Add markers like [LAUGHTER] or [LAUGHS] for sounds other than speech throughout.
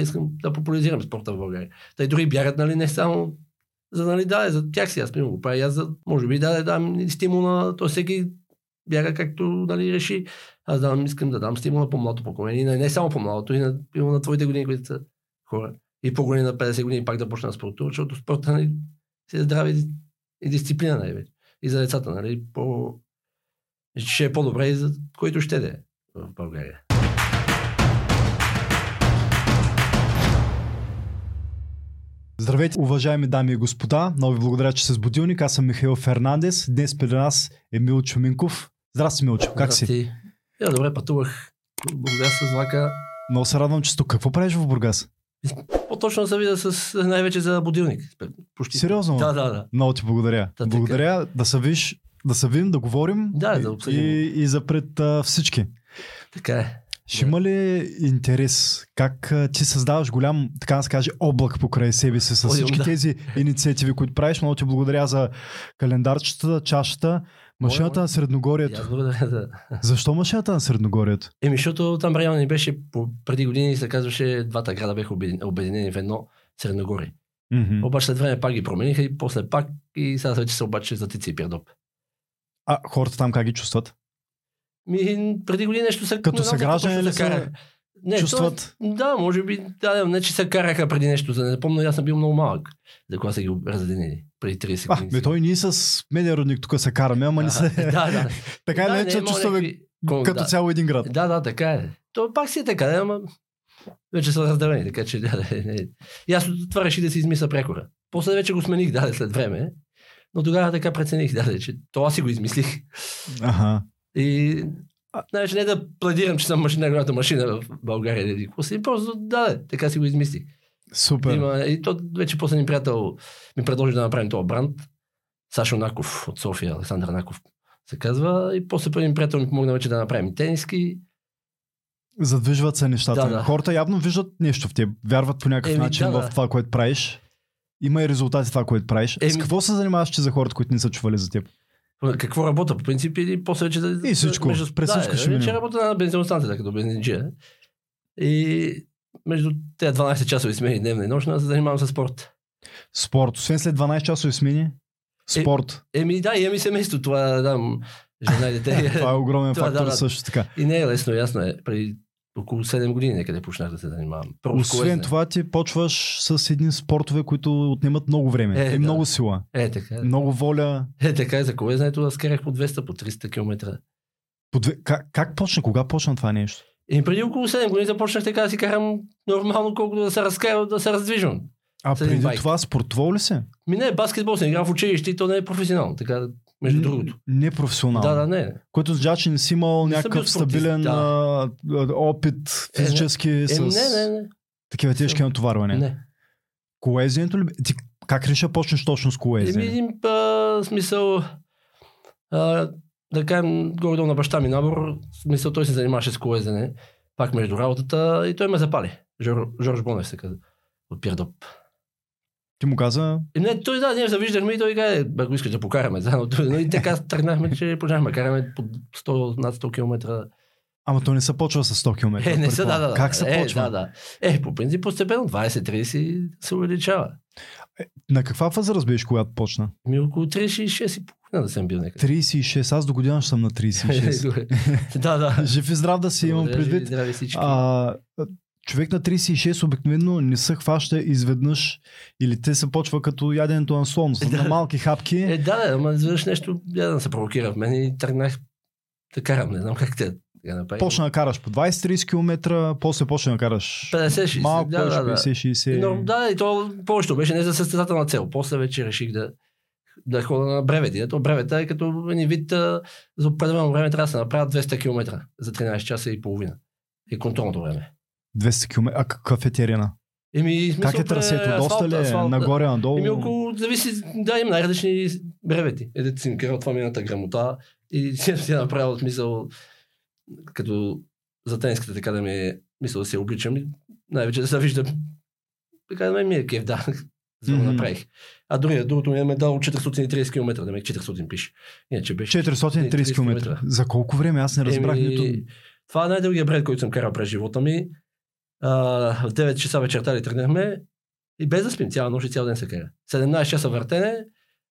искам да популяризирам спорта в България. Те дори бягат, нали, не само за нали, да, за тях си, аз примерно го правя, аз за, може би да, да дам стимул на, то всеки бяга както нали, реши. Аз да, искам да дам стимул на по-младото поколение, не, само по-младото, и на, и на твоите години, които са хора. И по-големи на 50 години пак да почна да спортува, защото спорта нали, си е здраве и дисциплина най-вече. И за децата, нали, по... ще е по-добре и за който ще да е в България. Здравейте, уважаеми дами и господа. Много ви благодаря, че сте с будилник. Аз съм Михаил Фернандес. Днес при нас е Милчо Минков. Здрасти, Милчо. Как си? Я, добре, пътувах Бургас с влака. Много се радвам, че тук. Какво правиш в Бургас? По-точно се видя с най-вече за будилник. Почти. Сериозно? Да, да, да. Много ти благодаря. Да, благодаря да се виж, да се видим, да говорим. Да, да обсъдим. И, и за пред а, всички. Така е. Ще има ли интерес? Как а, ти създаваш голям, така да се каже, облак покрай себе си с всички да. тези инициативи, които правиш? Много ти благодаря за календарчета, чашата. Машината на Средногорието. благодаря, да. Защо машината на Средногорието? Еми, защото там район ни беше преди години се казваше двата града бяха обединени в едно Средногорие. Mm-hmm. Обаче след време пак ги промениха и после пак и сега вече се обаче за Тици и Пирдоп. А хората там как ги чувстват? Ми, преди години нещо са... Като са граждани ли са... Не, чувстват? То, да, може би, да, не че се караха преди нещо, за не помня, аз съм бил много малък, за кога са ги разединили, преди 30 години. А, ме той ние с медиа родник тук се караме, ама не се... [LAUGHS] да, да. [LAUGHS] така да, не, че чувстваме някакви... като да. цяло един град. Да, да, така е. То пак си е така, ама вече са разделени, така че [LAUGHS] да, не, не. И аз това реших да си измисля прекора. После вече го смених, да, след време. Но тогава така прецених, да, че това си го измислих. Ага. И Знаеш, не да пледирам, че съм машина, най-голямата машина в България. Или си, просто да, така си го измислих. Супер. Има, и то вече после ни приятел ми предложи да направим този бранд. Сашо Наков от София, Александър Наков се казва. И после първи приятел ми помогна вече да направим тениски. Задвижват се нещата. Да, да. Хората явно виждат нещо в теб. Вярват по някакъв Еми, начин да, в това, което правиш. Има и резултати в това, което правиш. Еми- С какво се занимаваш че за хората, които не са чували за теб? Какво работа по принцип и после вече да... И всичко. Между, През да, вече работа на бензиностанцията като бензинджия. И между тези 12 часови смени дневна и нощна се занимавам с спорт. Спорт. Освен след 12 часови смени, спорт. Еми да, имам и семейство, това да, жена и дете. [LAUGHS] Това е огромен [LAUGHS] Това, фактор да, да. също така. И не е лесно, ясно е. Преди около 7 години някъде почнах да се занимавам. Първо Освен това ти почваш с едни спортове, които отнемат много време Е, и да. много сила. Е, така. е. Много воля. Е, така е за колезнето да скарах по 200, по 300 км. По две... как, как почна? Кога почна това нещо? И преди около 7 години започнах така да си карам нормално, колкото да се разкарам, да се раздвижвам. А преди това спортувал ли се? Ми не, баскетбол съм играл в училище и то не е професионално, така между Н- другото. Не професионално. Да, да, не. Което означава, че не си имал Не някакъв стабилен да. а, опит физически Е, с не, не, не. такива тежки Съм- натоварвания. не. Колезието ли? Ти как реши да почнеш точно с колезиене? един а, смисъл, а, да кажем, горе на баща ми набор, смисъл той се занимаваше с колезене, пак между работата и той ме запали. Жор, Жорж Бонев се каза, от Пирдоп. Ти му каза, И не, той да, ние завиждахме и той каза, ако искаш да покараме заедно. Но и така тръгнахме, че почнахме караме по 100, над 100 км. ама то не се почва с 100 км. Е, не са, да, да. Как се е, почва? Да, да. Е, по принцип постепенно 20-30 се увеличава. На каква възраст беше, когато почна? Ми около 36 и половина да съм бил някъде. 36. Аз до година ще съм на [LAUGHS] 36. да, да. [LAUGHS] Жив и здрав да си имам и предвид. Здрави всички. А, човек на 36 обикновено не се хваща изведнъж или те се почва като яденето на слон, с Да. на малки хапки. Е, да, да, ама изведнъж нещо я да се провокира в мен и тръгнах да карам. Не знам как те да направим. Почна да караш по 20-30 км, после почна да караш 50-60. малко, да, да, да. 50-60. Но, да, и то повечето беше не за състезателна цел. После вече реших да, да ходя на бревети. Ето бревета е като един вид а, за определено време трябва да се направят 200 км за 13 часа и половина. И контролното време. 200 км. А какъв е терена? Еми, смисъл, Как е трасето? асфалт, Доста ли е? Нагоре, надолу? Еми около, зависи, да, има най-различни бревети. Им карал това мината грамота и си си е направил смисъл, като за тениската така да ми е, мисъл да се обличам и най-вече да се виждам. Така да ми е кеф, да. [LAUGHS] За да го Мгм. направих. А другия, другото ми е медал от 430 км, да ме 400 пише. Иначе беше 430 км. За колко време? Аз не разбрах Еми, нито... Това е най-дългия бред, който съм карал през живота ми. В 9 часа вечерта ли тръгнахме и без да спим цяла нощ и цял ден се кара. 17 часа въртене,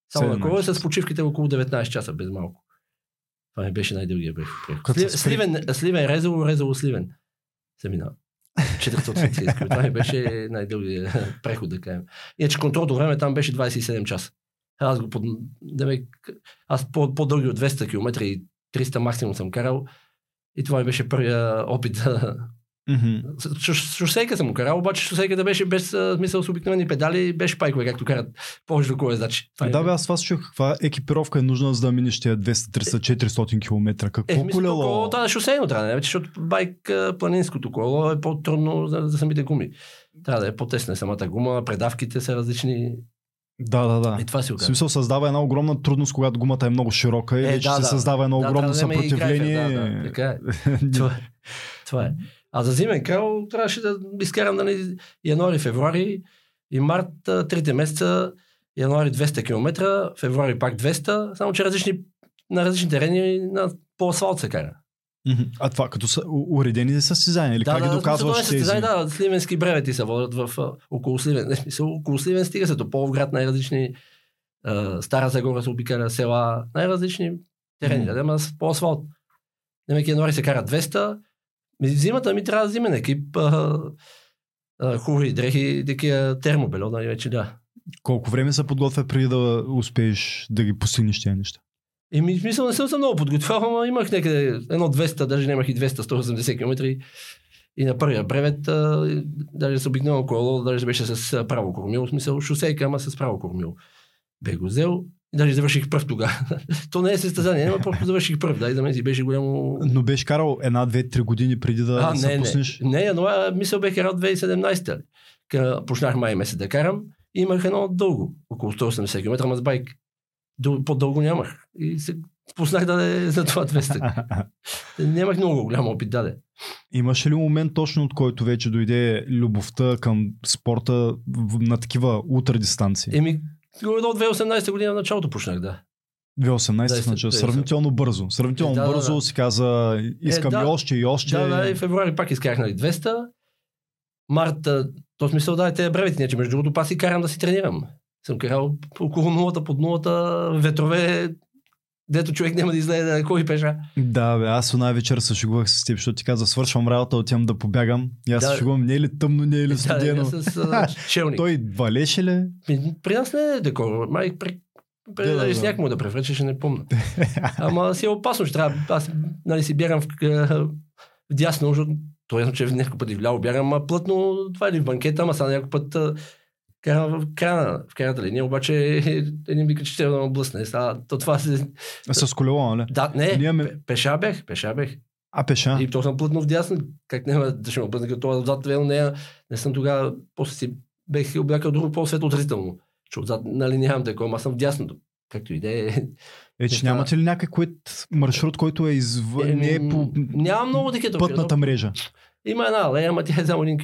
само на 17 кола, часа. с почивките около 19 часа, без малко. Това ми беше най-дългия бег. Сли, сливен, сливен, резало, резало, сливен. Се мина. 430 км. Това ми беше най-дългия [LAUGHS] преход, да кажем. Иначе контролното време там беше 27 часа. Аз го под... Демек, аз по- по-дълги от 200 км и 300 максимум съм карал. И това ми беше първия опит да... Мгм. С- ш- Шосейка съм го карал, обаче шосейката беше без а, смисъл с обикновени педали, беше пайкове, както карат повечето колездачи. Това Да, е- бе, аз това се чух. Каква екипировка е нужна, за да минеш тия 200, 300, 400 км? Какво Е, колело? трябва да е шосейно трябва да е, защото байк планинското колело е по-трудно за, за самите гуми. Трябва да е по-тесна самата гума, предавките са различни. Да, да, да. И това си В оказа. смисъл създава една огромна трудност, когато гумата е много широка и Е, вече да, се да. създава едно Да, огромно да съпротивление. графика, Да, да, така е. [LAUGHS] това, е. това е. А за зимен крал трябваше да изкарам нали, януари, февруари и март, трите месеца, януари 200 км, февруари пак 200, само че различни, на различни терени на, по асфалт се кара. А това като са уредени ли състезания или Да, как да, ги доказваш смисъл, тези? това е състезание, Да, сливенски бревети се водят в около Сливен. Не, смисъл, около Сливен стига се до Половград, най-различни а, Стара Загора се обикаля села, най-различни терени, Мгм. да, ама по асфалт. Немеки януари се кара 200, ми, зимата ми трябва да взимен екип, а, а, хубави дрехи, такива термобело, нали вече да. Колко време се подготвя преди да успееш да ги постигнеш тези неща? И ми, в смисъл не съм се много подготвял, ама имах някъде едно 200, даже нямах и 200, 180 км. И на първия бревет, а, и даже с обикновено колело, даже беше с право кормило, в смисъл шосейка, ама с право кормило. Бе го взел даже завърших пръв тогава. [LAUGHS] То не е състезание, ама просто завърших пръв, да, и за мен си беше голямо... Но беше карал една, две, три години преди да а, се не, пуснеш? не, не, но а, мисъл бех карал 2017. Ка, почнах май месец да карам. И имах едно дълго, около 180 км, ама с байк. Дъл- По-дълго нямах. И се спуснах да е за това 200. [LAUGHS] Нямах много голям опит, даде. Имаше ли момент точно от който вече дойде любовта към спорта на такива ултрадистанции? Еми, до 2018 година в началото почнах, да. 2018 Да, в начало. да, Сравнително бързо. Сравнително Е, да, да, бързо да. си каза, искам да. и още и още. Да, да, и февруари пак изкарах нали, 200. Март, то смисъл да е тези бревете, не, че между другото пак си карам да си тренирам. Съм карал около нулата, под нулата, ветрове, дето човек няма да излезе да ходи пеша. Да, бе, аз една вечер се шегувах с теб, защото ти каза, свършвам работа, отивам да побягам. И аз Да. се шегувам, не е ли тъмно, не е ли студено. да, с а. [LAUGHS] Той валеше ли? При нас не е декор. Май при, при Да, да, сняг му да превръча, ще не помня. [LAUGHS] Ама си е опасно, ще трябва. Аз нали, си бягам в, в дясно, защото той е, че няколко пъти вляво бягам, ама плътно, това е ли в банкета, ама сега няколко път в края, в крайната линия, обаче [LAUGHS] един вика, че ще да ме блъсне. Сега, то това се... С колело, нали? Да, не, Ние ме- пеша бех, пеша бех. А, пеша. И то съм плътно в дясно. Как няма да ще ме блъсне, като това отзад верно не, е- не съм тогава, после си бех облякал друго по-светло отразително. Че отзад, нали, нямам такова, ама съм в дясното. Както и да е. Е, че нямате ли някакъв маршрут, който е извън, Е, не е по Няма много такива. пътната мрежа? Има една алея, ама тя е само един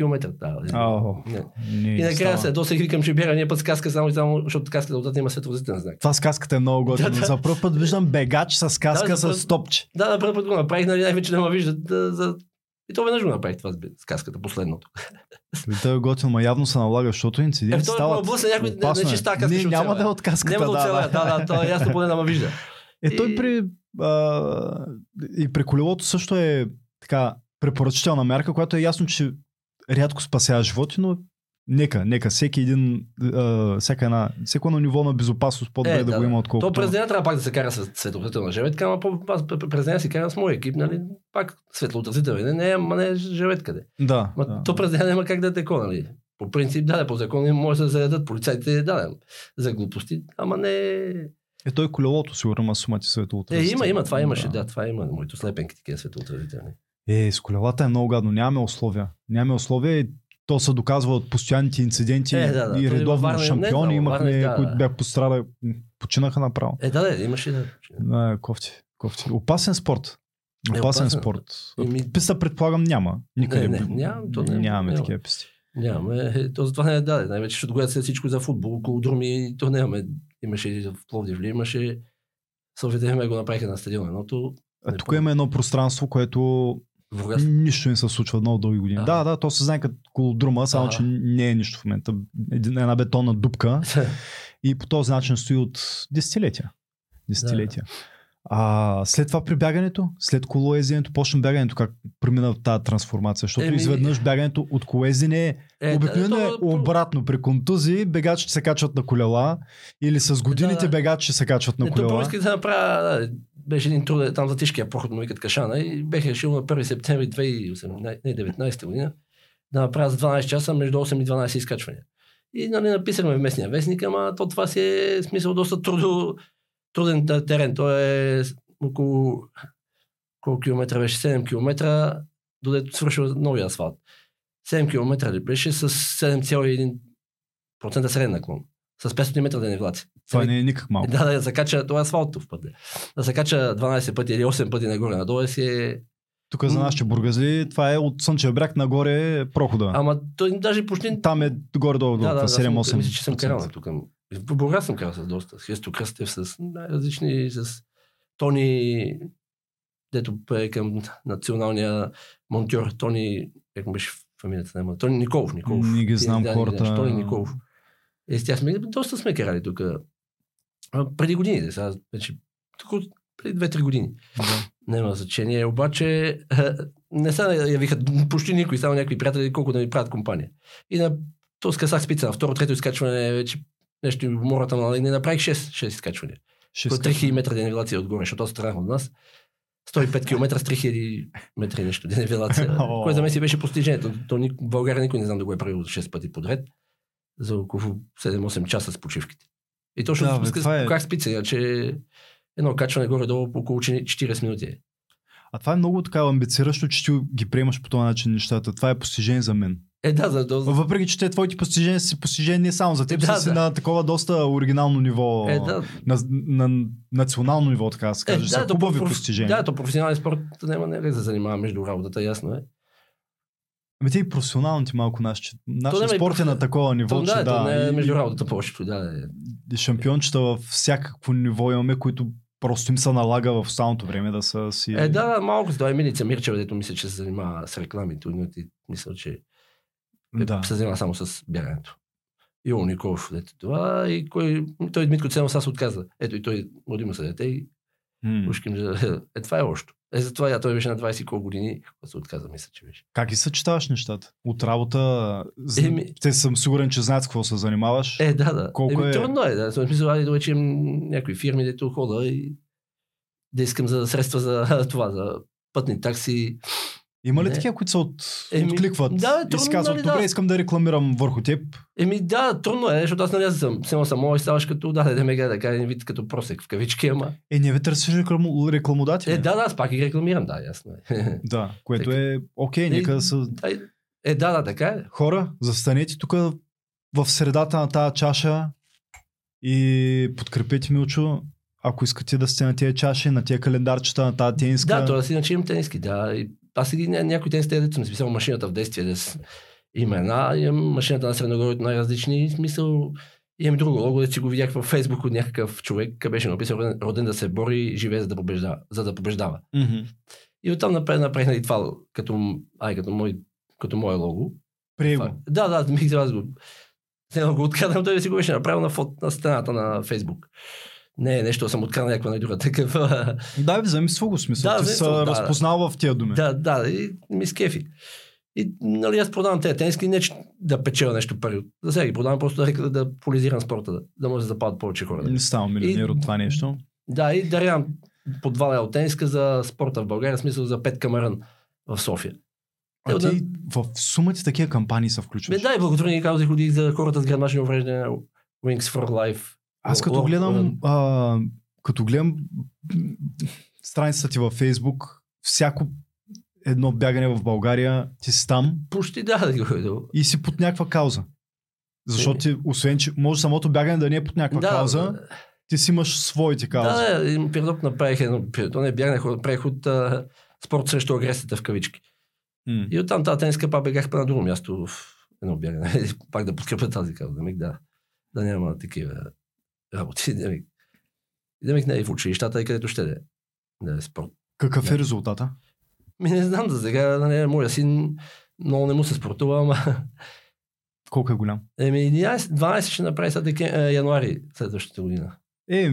не. не, И накрая става. се досех викам, че бяга ние път с каска, само, и само защото каската отзад има светлозителен знак. Това с каската е много готино. [LAUGHS] Да, да. За първ път виждам бегач с каска Да, с първ- топче. Да, на първи път го направих, нали, най-вече да ме виждат. Да, за... И то веднъж го направих това с, с каската, последното. Той е готино, ма явно се налага, защото Е, стават. е блъсне някой, не, не, е. че става каска, Не, няма да е от каската. Няма да да, да, да, то е ясно, поне да ме вижда. Е, той при, а, и при колелото също е така препоръчителна мярка, която е ясно, че рядко спасява животи, но нека, нека, всеки един, а, всяка една, всеко едно ниво на безопасност по-добре Е, да, да, го да. има, То отколкото... през деня трябва пак да се кара с светлоотразителна желетка, ама аз през деня си карам с моя екип, нали? Пак светлоотразителен. Не, не, ама не е желетка. Де. Да, Ма, да. То през деня няма как да е такова, нали? По принцип, да, по закон може да се заредат полицайите, да, за глупости, ама не... Е, той колелото сигурно има сумати Е, светлоотразителни. има, има, това имаше, да, това има. Моето слепенки такива светлоотразителни. Е, с колелата е много гадно. Нямаме условия. Нямаме условия и то се доказва от постоянните инциденти Е, да, да. и редовно Варна- не шампиони само, имахме, Варна, да, които да. бяха пострадали, починаха направо. Е, да, да, имаше да. Да, кофти, кофти. Опасен спорт. Е, Опасен опасен. спорт. Еми- Писта предполагам няма. Никъде. Не, не, няма, то не- нямаме няма. такива писти. Нямаме. Е, То затова не е даде. Най-вече, защото гледат се всичко за футбол, около друми, то нямаме. Имаше и в Пловдив ли, имаше. София ме го направиха на стадиона, едното. А Не тук има едно пространство, което Бургас. Нищо не се случва много дълги години. А. Да, да, то се знае като колодрума, само Ага. че не е нищо в момента. Една бетонна дупка [LAUGHS] и по този начин стои от десетилетия. Десетилетия. А след това при бягането, след колоезденето, почна бягането, как премина тази трансформация? Защото Еми- изведнъж бягането от колоездене Е, обикновено да, е то- обратно. При контузии бегачите се качват на колела или с годините Да. бегачи се качват на първо колела. исках да направя, да, беше един труден, там за тежкия проход, му викат Кашана и бех решил на 1 септември 2019 година да направя за 12 часа между 8 и 12 изкачвания. И нали, написахме в местния вестник, ама то това си е смисъл доста трудо, труден терен. То е около колко километра беше? 7 километра, додето свършва новия асфалт. 7 километра ли беше с 7,1% среден наклон. С 500 метра денивлация. Това не е никак малко. Да, да, се кача, това е асфалтов път. бе. Да се кача 12 пъти или 8 пъти нагоре надолу си е... Тук за нашите бургазли, това е от Слънчев бряг нагоре прохода. Ама той даже почти... Там е горе-долу да, да, да, да, 7-8%. съм- Мисля, че съм карал тук. В Бургас съм карал с доста. С Христо Кръстев, с различни, с Тони, дето е към националния монтьор. Тони, как му беше фамилията? Няма. Тони Николов. Николов. Не ги знам да, хората. знаеш, Тони Николов. Е, с тях сме, доста сме карали тук. Преди години, сега вече, тук преди 2-3 години. Да. Няма значение, обаче не се явиха почти никой, само някакви приятели, колко да ми правят компания. И на то скъсах спица, на второ, трето изкачване вече нещо и мората на не направих 6, 6 изкачвания. Ще По скача. 3000 метра денивелация отгоре, защото аз странах от нас. 105 км с 3000 метра и нещо [LAUGHS] денивелация. [LAUGHS] Което за мен си беше постижението. То ни, в България никой не знам да го е правил 6 пъти подред. За около 7-8 часа с почивките. И точно Да, това е- как спица, иначе едно качване горе-долу по около 40 минути. е. А това е много така амбициращо, че ти ги приемаш по този начин нещата. Това е постижение за мен. Е, да, за, за, Въпреки, че те твоите постижения си постижения не само за теб, Да, са си да. на такова доста оригинално ниво. Е, да. на, на, национално ниво, така да се каже. са то хубави проф- постижения. Да, то професионален спорт няма не да се занимава между работата, ясно е. Ами те и професионално ти малко наш, че нашия и спорт е на такова ниво, То, че да, да. не е и- между работата повечето. Да, да, и шампиончета във всякакво ниво имаме, които просто им се налага в останалото време да са си... Е, да, да, малко с това Емилица Мирчева, дето мисля, че се занимава с рекламите. но ти мисля, че да. се занимава само с бягането. И Ол Николов, дето това, и кой, той Дмитко Ценов аз отказа. Ето и той родима се дете и ушким, [LAUGHS] е, това е още. Е, затова я той беше на 20 и колко години, когато се отказа, мисля, че беше. Как ги съчетаваш нещата? От работа... Еми- Те съм сигурен, че знаят с какво се занимаваш. Е, да, да. Колко Еми, е- Трудно е, да. Смисъл, да речем някои фирми, дето хода и да искам за средства за [LAUGHS] това, за пътни такси. Има ли Не. такива, които се от... Еми, откликват да, и трудно, си казват, нали, добре, да. искам да рекламирам върху теб. Еми да, трудно е, защото аз нали съм, само само и ставаш като, да, да ме гледа, да кажа, вид като просек в кавички, ама. Е, не ви търсиш реклам... рекламодатели. Е, да, да, аз пак ги рекламирам, да, ясно е. [LAUGHS] Да, което Така. е окей, Е, нека да са Е, да, да, така е. хора, застанете тук в средата на тази чаша и подкрепете Милчо, ако искате да сте на тези чаши, на тези календарчета, на тази тениска. Да, то аз иначе имам тениски, да. И аз и ня- някои тениски, дето съм списал машината в действие, да с имена, имам машината на Средногорие от най-различни, смисъл, имам друго лого, да си го видях във Фейсбук от някакъв човек, къде беше написал роден, роден да се бори, живее за да побеждава. За да побеждава. Мгм. И оттам напред направих и това като, ай, като, мой, като мое лого. Прие Това- го. Да, да, мих аз го. Все го откраднал, той си го беше направил на, фото, на стената на Фейсбук. Не, нещо съм откраднал някаква най-друга такъв. Да, бе, замисля го смисъл. Да, Ти се да. разпознал в тия думи. да, да, и ми скефи. И нали, аз продавам тези тениски, не че да печеля нещо пари. За сега ги продавам просто да, да, да полизирам спорта, да, да може да западат повече хора. Не ставам милионер от това нещо. Да, и дарявам по 2 лева тениска за спорта в България, в смисъл за Пет Камерън в София. А Е, да. ти в сумата такива кампании се включваш. Да, и благотворени каузи ходи за хората с гръбначни увреждания, Wings for Life. Аз като гледам, а, като гледам страницата ти във Фейсбук, всяко едно бягане в България, ти си там Почти да, да го и си под някаква кауза. Защото ти, освен, че може самото бягане да не е под някаква Да, кауза, ти си имаш своите каузи. да, да, период направих едно, то не бягнах, направих от а, спорт срещу агресията в кавички. М. И оттам тази тениска пак бегах на друго място в едно бягане. [LAUGHS] пак да подкрепя тази кауза, да, да, да няма такива работи. Да ми не е в училищата и където ще да е. Да е спорт. Какъв е резултата? Ми не знам за сега, нали, моя син много не му се спортува, ама Колко е голям? еми 11, 12 ще направи е, януари следващата година. Е,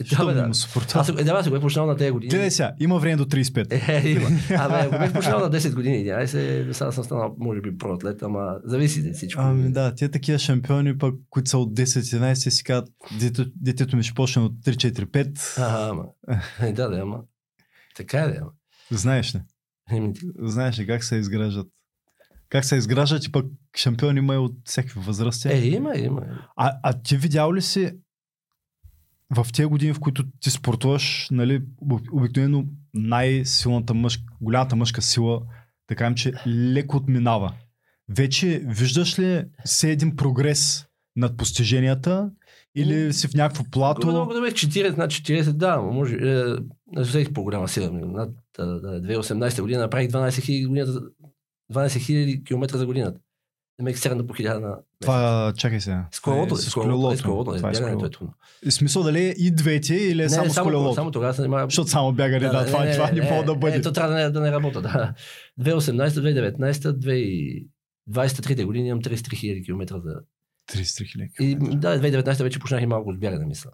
Е, Що бе, да. спорта? Аз, е, да, аз го бях почнал на тези години. Гледай сега, има време до 35. Е, има. Абе, ако бях почнал на [LAUGHS] 10 години, 11, сега съм станал, може би, проатлет, ама зависи от всичко. Ами да, тия такива шампиони, пък, които са от 10-11, си казват, дето, детето ми ще почне от 3-4-5. Ага, ама. Е, да, да, ама. Така е, да, ама. Знаеш ли? Знаеш ли как се изграждат? Как се изграждат и пък шампиони има и от всякакви възрасти. Е, има, има. А, а ти видял ли си в тези години, в които ти спортуваш, нали, об- обикновено най-силната мъжка, голямата мъжка сила, да кажем, че леко отминава. Вече виждаш ли все един прогрес над постиженията или си в някакво плато? Много да бе 40 над 40, да, може. Е, взех по-голяма сила. Над да, да, 2018 година направих 12 000 година, 12 000 км за годината. Не ме средна по 1000 на... Това, чакай сега. С колелото, Е, с колелото, колелото. с колелото, Това е с бягането е колелото. трудно. В смисъл дали е и двете или е Не, само не, с колелото? само тогава се занимавам. Защото само бягане, да, това, това не мога да бъде. Ето трябва да не, да не работа. Да. 2018, 2019, 2023 години имам 33 000 км за... 33 хиляди. И да, 2019 вече почнах и малко с бягане, мисля.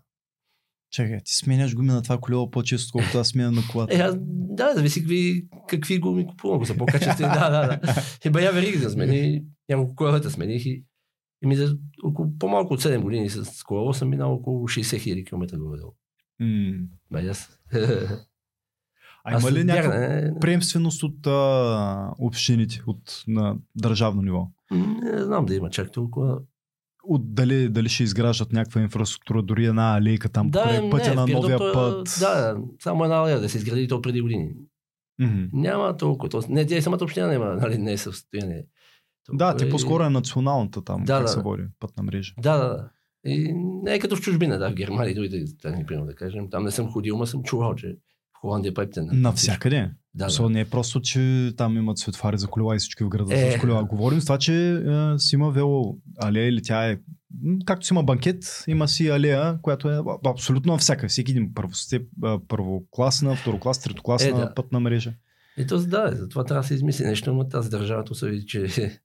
Чакай, ти сменяш гуми на това колело по-често, отколкото аз сменя на колата. Е, аз, да, зависи какви, какви гуми купувам, ако са по-качествени. да, да, да. И бая вериги да смени, няколко колелата смених и, и ми за около, по-малко от 7 години с колело съм минал около 60 000 км горе-долу. М. Бе, аз. А има ли някаква бягане, приемственост от а, общините, от на държавно ниво? Не знам да има чак толкова. От дали, дали ще изграждат някаква инфраструктура, дори една алейка там Да, покрай пътя не, на новия Пирдоп, път. Да, само една алея да се изгради то преди години. Мгм. Няма толкова. То, не, тя и самата община няма, нали, не е в състояние. Да, Толкова ти и- по-скоро е националната там, Да, как да. се води, пътна мрежа. Да, да, да. И не е като в чужбина, да, в Германия другите страни, примерно да кажем. Там не съм ходил, но съм чувал, че Холандия пътите. на- Навсякъде. Да, So, да. не е просто, че там имат светофари за колела и всички в града Е. с колела. Говорим с това, че е, си има вело алея или тя е както си има банкет, има си алея, която е абсолютно всяка. Всеки един първостеп, първокласна, второкласна, третокласна Е, да. пътна мрежа. И то, да, затова трябва да се измисли нещо, но тази държава то се види, че... [LAUGHS]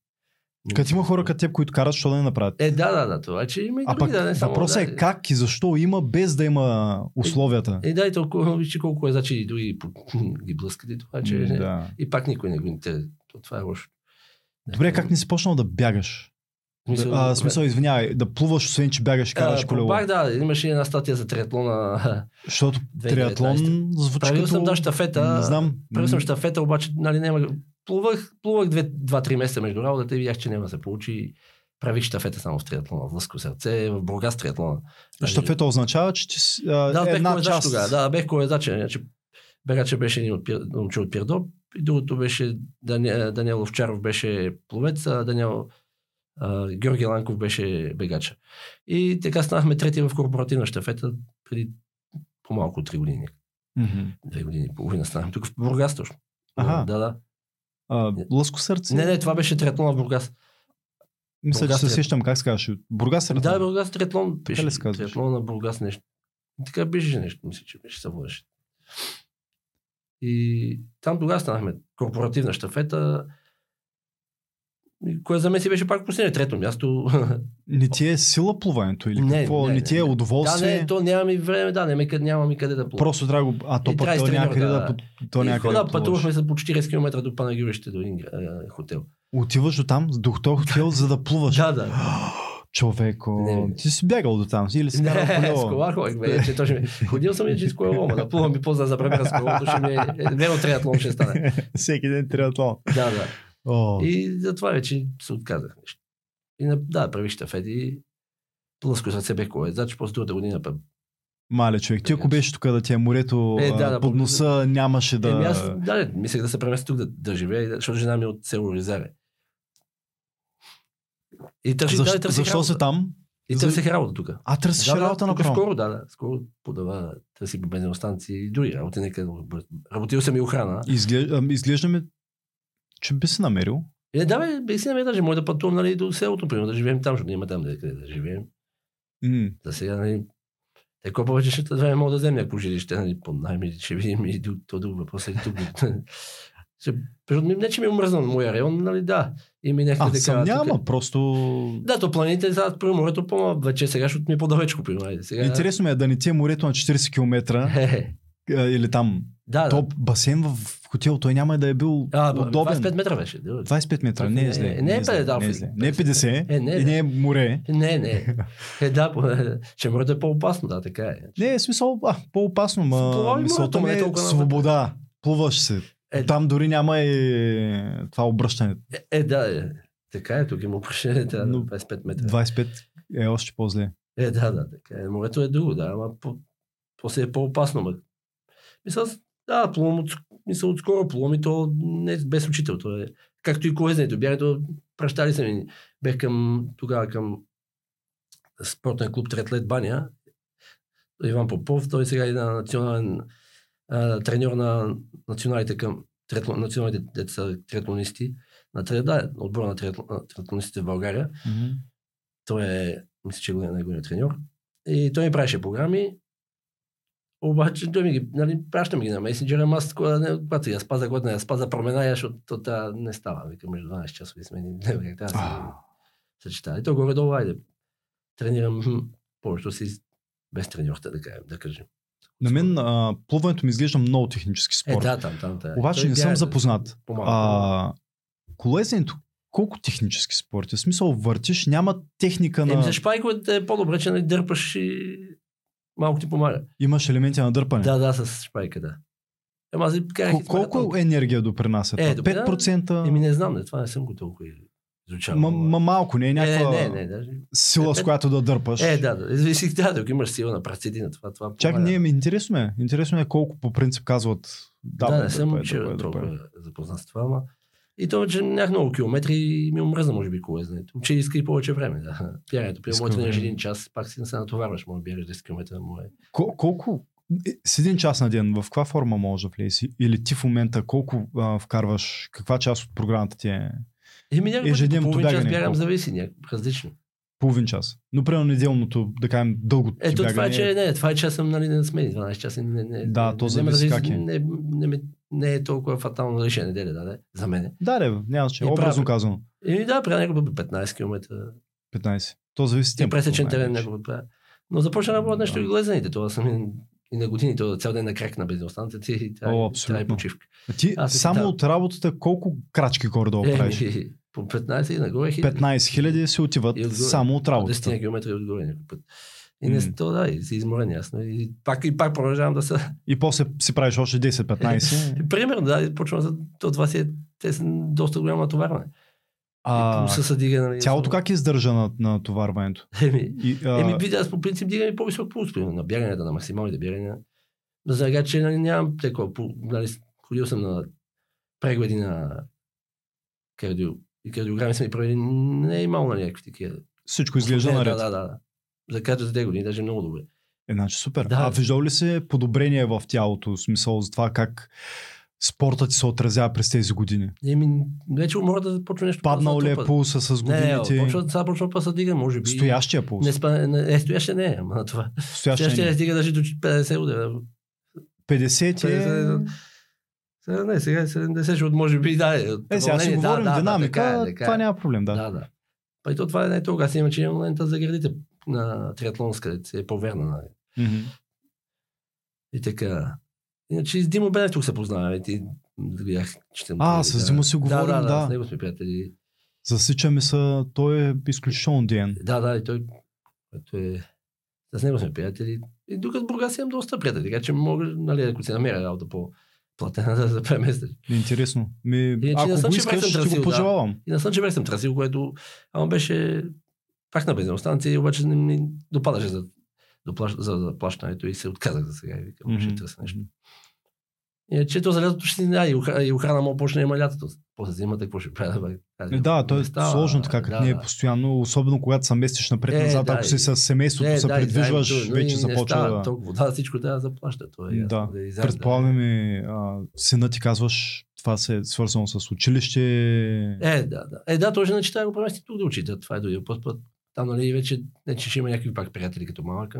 Като има хора като теб, които карат, що да не направят? Е, да, да, да, това, че има и а други, пък да, не само... въпросът да, е как и защо има, без да има условията. Е, да, и толкова, вижте колко е, значи и други [LAUGHS] ги блъскат и това, че... М, да. И пак никой не го интересува. То Това е лошо. Добре, как не си почнал да бягаш? Мисъл, а, смисъл, извинявай, да плуваш, освен че бягаш караш а, колело. пробвах, да, имаше една статия за триатлона. Защото [LAUGHS] 2019. триатлон звучи Правил като... съм, да, щафета. Не знам. Правил съм щафета, обаче, нали, няма... Плувах, плувах 2-3 месеца между работата и видях, че няма да се получи. Правих щафета само в триатлона, в Лъско сърце, в Бургас триатлона. Нали, Щафета означава, че ти си Да, бех една колезач част. тогава. Да, бех колезач. Значи, Бегача беше един от, момче от Пирдоп, и другото беше Дани- Даниел Овчаров беше пловец, а Даниел а, Георги Ланков беше бегача. И така станахме трети в корпоративна щафета преди по-малко от 3 години. Мгм. Две години и половина станахме тук в Бургас точно. Аха. Да, да. А, лъско сърце? Не, не, това беше триатлон в Бургас. Мисля, че се сещам как се казваш. Бургас триатлон. Да, Бургас триатлон. Казваш? Триатлон на Бургас нещо. Така беше нещо, мисля, че беше се водеше. И там тогава станахме корпоративна щафета. Кое за мен си беше пак последно, трето място. Не ти е сила плуването или Не, какво? не, Не, не, ти е не. да, удоволствие? не, то нямам и време, да, и къде, нямам и къде да плувам. Просто трябва да го... А то пък то с някъде да... да- То някъде да, да пътувахме за по 40 км до Панагюрище, до един а, хотел. Отиваш до там, до този хотел, за да плуваш. Да, да. [GASPS] Човеко, Не, не. ти си бягал до там или си Не, карал с колело? кола ходих, бе, че то ще ми... Ходил съм и че с колело, ама да плувам и после да забравя с колелото, ще ми е... Верно триатлон ще стане. [LAUGHS] Всеки ден триатлон. Да, да. О, И затова вече се отказах нещо. И на, да, правих щафети. Плъско сърце бех колезач, после другата година пък. мале човек. Ти ако беше тук да ти е морето Е, да, да, под носа, нямаше да... Еми аз, да, мислех да се преместя тук да, да живея, и защото жена ми е от село Ризаре. И търсих, Защо, да, търсих защо работа. си там? И За- търсих работа тук. А, търсиш да, работа тук направо. скоро, да, да. Скоро подава, търси по бензиностанции и други работи. Нека, работил съм и охрана. Изглежда, ам, изглежда ми, че би си намерил. Е, да, бе, бе, си намеря даже, може да пътувам нали, до селото, примерно, да живеем там, защото има там да, къде да живеем. М. За сега, нали, Е, колко повече ще време мога да вземем някакво жилище, нали, под найем или ще видим и до, то друг въпрос. Или тук. Ще, не, че ми е омръзнал моя район, нали, да. И ми а, така, няма, тук... просто... Да, то планините са при морето по вече сега, защото ми е по-далечко при сега... Интересно ми е да не ти е морето на 40 км или там да, то басейн в хотел, той няма да е бил а, удобен. 25 метра беше. 25 метра, не е зле. Не, не е 50, не, е зле. не е 50 е, не, и не е море. Не, не. [LAUGHS] Е, да, че морето е по-опасно, да, така е. Не, е смисъл, а, по-опасно, ма мисълта ми е свобода. Плуваш се. Е, Там дори няма и това обръщане. Е, е да, е. Така е, тук има упражнение, да, 25 метра. 25 е още по-зле. Е, да, да, така е. Морето е друго, да, ама по, после е по-опасно. Ма. Мисля, да, плувам от, мисля, отскоро плувам и то не без учител. То е, както и колезнето. Бях пращали се ми. Бех към, тогава към спортен клуб Третлет Баня. Иван Попов, той сега е на национален а, треньор на националите към третло, националните деца третлонисти на да, отбора на третлонистите в България. Mm-hmm. Той е, мисля, че е неговият треньор. И той ми правеше програми обаче той ми ги, нали, пращам ги на месенджера, ама аз когато я спаза, когато я спаза променая, защото това не става. Вика, между 12 часови смени, не, как трябва се съчетава. И то горе-долу, айде, тренирам повечето си без треньорта, да кажем, да кажем. На мен а, плуването ми изглежда много технически е, спорт. Е, да, там, там, там. Обаче Той не съм запознат. А, колезенето, колко технически спорт? В смисъл въртиш, няма техника на... Еми, за шпайковете е по-добре, че не нали, дърпаш и малко ти помага. Имаш елементи на дърпане? Да, да, с шпайка, да. Ема, аз Кол- колко това, енергия допринася? Е, 5%? Еми не знам, не, това не съм го толкова изучавал. Ма, ма малко, не е някаква не, не, не, даже... сила, с която да дърпаш. Е, да, да. Зависи, да, да, имаш сила на праците на това. това Чак, не, ми интересно е. Интересно е колко по принцип казват. Да, да не съм учил толкова запознат с това, ама и то, че нямах много километри и ми омръзна, може би, колезнето. Че иска и повече време. Да. Пярането, при моето тренираш един час, пак си не се натоварваш, може би 10 км. Може. Кол- колко е, с един час на ден, в каква форма може да влезе? Или ти в момента колко а, вкарваш, каква част от програмата ти е? Еми, ежедневното час бягам, зависи, някакво различно. Половин час. Но примерно неделното, да кажем, дълго Ето това е, че не, това е час съм нали, на смени, 12 часа. Не, не, да, не, то зависи как е. Не, не, не, не е толкова фатално решение неделя, да, да, за мен. Да, не, няма че. Образно казано. И да, правя някакво 15 км. 15. То зависи. И пресечен терен някакво правя. Но започна да работя нещо и глезените. Това съм и на години, това цял ден на крак на бензиностанция, ти трябва, трябва и почивка. Ти Аз само да. от работата колко крачки горе-долу е, правиш? По 15 и нагоре хиляди. 15 хиляди се отиват само от работата. 10 км отгоре някой път. И не, то, да, и си изморен ясно. И пак, и пак продължавам да са. И после си правиш още 10-15. [LAUGHS] Примерно, да, почвам за то това си е, те са доста голямо натоварване. А, се съдига, нали, цялото как издържа на, на товарването? Еми, и, а... еми видя, аз по принцип дигам и по-висок пулс, на бягането, на максималните бягания. Но сега, че нали, нямам такова, нали, ходил съм на прегледи на кардио, и кардиограми са ми правили, не е имало на някакви такива. Всичко изглежда наред. Да, да, да. За като за години, даже много добре. Е, значи супер. Да. А виждал ли се подобрение в тялото, в смисъл за това как спортът ти се отразява през тези години? Еми, вече може да започва нещо. Паднал ли е пулса с годините? Не, почва, сега почва па се дига, може би. Стоящия пулс? Не, спа, не, е, стоящия не е, ама това. Стоящия, стоящия не стига даже до 50 удара. 50 е... Сега, не, сега е 70, защото може би да е. Е, сега си говорим да, динамика, да, така, е, така. това няма проблем, да. Да, да. Па и то това е не толкова. Аз имам, че имам лента за градите на триатлонска, е по-верна. Нали. Mm-hmm. И така. Иначе с Димо Бенев тук се познаваме. Ти видях, че А, с Димо си говорим, да. Да, да, с него сме приятели. Засичаме се, той е изключително ден. Да, да, и той, той е... С него сме приятели. И докато с Бургас имам доста приятели, така че мога, нали, ако се намеря работа по платена [LAUGHS] да, да преместиш. Интересно. Ми, Иначе ако го искаш, ще го пожелавам. Да. И на Слънчев съм трасил, което ама беше пак на бензиностанция, обаче не ми допадаше за, за, за плащането и се отказах за сега и викам, mm-hmm. ще търся нещо. Иначе то за лятото ще си да, и, охрана, и охрана му почне има лятото. После зимата какво ще правя? Да, да, то е става, сложно така, как да, не е постоянно, особено когато се местиш напред-назад, е, ако си с семейството, е, се да, придвижваш, да, вече не започва да... Толкова, да, всичко трябва да заплаща. Това е да. да Предполагам и сина ти казваш, това се е свързано с училище. Е, да, да. Е, да, той ще начита го премести тук да учите. Това е дойде път път. Там, нали, вече, не че ще има някакви пак приятели като малък.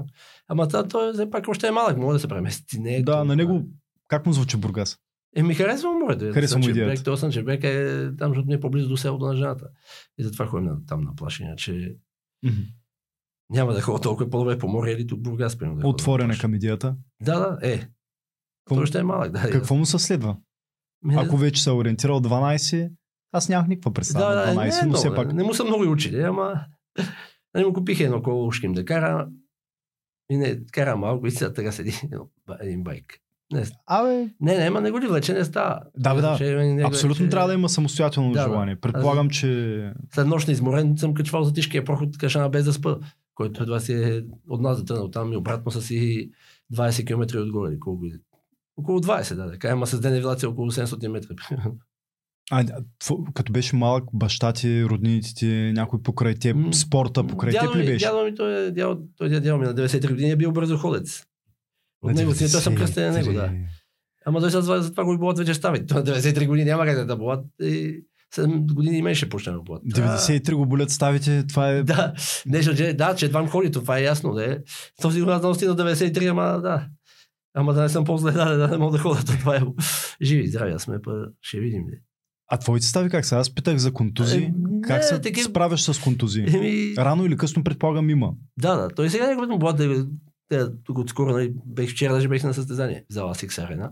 Ама това, той все пак още е малък, може да се премести. Не е Да, толкова. на него, как му звучи Бургас? Е, ми харесва морето. Харесва му Сънчев идеята. бряг, То Сънчев бряг е там, защото ми е по-близо до селото на жената. И затова ходим на, там на плаш, иначе Мгм. няма да ходя толкова по-добре по море или тук Бургас, примерно. да ходя на Отворен е плаж. към идеята. Да, да, е. Какво- Той ще е малък, да. Какво му се следва? Ми, Ако вече се е ориентирал 12, аз нямах никаква представа. да, да, на не, 12, е но много, все пак. не му са много и учили, ама не му купих едно коло ушким да кара. И не, кара малко и сега така седи един байк. Не, Абе, не, не, ма не го ли влече, не става. Да, бе, да. Ще, не, абсолютно ще- трябва да има самостоятелно Да, желание. Предполагам, че... След нощ на изморен съм качвал за тежкия проход Кашана без да спа, който едва си е от нас да там и обратно са си 20 км отгоре. Колко... Около 20, да. да. Кажем, с ден девилация около 700 метра. [LAUGHS] А, като беше малък, баща ти, роднините ти, някой покрай теб, М, спорта покрай дядо теб ли беше? Дядо ми, той е дядо, той е дядо ми на 93 години е бил бързоходец. От него си, той съм кръстен на него, да. 93. Ама той за, за това го и болат вече стави. Той на 93 години няма как да да болат. И 7 години имаше почна да болат. 93 го болят ставите, това е... Да, нещо, че, да, че едва ходи, това е ясно. Да е. То сигурно да стигна до 93, ама да. Ама да не съм по-зле, да, да не мога да ходя. то Това е живи, и здрави, аз сме, ще видим. де. А твоите стави как са? Аз питах за контузии. Е, как не, се такива- справяш с контузии? Еми, Рано или късно предполагам има. да, да. Той сега му болат, да, да, тук отскоро, нали, бех вчера, даже бех на състезание в зала Сикс Арена.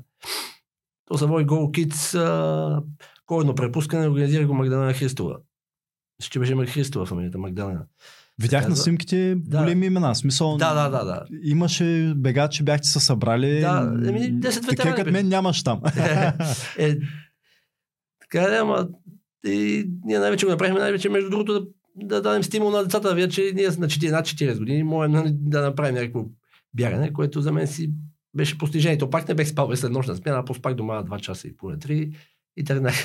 То са води Гол а, коледно препускане, организира го Магдалена Христова. Че беше Христова фамилията, Магдалена. Видях на казва- снимките Да. големи имена. Смисъл, Да, да, да, да. Имаше бегачи, бяхте се събрали. Да, еми, 10 Такива като мен нямаш там. [LAUGHS] е, така да, ама и ние най-вече го направихме, най-вече между другото да, да дадем стимул на децата да видят, че ние на 4, над 40 години можем нали, да направим някакво бягане, което за мен си беше постижение. То пак не бех спал след нощна смяна, а поспах дома 2 часа и половина, 3 и тръгнах.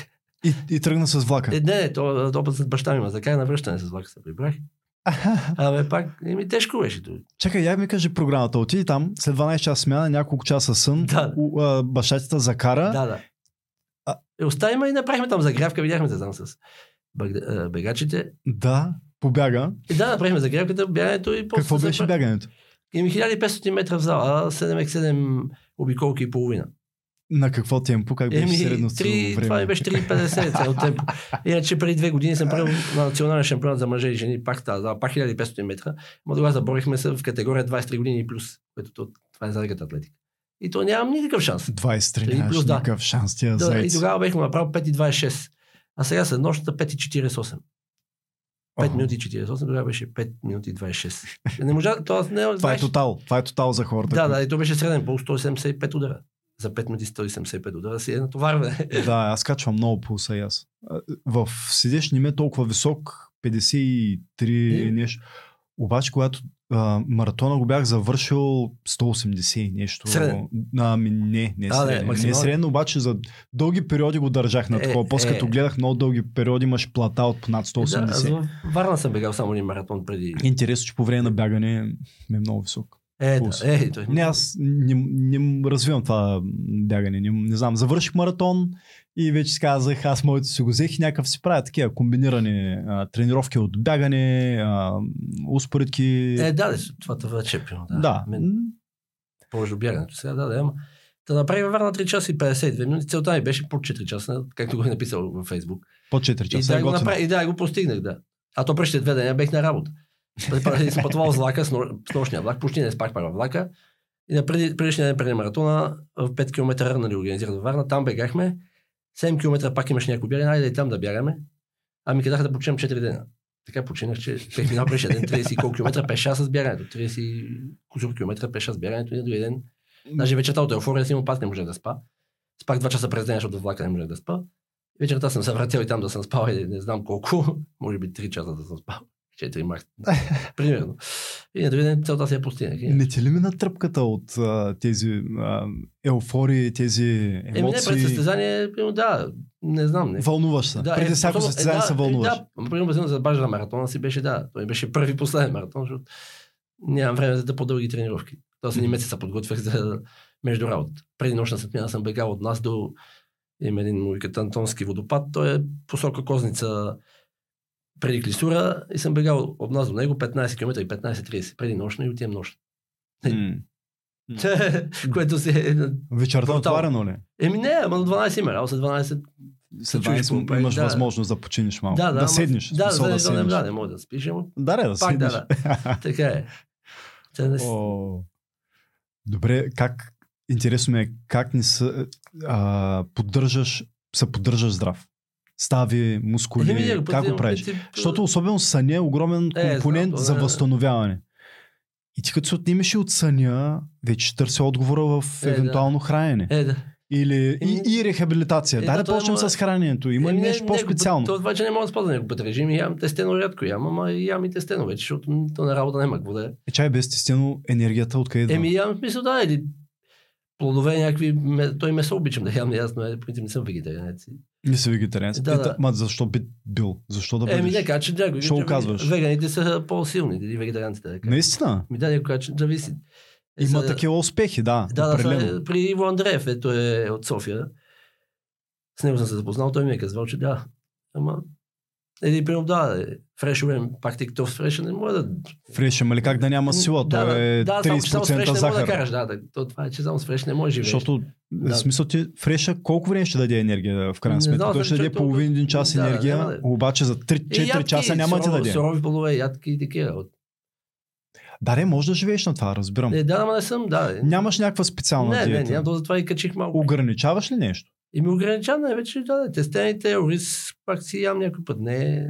и, и тръгна с влака. Е, не, не, то опът с баща ми, ма за край на връщане с влака се прибрах. [LAUGHS] Абе, пак, еми, тежко беше. то. Чакай, я ми кажи програмата. Отиди там, след 12 часа смяна, няколко часа сън, Да. у- а, баща ти закара. Да, да. Е, оставим и направихме там загрявка, видяхме се там с бегачите. Да, побяга. И да, направихме загрявката, бягането и после Какво беше пра- бягането? Ими 1500 метра в зала, 7x7 обиколки и половина. На какво темпо? Как беше 3, време? това ми беше 3,50 цяло темпо. [LAUGHS] Иначе преди две години съм правил на национален шампионат за мъже и жени, пак тази пак 1500 метра. Но тогава заборихме се в категория 23 години и плюс, което то, това е за атлетика. И то нямам никакъв шанс. 23 Три нямаш да. никакъв шанс тия Да, и тогава бехме направил 5,26. А сега след нощта 5,48. 5 Охо. минути 48, тогава беше 5 минути 26. Не можа, т.е. не, [LAUGHS] Това е тотал. Това е тотал за хората. Да, да, и то беше среден пул 175 удара. За 5 минути 175 удара си е натоварване. [LAUGHS] Да, аз качвам много пулса и аз. В седеш не ме е толкова висок, 53 Е. нещо. Обаче, когато а, маратона го бях завършил 180 и нещо. Среден? Ами не, не А, не, среден. Не, максимален. среден, обаче за дълги периоди го държах на Е, такова. После е. като гледах много дълги периоди, имаш плата от над Да, аз 180. в Варна съм бегал само един маратон преди. Интересно, че по време на бягане ми е много висок. Е, пулс. да, е, той. Не, аз не, не развивам това бягане. Не, не знам, завърших маратон и вече си казах, аз моето си го взех и някакъв си правя такива комбинирани а, тренировки от бягане, а, успоредки. Е, да, да, това това е чепино. Да. да. Мен, повече бягането. Сега, да, да, ама. Да направим във Варна 3 часа и 52 минути. Целта ми беше по 4 часа, както го е написал във Фейсбук. По 4 И часа. да, е го направи, и да, го постигнах, да. А то преди две деня бех на работа. Съм пътувал с влака, с, но- с нощния влак, почти не спах пак във влака. И на преди, предишния ден преди маратона, в 5 км нали, организирах във Варна, там бегахме. 7 км пак имаше някой бягане, айде и там да бягаме. Ами казаха да починем 4 дена. Така починах, че бех минал предишния ден 30 и колко километра пеша с бягането. 30 и кусор километра пеша с бягането и другия ден. Даже вечерта от еуфория си имам пак не можех да спа. Спах 2 часа през ден, защото влака не можех да спа. Вечерта съм се вратил и там да съм спал и не знам колко, [LAUGHS] може би 3 часа да съм спал. 4 март. Примерно. И на другия ден целта си я постигнах. Не ти ли мина тръпката от а, тези а, еуфории, тези Еми не, пред емоции? състезание, да, не знам. Не. Вълнуваш се. Да, Преди е, всяко състезание е, се да, вълнуваш. Е, да, примерно за бажа на маратона си беше, да. Той беше първи последен маратон, защото нямам време за да по-дълги тренировки. Тоест един месец се подготвях за между работа. Преди нощна смяна съм бегал от нас до има един мой Антонски водопад. Той е посока Козница преди Клисура и съм бегал от нас до него 15 км и 15-30, преди нощна и отивам нощ. М. [LAUGHS] Което се е... Вечерта отварено ли? Еми не, ама на 12 има работа, след 12 След чуеш 20 какво прави, имаш да. възможност да починиш малко. Да, да, да седнеш. Да, да, да, седнеш. да, не може да спиш, ама Да, да, да пак седнеш. да, да. [LAUGHS] Така е. Те не... О, добре, как, интересно ми е, как не са, а, поддържаш, се поддържаш здрав? Стави, мускули, Еми, ние как го правиш? принцип, Защото особено съня е огромен Е, компонент знам, то за да. възстановяване. И ти като се отнимеш и от съня, вече търси отговора в Е, да. евентуално хранене. Е, да. Или Еми, и, и рехабилитация. е, Дай да, да почнем има- с храненето. Има ли Еми, не- нещо не, по-специално? То това, че не мога да спазя някой път режим ям тестено рядко ям, ама ям и тестено вече, защото то на работа няма какво да е. Е, чай без естествено енергията откъде идва? Еми ям смисъл да, или плодове някакви, той месо обичам да ям, ясно е, в принцип не съм вегетарианец. Не си вегетарианец. Да, да. Ма защо би бил? Защо да бъдеш? Еми не, че някой. Що че казваш? Веганите са по-силни, или вегетарианците. Да. Наистина? Ми да, някой че зависи. Има са- такива успехи, да. Да, да, определено. са, при Иво Андреев, ето е от София. С него съм се запознал, той ми е казал, че да. Ама, един примерно, да, е, фрешове, пак ти като фреша не може да... Фреш, ама ли как да няма сила? да, е да, само, че само с фреш 30% не може захар. да караш, да, да, то, това е, че само с фреш не може да живееш. Защото, Да. в смисъл ти, фреша колко време ще даде енергия в крайна Не сметка? Той ще даде толкова- половин един час Да, да, енергия, няма да- обаче за 3-4 часа няма да ти даде. Сурови плодове, ядки и такива. Да, не, може да живееш на това, разбирам. Не, да, ама не съм, да. Нямаш някаква специална не, не, диета. нямам, то затова и качих малко. Ограничаваш ли нещо? И ми ограничава най-вече, да, тестените, ориз, пак си ям някой път. Не,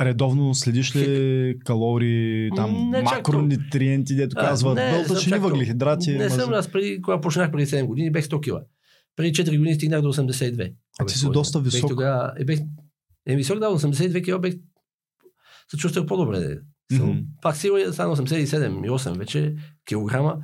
Редовно следиш ли калории, там, Не макронутриенти, дето казват, съм толкова. въглехидрати. Не съм, мазнини. аз преди, когато почнах преди 7 години, бех 100 кила. Преди 4 години стигнах до 82. А ти си доста бех висок. Тогава, е, бех, е, висок, да, 82 кила бех се чувствах по-добре. Съм, Мгм. Пак е стана 87 и 8 вече килограма.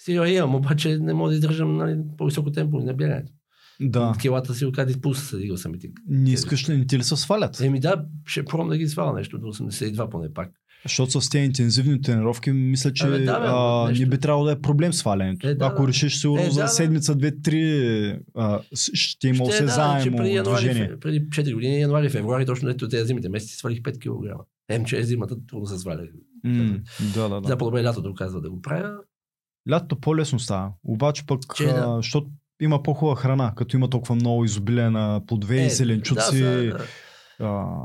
Сила имам, обаче не мога да издържам нали, по-високо темпо на бягането. Да. Килата си откади пулса се дигал съм и. Не искаш ли, не ти ли се свалят? Еми да, ще пробвам да ги сваля нещо до 82 поне пак. Защото с тези интензивни тренировки, мисля, че Абе, да, бе, а, не би трябвало да е проблем свалянето. Е, да, Ако да. решиш сигурно Е, за да, да. седмица, две, три, а, ще има да, че осезаемо преди, януари, движение. преди 4 години, януари, февруари, точно ето тези зимите месеци, свалих 5 кг. Ем, че е зимата, трудно се сваля. М, Да, да, Да, да. по-добре лятото казва да го правя. Лятото по-лесно става. Обаче пък, Че, да. а, защото има по-хубава храна, като има толкова много изобилие на плодове и зеленчуци. Е, Да, са, а,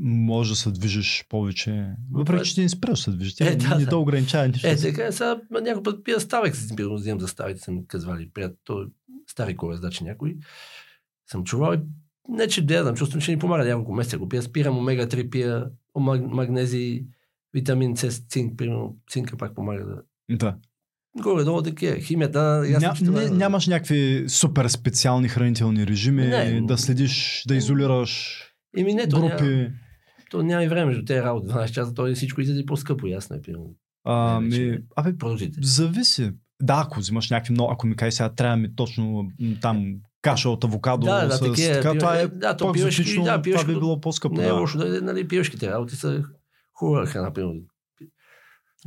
може да се движиш повече. Въпреки, че ти не спираш да се движиш. Е, не, да, не да. ограничава нищо. е, така, сега някой път пия ставек, примерно взимам за ставите, са ми казвали, приятел, стари колездачи някой. Съм чувал и не, че гледам, чувствам, че ни помага няколко месеца го пия. Спирам омега-3, пия омаг- магнези, витамин С, цинк, примерно, цинка пак помага да... Да. Горе-долу такива. Химията, ясно, Ня, че това не, е- нямаш някакви супер специални хранителни режими, Не. да следиш, да изолираш Еми не, то, групи. Няма, то няма и време между тези работи. 12 часа, то всичко излезе по-скъпо, ясно е. Примерно. А, Не, ми, вече- абе, Продуктите. зависи. Да, ако взимаш някакви много, ако ми кажеш сега трябва ми точно там каша от авокадо Да, да, с такива, така, пива- това е да, то пивешки, да, това пивешки- би било по-скъпо. Не е да. лошо, да, нали, пивешките работи са хубава храна, примерно.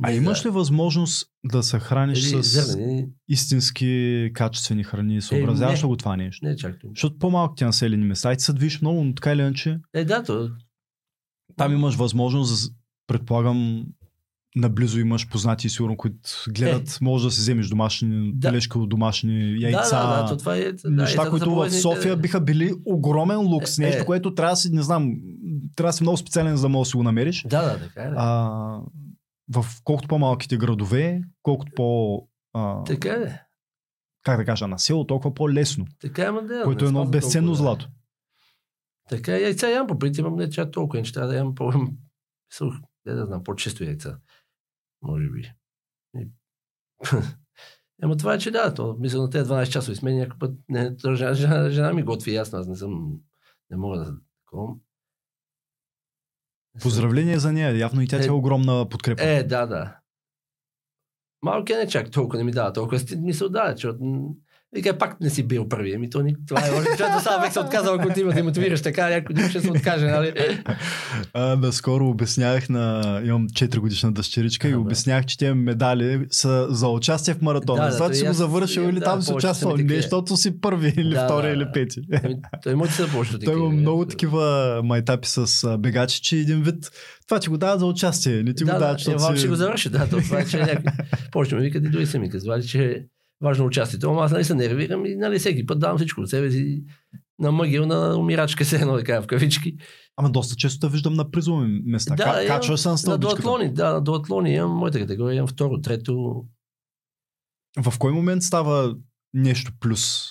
А имаш ли възможност да се храниш Или с зърнени, истински качествени храни? Съобразяваш не. ли го това нещо? не е чак това. Защото по-малките населени места, и ти се движиш много, но така или иначе, Е, да, то. там имаш възможност, предполагам, наблизо имаш познати, сигурно, които гледат, може да си вземеш домашни, Е. Да. от домашни яйца. Да, да, да, то това е. Да, неща, яйцата които в София да. биха били огромен лукс. Е, Нещо, е. което трябва да си, не знам, трябва да си много специален, за да можеш да си го намериш. Да, да, така е. Да. А, в колкото по-малките градове, колкото по... А, Така е. как да кажа, на село, толкова по-лесно. Така е, да. което е не едно безценно толкова, злато. Така е, яйца ям по принцип, не чак толкова, че трябва да ям по... Сух, не да знам, по-често яйца. Може би. И... [LAUGHS] Ама това е, че да, то, мисля на тези 12 часови смени някой път, не, жена, жена, жена, ми готви, ясно, аз не съм, не мога да такова. Поздравление за нея. Явно и тя Е, е огромна подкрепа. Е, да, да. Малко е не чак толкова, не ми дава толкова. Сти- Мисъл да, защото Вика, пак не си бил първи. Ами то ни, това е. Човек само век се отказал, ако ти да мотивираш така, някой друг ще се откаже, нали? А, наскоро обяснявах на... Имам 4 годишна дъщеричка и А, да. обяснях, че тези медали са за участие в маратона. Да, Да, да, това, то че и си го завършил или да, там си участвал. Не, защото си първи или Да, втори да, или да. пети. Той може да се почне Той има много такива майтапи с бегачи, че един вид това, че го дават за участие, не ти да, го да, дават, е, защото си... ще го завърши, да, то това е, че някой... [LAUGHS] Повече ме викат и дори са ми казвали, че важно участието. Ама аз нали се нервирам и нали всеки път давам всичко от себе си на мъгил, на умирачка се [LAUGHS] едно, да кажа в кавички. Ама доста често те виждам на призови места. Да, Ка- Качва се на На дуатлони, да, на дуатлони имам моята категория, имам второ, трето. В кой момент става нещо плюс?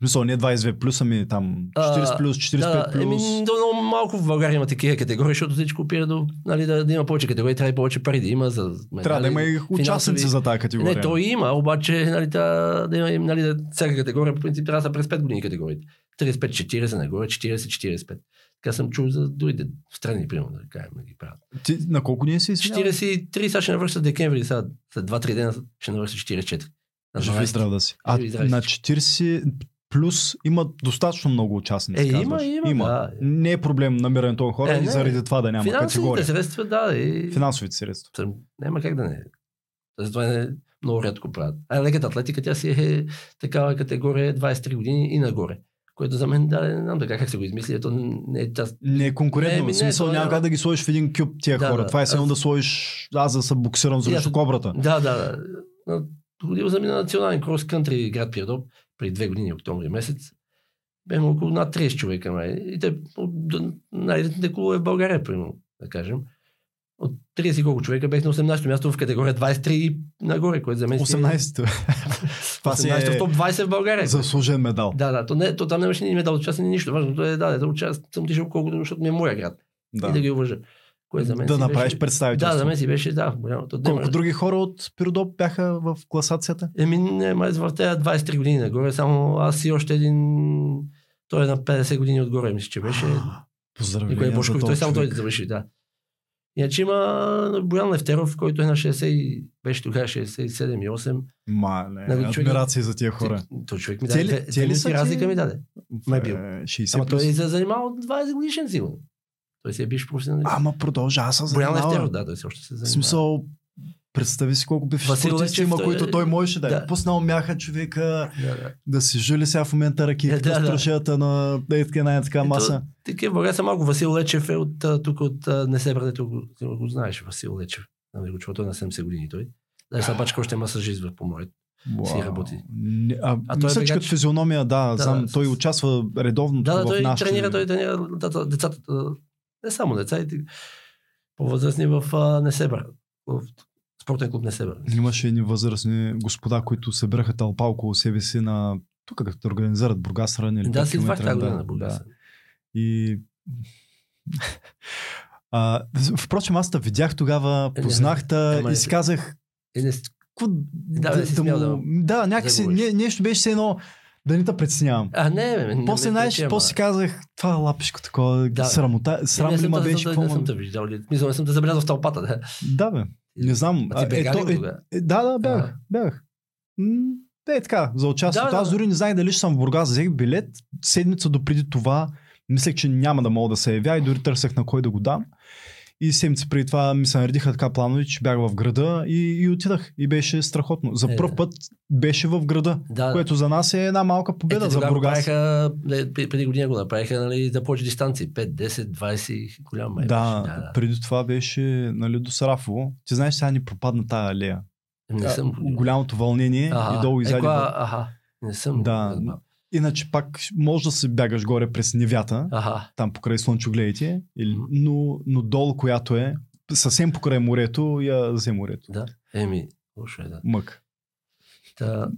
В Смисъл, не 22 плюс, ами там 40 А, плюс, 45 да, плюс. еми, до много малко в България има такива категории, защото всичко опира до, нали, да, да има повече категории, трябва и повече пари да има за медали. Трябва да има и участници за тази категория. Не, то има, обаче нали, трябва да има нали, да, всяка категория, по принцип трябва да са през 5 години категориите. 35-40 нагоре, 40-45. Така съм чул за другите страни, примерно, да кажем, да ги правят. Ти на колко ние си извинявай? 43 сега ще навърша декември, сега след 2-3 дена ще навърша 44. На Живи 12. здрав да си. А на всички. 40 плюс има достатъчно много участници. Е, има, казваш. има, да. Не е проблем намирането на хора Е, и не. заради това да няма Финансовите категория. средства, да. И... Финансовите средства. Съм- Няма как да не. Затова не много рядко правят. А леката атлетика, тя си е такава категория 23 години и нагоре. Което за мен, да, не знам така как се го измисли, то не е част. Не е конкурентно. Не, не, смисъл няма как да ги сложиш в един кюб тия Да, хора. да. Това е само Аз- да сложиш аз да се боксирам срещу кобрата. Да, да, да. Ходил за ми на национален крос кантри град Пирдоп преди две години, октомври месец. Бяхме около над 30 човека. Май. И те от най-летните клубове в България, примерно, да кажем. От 30 и колко човека бех на 18-то място в категория 23 и нагоре, което за мен си е- 18-то. [LAUGHS] Това си 18 в е топ 20 в България. заслужен медал. Да, да, то, не, то там нямаше ни медал от участие, ни нищо. Важното е да, да участвам, съм отишъл колкото, защото ми е моя град. Да. И да ги уважа. Кое за мен да направиш беше... представителство. Да, за мен си беше, да, голямото. Колко Дема- други хора от Пиродоп бяха в класацията? Еми, не, май в тези 23 години нагоре, само аз и още един... Той е на 50 години отгоре, мисля, че беше. Поздравления е Бошков, той само той завърши, да. Иначе има Боян Левтеров, който е на 60, и- беше тогава 67 и 8. Мале, Нали, човек- адмирации за тия хора. Той човек ми даде. ли- две- те две ли минути са ти- разлика ми даде. Май бил. Е, 60 Ама той се занимавал от 20 годишен сигурно. Той си е биш професионалист. Ама продължава се Боян занимава. Левтеров, да, той си още се В занимава. смисъл, представи си колко бивши спортисти има, той които е- той можеше да, да. е пуснал мяха човека, Да, да. да си жули сега в момента ръки, Е, да, да. страшата на е, така, една така маса. Такива България са малко. Васил Лечев е от тук от а, Несебър, дето го, го, знаеш, Васил Лечев. Нали го чува, той е на 70 години той. Да, са бачка още е масажист в помоят. си Вау. работи. Не, А, А той е мисля, че бегач. като физиономия, да, Да, знам, да, той с- участва редовно Да, да, в той нашите... тренира, той тренира децата, не само деца, и по-възрастни в а, Несебър. В спортен клуб Несебър. Имаше едни възрастни господа, които събираха тълпа около себе си на тук като организират Бургас Рън или Да, 5 си тази да, на Бургас. да. И [LAUGHS] а, впрочем, аз те видях тогава, Е, познах те и си казах, Е, не, Да, смял да му да, някакси, не, нещо беше все едно да не те притеснявам. а, не, не, После, знаеш, после си казах, това е лапишко такова, Да. срамота, срам ли ма те- беше? не, съм те виждал. Мисля, не съм те забелязал в тълпата. Да, Да, бе. Не знам. А ти бега е, тогава? е, да, да, бях. Бях. Да, е така, за участието. Да, Аз дори не знаех дали ще съм в Бургас. Взех билет. Седмица допреди това мислех, че няма да мога да се явя и дори търсех на кой да го дам. И седмица преди това ми се наредиха така планове, че бях в града и, и отидах. И беше страхотно. За Е, първ да. път беше в града, да. което за нас е една малка победа Ето, за Бургас. Правиха, не, пр- преди година го направиха нали, за повече дистанции. 5, 10, 20, голям май Да, беше. да, преди това беше нали, до Сарафово. Ти знаеш, сега ни пропадна тая алея. да. Не съм. Голямото вълнение Аха, и долу е, изяде. коя- Аха, не съм. Да. разбрал. Иначе пак може да се бягаш горе през Невята, Аха. там покрай слънчогледите, или, но, но долу, която е съвсем покрай морето, я взе морето. Да. Еми, лошо е, да. Мък. Та,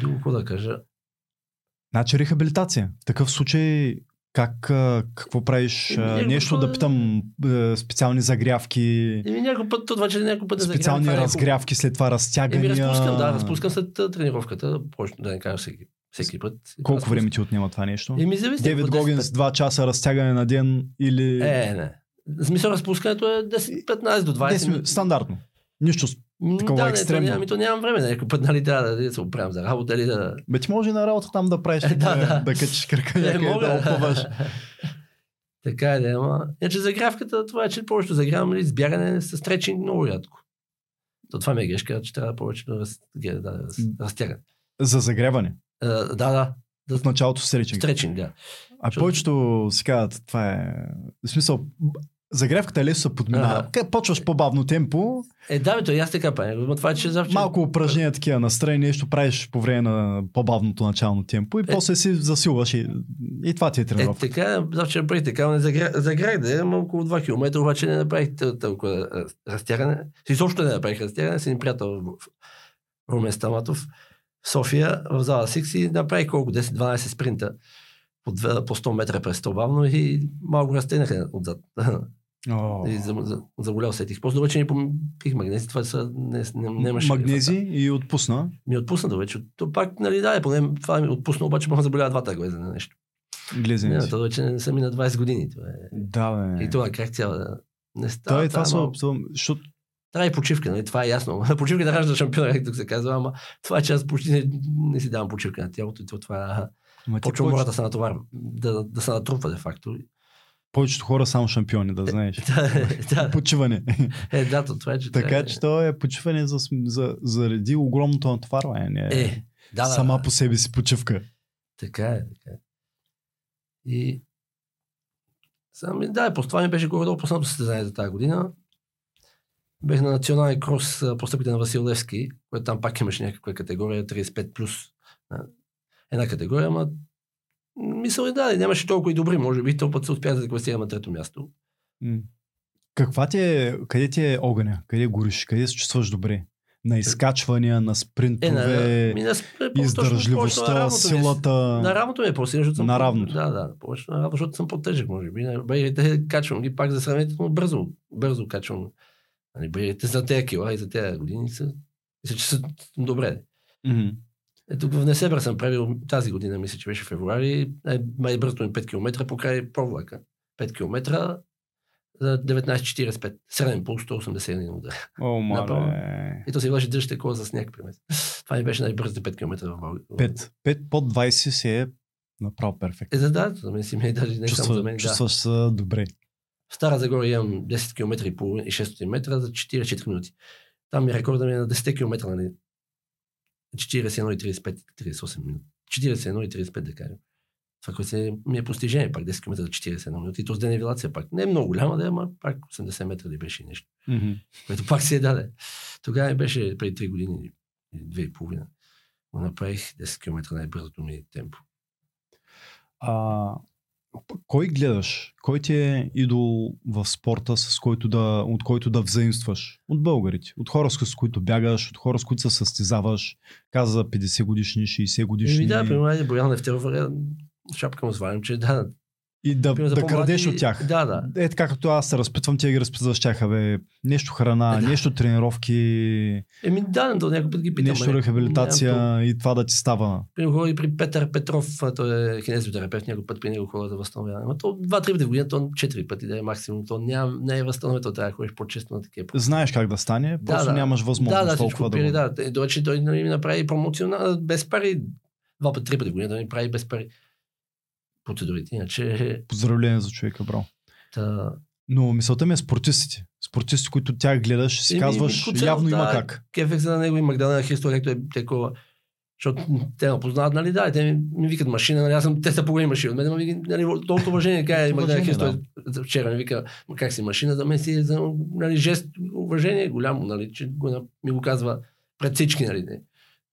друго какво да кажа. Значи рехабилитация. В такъв случай как, какво правиш? Някакво- нещо да питам, е, специални загрявки, Еми, някой път, това, че някой път да специални загрявам, е разгрявки, след това разтягания. Еми, разпускам, да, разпускам след тренировката, да не кажа всеки, всеки път. Колко време ти отнема това нещо? Еми, зависи. Девид по 10 Гогинс, 2 часа разтягане на ден или... Е, не. В смисъл разпускането е 10, 15 до 20 10 минути. Стандартно. Нищо с- Такова да, екстремно. Не, то, няма, то нямам време. Някой път нали, трябва да, да се оправям за работа или да... Бе, ти може и на работа там да правиш, Е, да, да, да. да качиш кръка Не някъде, мога. да опъваш. [LAUGHS] така е, да, ама... Иначе загрявката, това е, че повечето загрявам нали, с бягане с стречинг много рядко. То това ми е грешка, че трябва повече да, раз, да, да, раз, разтягане. За загреване. А, да, да, В началото стречинг. стречинг, да. А Защото- повечето си казват, това е... В смисъл, загревката лесно се подминава. Ага. Почваш по-бавно темпо, Е, да, бе, то и аз така правя. Но това е, че завчера... малко упражнения такива настрани, нещо правиш по време на по-бавното начално темпо и Е. после си засилваш и, и това ти е Е, тренировка. така, завчера правих така, не загрях, загрях да е, около 2 км, обаче не направих толкова раз- разтягане. Си изобщо не направих разтягане, с един приятел Румен Стаматов в София, в зала Сикс и направих колко 10-12 спринта по, две, по 100 метра през бавно и малко разтегнах отзад. О, [LAUGHS] и за, за, заболял усетих. После вече не пих магнези, това са, не, не, нямаше. Магнези и отпусна. Ми отпусна да вече. То пак, нали, да, е, поне това ми отпусна, обаче ме заболява двата глеза на нещо. Не, Глезенци. то вече не са ми на 20 години. Това е. Да, бе. И това как цяла. Не става. Той, това това, са, малко- защото Трябва и почивка, нали? това е ясно. [LAUGHS] Почивка да ражда шампиона, както се казва, ама това е, че аз почти не, не си давам почивка на тялото и то това Ма ти почва мората да се натоварва, да, да се натрупва де факто. повечето хора само шампиони, да знаеш. [LAUGHS] да, Почиване. е, да, то това е, че така трябва- че то е почиване за, за, заради огромното натоварване. Не е Е, да, да, сама по себе си почивка. Така е, така е. И Сами, да, по това ми беше горе-долу последното състезание за тази година. Бех на национален крос а, по стъпките на Васил Левски, което там пак имаше някаква категория 35 плюс. Една категория, ама мисъл е да, нямаше толкова и добри, може би, този път се успя да класира на трето място. Каква ти е, къде ти е огъня? Къде гориш? Къде се чувстваш добре? На изкачвания, на Е, на, спринтове, ми, на, на издържливостта, равното ми е. силата. На равното ми е по-силно, защото съм... На равното. Да, да, повече на равното, защото съм по-тежък, може би. Не, Бейрите качвам ги пак за сравнително бързо. Бързо качвам. Нали, бейрите за тези кила и за тези години са... Мисля, че са добре. Мгм. Ето в Несебър съм правил тази година, мисля, че беше февруари, най- най-бързото ми 5 км покрай провлака. 5 км за 19.45. Среден пулс 181 удар. О, мале. И то се влаше дъжд кола за сняг при мен. Това ми беше най-бързите 5 км в България. Пет. Пет под 20 си е направо перфект. Е, да, да, за мен си ми е даже не само за Чувства, мен. Да. чувстваш се добре. В Стара Загора имам 10 км и половина и 600 метра за 44 минути. Там ми рекорда ми е на 10 км, нали? 41,35 38 минути. 41,35 да кажем. Това, което се- ми е постижение, пак 10 км за 41 минути. И то с денивелация пак. Не е много голяма, да, е, ама пак 80 метра ли беше и нещо. Мгм. Което пак си е даде. Тогава беше преди 3 години или 2,5. Го направих 10 км най-бързото ми темпо. А, кой гледаш? Кой ти е идол в спорта, с който да, от който да взаимстваш? От българите. От хора, с които бягаш, от хора, с които се състезаваш. Каза 50 годишни, 60 годишни. Еми да, примерно, айде, Боян Левтеров, е, шапка му свалям, че да, и да, примерно, за да крадеш от тях. Да, да. Е, така като аз се разпитвам, ти ги разпитваш тях, бе. Нещо храна, Е, да. нещо тренировки, Еми да, до някой път ги питам. нещо не- рехабилитация нямам и това да ти става. Примерно ходи при Петър Петров, той е кинезиотерапевт, някой път при него хора да възстановява. Но то два-три пъти в година, то четири пъти да е максимум. То няма, не е възстановено, то трябва да ходиш по-често на такива. Знаеш как да стане, просто да. нямаш възможност да, да, толкова да пире, го... да. Той, той нали, ми направи промоционал, без пари. Два пъти, три пъти в година да ми прави без пари. Процедурите, иначе... Поздравление за човека, браво. Та, Но мисълта ми е спортистите. Спортисти, които тях гледаш, си Еми, казваш, Митко Ценов, явно има да, как. кефех на него и Магдалена Христо, както е такова. Защото те ме познават, нали, да, те ми, ми викат машина, нали, аз съм, те са по-големи машини от мен, ми, нали, толкова уважение, [LAUGHS] кая и Магдалена Уважение, Христо, вчера ми вика, «Ма как си машина, за мен си е за, нали, жест, уважение голямо, нали, че го, ми го казва пред всички, нали, не,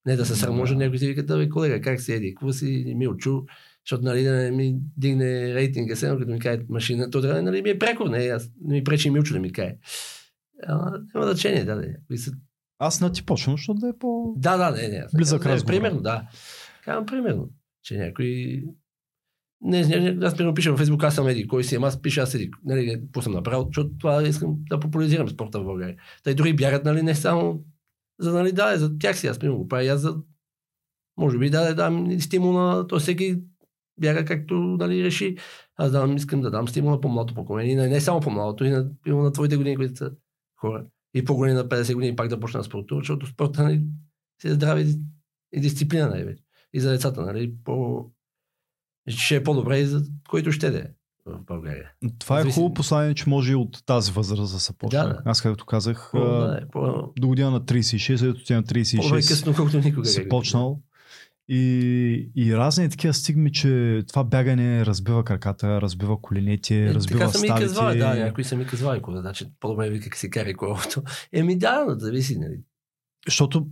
не да се сраможа, някой си вика, да бе, колега, как си еди, какво си Милчо, защото, нали, да не ми дигне рейтинга, сега, като ми каже машина, то трябва, нали, ми е прекор, не, аз, не ми пречи Милчо да ми каже. Ама, няма значение, да, да. Са Аз на ти почвам, защото да е по... да, да, не, не. Близък не, разговор. Примерно, да. Казвам примерно, че някой... Не, не, не, аз примерно пиша във Фейсбук, аз съм еди, кой си, ама аз пиша аз еди, нали, какво съм направил, защото това искам да популяризирам спорта в България. Те дори бягат, нали, не само за, нали, да, за тях си, аз примерно го правя, аз за, може би да, да дам стимул на, то всеки бяга както, нали, реши. Аз давам, искам да дам стимул на по-младото поколение, и на, не само по-младото, и на, примерно, на твоите години, които са хора. и по-големи на 50 години пак да почна спорта, защото спорта нали, си е здраве и, и дисциплина най-вече. И за децата, нали, по... ще е по-добре и за който ще да е в България. Това е Зависи... хубаво послание, че може и от тази възраст да се почне. Да, да. Аз както казах, по, да, е, по... до година на 36, ето ти на 36. По-късно, колкото никога. Си почнал. И, и разни такива стигми, че това бягане разбива краката, разбива коленете, е, разбива така ставите. Са ми казвали, да, някои са ми казвали, кога, значи по-добре ви как си кари колкото. Еми да, но зависи, нали. Защото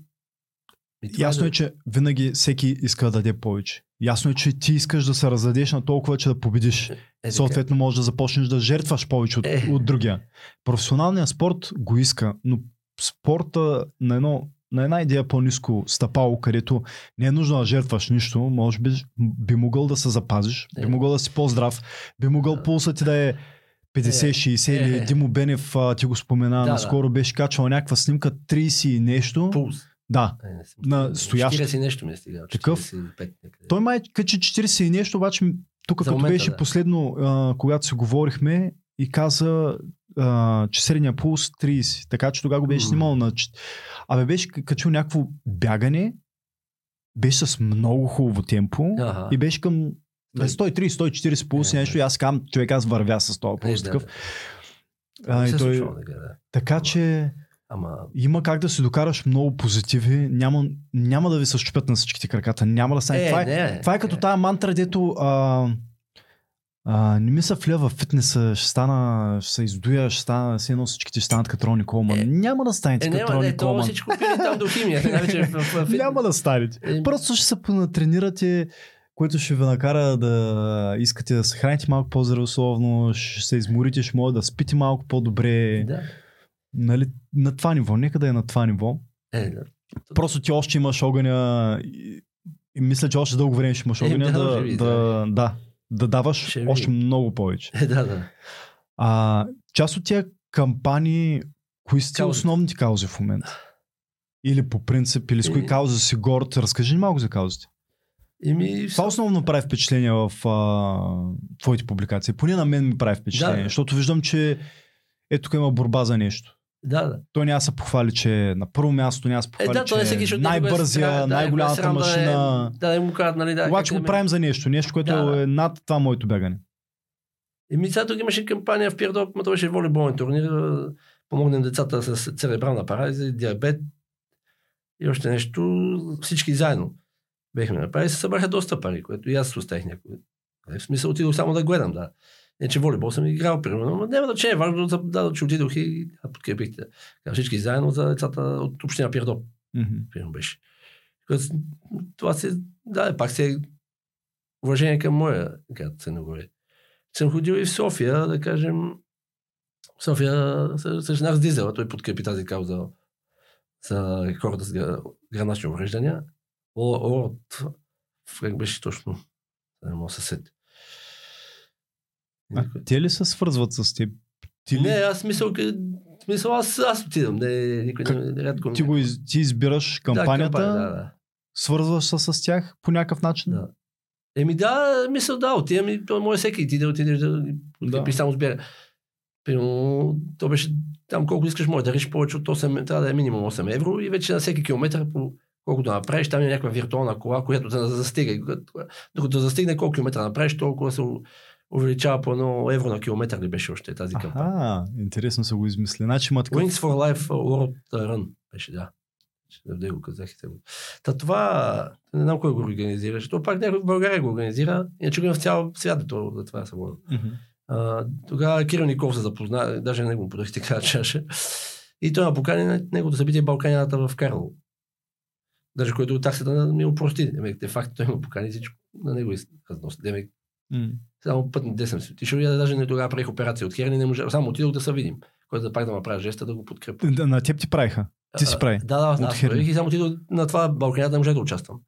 Ясно е, че винаги всеки иска да даде повече. Ясно е, че ти искаш да се раздадеш на толкова, че да победиш. Е, е Съответно, можеш да започнеш да жертваш повече от, е. от другия. Професионалният спорт го иска, но спорта на, едно, на една идея по-низко стъпало, където не е нужно да жертваш нищо, може би би могъл да се запазиш, е. би могъл да си по-здрав, би могъл пулсът ти да е 50-60 е. или е. Димо Бенев ти го спомена, да, наскоро да. беше качвал някаква снимка 30 и нещо. Пулс. Да. Е, не, на стоящ. 40 нещо ми е. Такъв. 45, Той май качи 40 и нещо, обаче тук като момента, беше да. последно, а, когато се говорихме и каза, а, че средния пулс 30. Така че тогава го беше снимал на... Абе беше качил някакво бягане, беше с много хубаво темпо ага. и беше към 130-140 пулс е, нещо и аз казвам, човек аз вървя с този пулс. Е, такъв. Да, да. А, и той... Така че... Ама... Има как да си докараш много позитиви, няма, няма да ви се щупят на всичките краката, няма да стане. Е, това, е, не, това е като е. тази мантра, дето а, а, не ми се влява в фитнеса, ще стана, ще се издуя, ще стана, все едно всичките ще станат като Рони Колман. Е, няма да станете е, като Рони не, Колман. всичко там до химия. няма да станете. Е, Просто ще се понатренирате което ще ви накара да искате да се храните малко по-здравословно, ще се изморите, ще може да спите малко по-добре. Да нали, на това ниво. Нека да е на това ниво. Е, да. Просто ти още имаш огъня и, и мисля, че още дълго време ще имаш е, огъня е, да, да, да, да, да, да даваш ще още ви. много повече. Е, да, да. А, част от тия кампании, кои са основните каузи в момента? Или по принцип, или с кои е... каузи си горд? Разкажи ни малко за каузите. Еми, Това основно прави впечатление в а, твоите публикации. Поне на мен ми прави впечатление, да, защото виждам, че ето тук има борба за нещо. Да, да. Той няма се похвали, че е на първо място, няма се похвали, е, да, че всеки, е най-бързия, да, най-голямата да, машина. Да, да, му кажат, нали, да, Обаче го правим за нещо, нещо, което да, е над това моето бягане. Еми, сега тук имаше кампания в Пирдоп, това беше волейболен турнир, помогнем децата с церебрална парализа, диабет и още нещо, всички заедно бехме направили, се събраха доста пари, което и аз оставих някой. В смисъл отидох само да гледам, да. Не, че волейбол съм играл, примерно, но няма да че е важно, да, да, че отидох и подкрепихте. Всички заедно за децата от община Пирдоп. Mm-hmm. Примерно беше. Това се, да, пак се уважение към моя град се нагоре. Съм ходил и в София, да кажем, в София срещнах с Дизела, той подкрепи тази кауза за хората с гранични увреждания. От, как беше точно, не мога се сети. А те ли се свързват с теб? Ти ли... Не, аз смисъл, смисъл аз, аз отидам. Не, никой как, не, рядко. Ти, го из, ти избираш кампанията, да, кампания, да, да. свързваш се с тях по някакъв начин? Да. Еми да, мисля да, отивам и то може всеки ти да отидеш да, да. да. само сбира. Примерно, то беше там колко искаш, може да решиш повече от 8, трябва да е минимум 8 евро и вече на всеки километър по колкото направиш, там е някаква виртуална кола, която да застига. Докато застигне колко километра направиш, толкова се увеличава по едно евро на километър ли беше още тази кампания. А, интересно са го измисли. Значи, ма такъв... Wings for Life World Run беше, да. Да го казах. Та това, не знам кой го организира, защото пак някой в България го организира, иначе го има в цял свят, то, за това съм mm-hmm. Тогава Кирил Никол се запозна, даже не го подарих така чаша. И той ме покани на неговото събитие Балканината в Карло. Даже който от таксата ми упрости. Де факто той му покани всичко на него Демек, Mm. Само път не съм си отишъл. Я даже не тогава правих операция от херни, не може. Само отидох да се видим. Който да пак да направя жеста да го подкрепя. Да, на теб ти правиха. Ти си прави. Да, да, да. Аз и само отидох на това Балканият да може да участвам.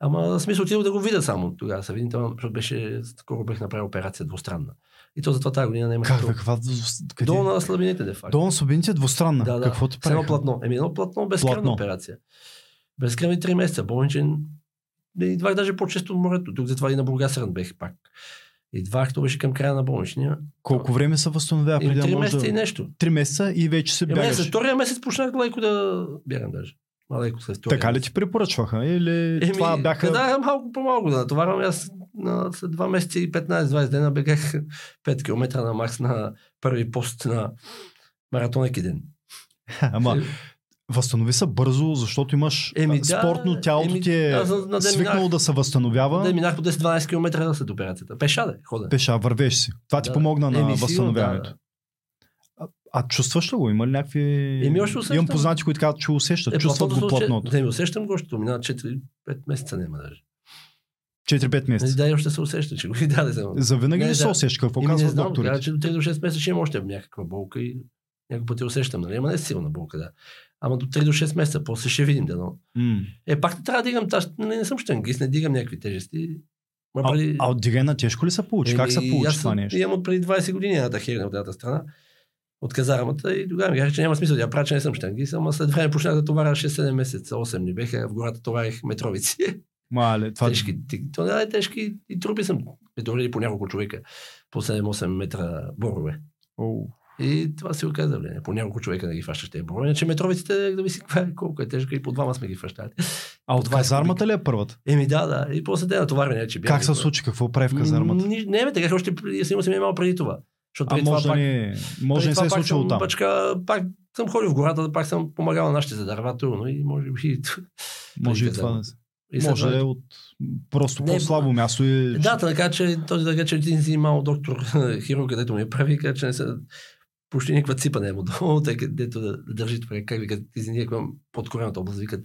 Ама в смисъл отидох да го видя само тогава. Се видим, защото беше, скоро бях направил операция двустранна. И то затова тази година няма. Как, това. каква? Къде? Долу на слабините, де факто. Долу на слабините двустранна. Да, да. Какво ти прави? Едно платно. Еми едно платно, безкръвна операция. Безкръвни три месеца. Болничен. Идвах даже по-често от морето. Тук затова и на Бургас бех пак. Идвах, то беше към края на болничния. Колко време се възстановява преди да три месеца да... и нещо. Три месеца и вече се Е, бягаш. след втория месец почнах леко да бягам даже. Малеко след втория Така ли ти препоръчваха? Или Еми, това бяха... Да, малко по-малко да натоварвам. Аз на, след два месеца и 15-20 дена бегах 5 км на макс на първи пост на маратон Екиден. Ама възстанови се бързо, защото имаш Еми, да, спортно тялото еми, ти е аз на- на ден свикнало минах. да се възстановява. Да, минах по 10-12 км след операцията. Пеша да хода. Пеша, вървеш си. Това ти Да. помогна на Еми, сигурно, възстановяването. да. А, а чувстваш ли го? Има ли някакви... Еми, още усещам. Имам познати, които казват, че усещат. Е, чувстват го платното. Не, ми усещам го, защото минава 4-5 месеца няма даже. 4-5 месеца. Да, и още се усеща, че го и даде. За винаги Не, ли се да. усещаш? Какво знам, докторите? казва, че до 3 до 6 месеца ще има още някаква болка и някой път я усещам, нали? Ама не е силна болка, да. Ама до 3 до 6 месеца, после ще видим, да, но... М. Е, пак не трябва да дигам, аз нали, не съм щангист, не дигам някакви тежести. Ма А, преди- а от дигена тежко ли се получи? Как се получи аз това нещо? Имам от преди 20 години едната херня от едната страна. От казармата и тогава ми казах, че няма смисъл да я правя, че не съм щангист, ама след време почнах да товаря 6-7 месеца, 8 ни беха, в гората товарих метровици. Мале, това... Тежки, то не е тежки и трупи съм. Метроли по няколко човека, по 7-8 метра борове. Оу. И това си оказа, бе, по няколко човека да ги фащаш тези борове. Иначе метровиците, да ви си каква колко е тежка и по двама сме ги фащали. А от 20 казармата ли е първата? Еми да, да. И после те натоварване, че бях. Как се случи? Какво прави в казармата? Не, бе, така още при- съм имал преди това. Защото А преди може това да не, може не това се е случило там. Бачка, пак съм ходил в гората, пак съм помагал на нашите за дърва, трудно и може би... [LAUGHS] Може и това да се. И Може това- е от просто Не, по-слабо място и... Да, така че този така, че един си имал доктор [LAUGHS] хирург, където ми прави, така че не са почти никаква ципа не е му долу, тъй като дето да, да държи това, как викат, ти си някаква под корената област, викат,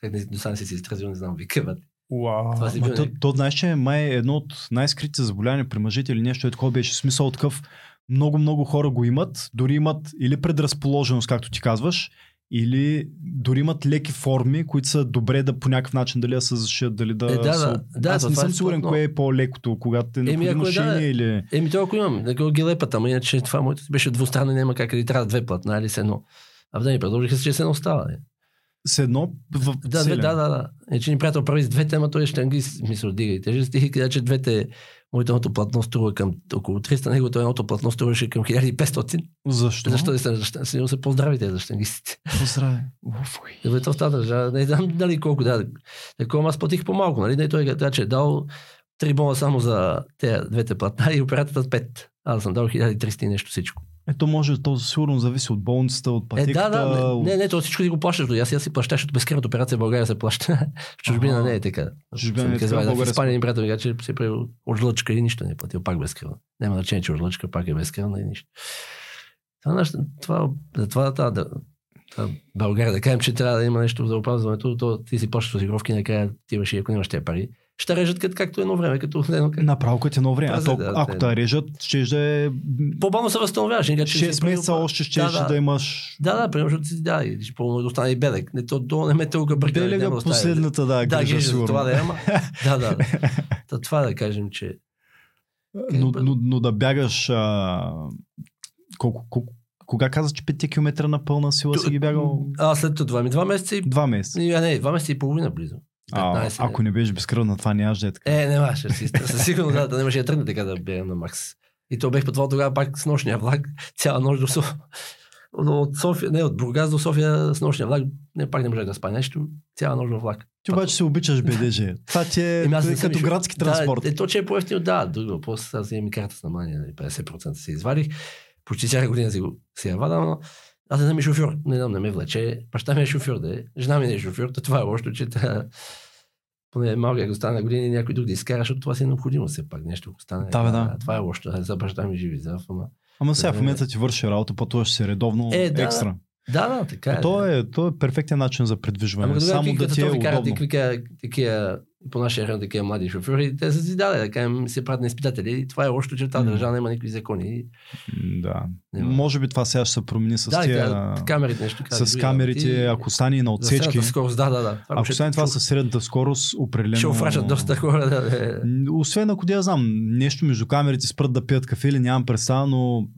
как не, до сега си си изтразил, не знам, викат. Уау. Това си бил то, то, знаеш, че май е едно от най-скритите заболявания при мъжете или нещо е такова беше смисъл такъв. Много, много хора го имат, дори имат или предразположеност, както ти казваш, или дори имат леки форми, които са добре да по някакъв начин дали да се защитят, дали да... Е, да, са... да, да, Аз то не това съм е сигурен кое е по-лекото, когато е Еми, необходимо ако е, да, шение или... Еми, то ако имам, да го гелепата, ама иначе това моето беше двустранно, няма как да трябва две платна или с едно. А да ни продължиха се, че с едно става. Не? С едно в Да, две, да, да, да. Е, че ни приятел прави с двете, ама той е штангист, мисля, дига и тежести. И каза, че двете, моето едното платно струва към около 300, неговото едното платно струваше към 1500. Защо? Защо да се защитават? Сигурно са по-здравите за щангистите. Поздраве. Уф, уй. И бе, то става държава. Не знам дали колко да. Такова аз платих по-малко, нали? Не, той така, че е дал три бона само за те двете платна и операцията с пет. Аз съм дал 1300 и нещо всичко. Ето може, то сигурно зависи от болницата, от Е, пътеката. да, да, от- не, не, то всичко ти го плащаш. Аз сега си плащаш, защото безкръвната операция в България се плаща. [LAUGHS] в чужбина не е така. Чужбина не е така, в Испания един приятел ми каза, че се прави от жлъчка и нищо не е платил, пак безкръвна. Няма значение, че от жлъчка пак е безкръвна и нищо. Това, това, това, това, да, България, да кажем, че трябва да има нещо за опазването, то ти си плащаш осигуровки, накрая ти имаш и ако нямаш тези пари. Ще режат като, както едно време, като едно, как... Направо като едно време. А Това то, да, ако те- те режат, ще да е По-бавно се възстановяваш. иначе си 6 правил месеца още ще Да, да, да. да имаш Да, да, примерно, защото да, и ще по да остане и белек. Не, то, то не ме толкова бърка. Белега да остане. последната, да, Да, грижа, сигурно. това да е, ама. да, да. [LAUGHS] Та, това да кажем, че но, но, но, да бягаш а, колко, колко, кога каза, че 5 км на пълна сила си ги бягал? А, след това ми два месеца и... Два месеца. а, Не, два месеца и половина близо. А, 15, ако не беше безкръвна, това нямаш да е така. Е, не маше си. Със сигурност да, имаше да тръгне така да бягам на Макс. И то бех пътувал тогава пак с нощния влак, [LAUGHS] цяла нощ до София. От София, не, от Бургас до София с нощния влак, не, пак не можех да спа нещо, цяла нощ във влак. Ти обаче се обичаш БДЖ. Това ти е [LAUGHS] Еми, аз не като шофьор. градски транспорт. Да, е, то, че е по-ефтино, да, друго въпрос. Аз имам и карта с намаление, нали, 50% си извадих. Почти всяка година си, го, си я вадам, но аз не съм и шофьор. Не знам, не ме влече. Баща ми е шофьор, да е. Жена ми не е шофьор, то това е лошо, че та, поне малко, ако стане години, някой друг да изкара, защото това си е необходимо все пак. Нещо, ако стане. Да, бе, да. Това е лошо. За баща ми живи здрав, ама. Ама сега в Е, момента ти върши работа, пътуваш се редовно Е, да. екстра. Да, да, така е. То е, то е перфектен начин за придвижване. Ама Само да ти е карат удобно. такива, такива, по нашия район такива млади шофьори, те са си дали, да кажем, се правят на изпитатели. Това е лошо, че тази М. държава няма никакви закони. Да. Няма. Може би това сега ще се промени с да, тия... да, камерите нещо. каза, с камерите, работи. ако стане на отсечки, скорост, да, да, да. Това ако стане това със средната скорост, определено... Ще офрачат доста хора. Да, да. Освен ако да знам, нещо между камерите спрат да пият кафе или нямам представа, но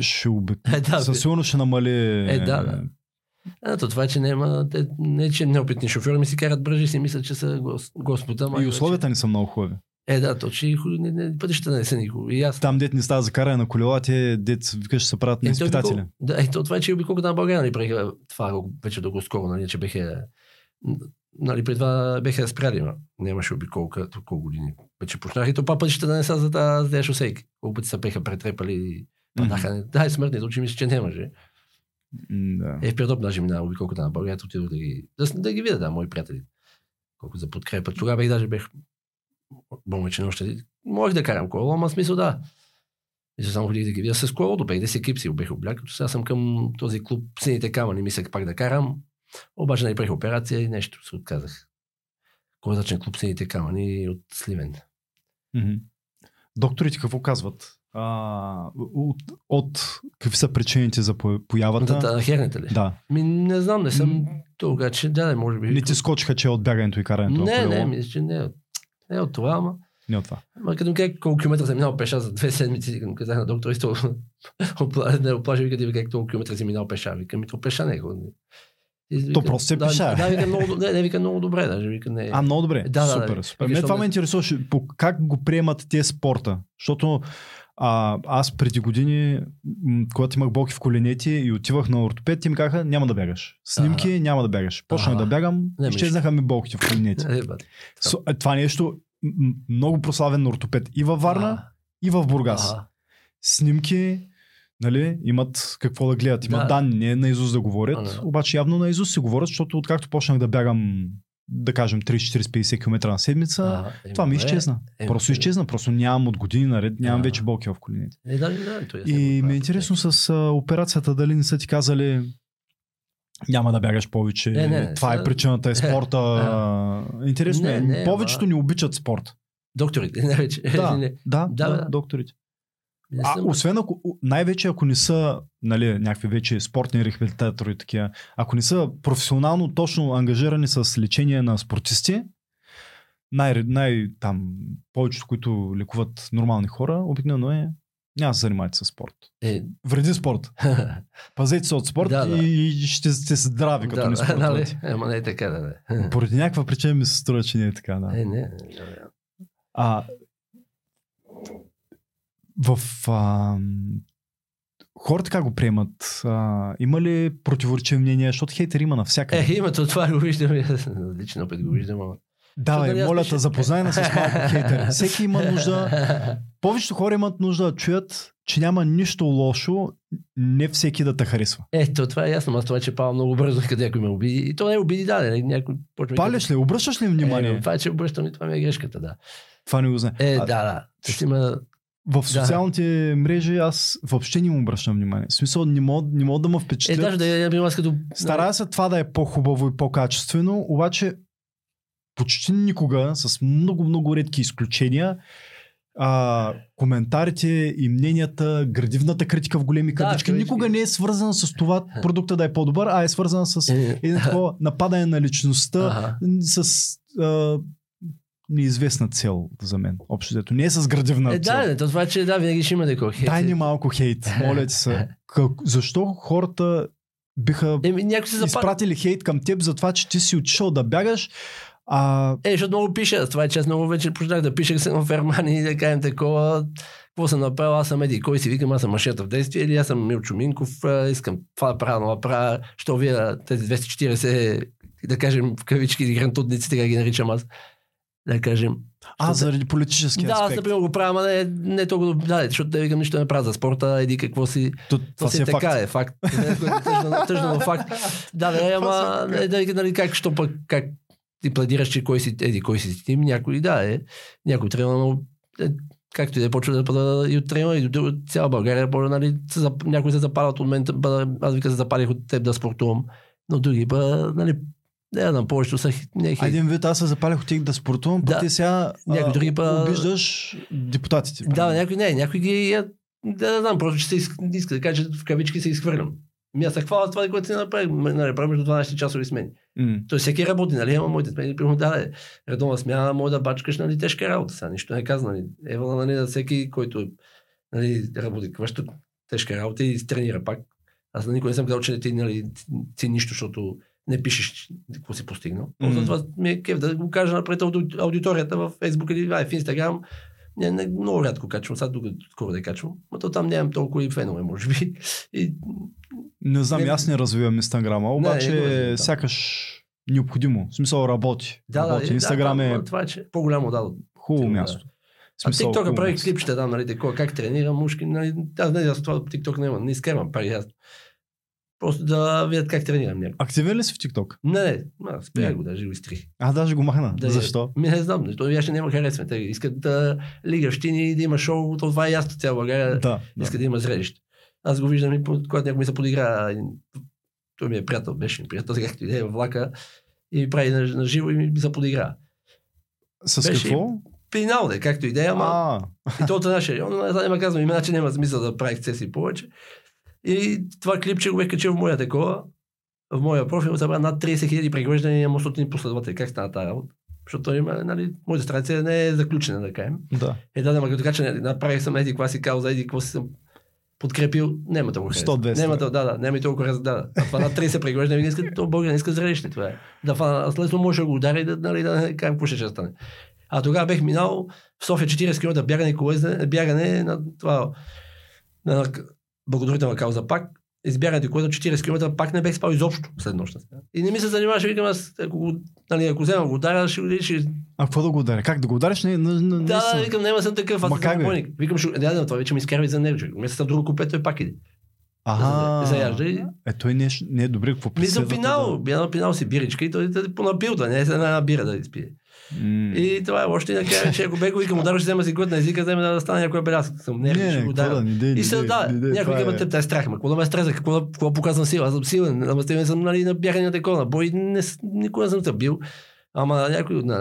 ще обик... [LAUGHS] Е, да, Със сигурност ще намали... Е, да, да. Ето това, че няма, те, не че неопитни шофьори ми си карат бръжи си мислят, че са гос, господа. ама И условията ни са много хубави. Е, да, точно и не, не, пътищата не са никога. И аз. Там дет не става за каране на колела, те дет викаш ще се правят на Е, изпитатели. обикол- Да, е, то, това е, че обиколката на България, нали, преха, това вече дълго скоро, нали, че беха, нали, преди това беха спряли, ма. нямаше обиколка толкова години. Вече почнаха и то па пътищата да не са за тази шосейки. Колко пъти се беха претрепали, падаха. Да, и смъртни случаи мисля, че нямаше. Да. Е, в Пирдоп даже минава обиколката на България, отидох да ги, да, да ги видя, да, мои приятели. Колко за подкрепа. Тогава бех даже бех болничен още. Можех да карам колело, ама смисъл да. И само ходих да ги видя с колелото, бех 10 екип си го бех облякал. като Сега съм към този клуб Сините камъни, мислех пак да карам. Обаче направих операция и нещо се отказах. Козачен клуб Сините камъни от Сливен. Мгм. Докторите какво казват? А, от, от какви са причините за по- появата? Да, да, хернете ли? Да. Ми, не знам, не съм тогава, че да, не, може би. Не ти скочиха, че е от бягането и карането не, не, мисля, че не. е Не е от това, ама. Не от това. Ма като ми казах колко километра съм минал пеша за две седмици, като казах на доктора, исто, не оплажи, вика, вика, колко километра си минал пеша. Вика, ми то пеша не е. го- вика, То просто се да, пеша. Да, вика, много, не, не, вика, много добре, даже вика, не. А, много добре. Да, да, супер, да. супер. Вика, Мен що това ме- интересуваше как го приемат те спорта. Защото а, аз преди години, когато имах болки в коленете и отивах на ортопед, ти ми казаха, няма да бягаш. Снимки, няма да бягаш. Почнах да бягам, Не, изчезнаха ми болките в коленете. Е, е, Това нещо много прославен ортопед и във Варна, А, и в Бургас. ага. Снимки, нали, имат какво да гледат. Имат Да. данни, не на Изус да говорят. А, да. Обаче явно на Изус се говорят, защото откакто почнах да бягам, да кажем, 30-40-50 км на седмица, Ага, е, това ми изчезна. Е, Просто е, изчезна. Просто нямам от години наред, нямам А. вече болки в коленете. Е, да, да, то ясно, И ми е е интересно с а, операцията дали не са ти казали няма да бягаш повече. Не, не, това е сега- причината е спорта. [LAUGHS] Интересно Не, е. не, Повечето ама- ни обичат спорт. Докторите, [LAUGHS] не вече. Да, да, Да, да, да. докторите. Не А, съм- освен ако, най-вече ако не са нали, някакви вече спортни рехабилитатори такива, ако не са професионално точно ангажирани с лечение на спортисти, най, най там, повечето, които лекуват нормални хора, обикновено е няма да се занимавате с спорт. Е, Вреди спорт. [LAUGHS] Пазете се от спорт Да, да. и, ще сте здрави, като да, не да, нали? спортувате. Ама не е така, да, да. Поради някаква причина ми се струва, че не е така. Да. Е, не, не, не. А, в а, хората как го приемат? А, има ли противоречиви мнения? Защото хейтер има навсякъде. Е, името това го виждам. [LAUGHS] Лично опит го виждам, ама. Давай, дали аз моля те, запознай нас с малко [LAUGHS] хейтери. Всеки има нужда. Повечето хора имат нужда да чуят, че няма нищо лошо, не всеки да те харесва. Ето, това е ясно, аз това, че пава много бързо, къде някой ме обиди. И то не е обиди, да, не, някой почва. Палиш ли? Обръщаш ли внимание? Е, това е, че обръщам това ми е грешката, да. Това не го знае. Е, А, да, да. Ще има... В социалните мрежи аз въобще не му обръщам внимание. В смисъл, не мога, не мога да ме Е, впечатлят. даже да я аз като... Старая се това да е по-хубаво и по-качествено, обаче почти никога, с много-много редки изключения, а, коментарите и мненията, градивната критика в големи Да, кавички, кавички. никога не е свързана с това продукта да е по-добър, а е свързана с Е, един такова нападане на личността, Ага. с а, неизвестна цел за мен. Общо взето. Не е с градивна Е, цел. да, не, то това, че да, винаги ще има такова. хейт. Дай ни малко хейт, [LAUGHS] моля ти се. Как, защо хората биха Еми, някой се запали. изпратили хейт към теб за това, че ти си отишъл да бягаш, а Е, защото много пиша. Това е, че аз много вече почнах да пиша съм в Фермани и да кажем такова. Какво съм направил, аз съм еди, кой си викам, аз съм машета в действие или аз съм Милчо Минков, а, искам това да правя, това да правя, що вие тези 240, да кажем в кавички, грантудници, така ги наричам аз. Да кажем. а Защото- заради политически Да, аз аспект. например го правя, ама не, не толкова да, защото да викам нищо не правя за спорта, еди какво си. То, Това си е така факт. е, факт. Тъжно, [LAUGHS] тъжно, но факт. Да, да, ама не, да, нали, как, що пък, как ти пледираш, че кой си, еди, кой си тим, някой, да, е, някой трябва, но е, както и да е, почва да пада и от тренера, и от цяла България, може, нали, някои се запалят от мен, аз вика се запалих от теб да спортувам, но други, ба, нали, не знам, повечето са не е А хейт. един вид аз се запалих от тях да спортувам, Да. ти сега Някой други па- обиждаш депутатите. Да, някой не, някой ги, я, да, да знам, просто че се иска, иска да каже, че в кавички се изхвърлям. Ми аз се хваля това, което си направих, нали, правя между 12 часови смени. М. Той всеки работи, нали, ама моите смени, примерно, да, е, редовна смяна, може да бачкаш, нали, тежка работа, сега нищо не казва, нали, ева, нали, да всеки, който, нали, работи кващо, тежка работа и тренира пак. Аз на никой не съм казал, че ти, нали, ти нищо, защото не пишеш какво си постигнал. Mm. Мгм. Затова ми е кеф да го кажа напред ауди- аудиторията в Facebook или в Instagram. Не, не, много рядко качвам, сега тук скоро да качвам. Но то там нямам толкова и фенове, може би. И, Не знам, Не- аз не развивам Инстаграма, не обаче го развивам, да. сякаш необходимо. В смисъл работи. да, работи. да, Инстаграм да, е да, това е, че по-голямо да. хубаво да. място. В А смисъл, TikTok хубаво клипчета там, нали, такова, как тренирам мушки, нали, аз не, аз това TikTok няма, не изкарвам пари, аз просто да видят как тренирам някой. Активен ли си в TikTok? Не, не, ма, спря Не. го, даже го изтрих. А, даже го махна. Да, Защо? Ми не знам, защото ще няма харесване. Те искат да лигащини, да има шоу, то това е ясно, цяла България Да. да. иска да има зрелище. Аз го виждам и когато някой ми се подигра, той ми е приятел, беше ми приятел, както и да е влака, и ми прави на, на живо и ми се подигра. С беше- какво? Пинал да е, както и да е, ама А, И то от нашия район, не казвам имена, че няма смисъл да прави ексцесии повече. И това клипче го бех качил в моя такова, в моя профил, събра над 30 хиляди преглеждания и има стотини последователи. Как стана тази работа? Защото има, нали, моята страница не е заключена, да кажем. да. Е, да, да, така че нали, направих съм еди каква си кауза, еди какво си съм подкрепил, няма да го харесва. 100-200. Няма да, да, да, няма и толкова харесва, да. А това над 30 преглеждания, не иска, то България не иска зрелище, това е. Да, фана, аз лесно може да го удари, да, нали, да какво ще ще стане. А тогава бех минал в София 40 км бягане, колезне, бягане на това, на благотворителна кауза пак. Избягането колезне 40 км пак не бех спал изобщо след нощта. И не ми се занимаваше, викам аз, ако, го, нали, ако взема го ударя, ще, ще, А какво да го ударя? Как да го удариш? Не, не, не, да, наистина. да, викам, няма съм такъв, аз Ма съм бойник. Викам, ще, да, да, това вече ми изкарва и за него. човек. В друго купе, той пак иде. Ага. Заяжда и- Е, той не е, не е добре. Какво преследва пинал, да- пинал си биричка и той да понапил да не е една бира да изпие. М. И това е още и накрая, че ако бега, викам, удариш, взема си глътна езика, взема да стане някой беляс. Съм Не, не, ще го да, не И се да, някой има е- теб, те страх, ма да ме стреза, какво, да- какво показвам сила, аз съм силен, ама с тебе съм нали, на бягане на такова, на бой, не, никога не съм те бил, ама някой не,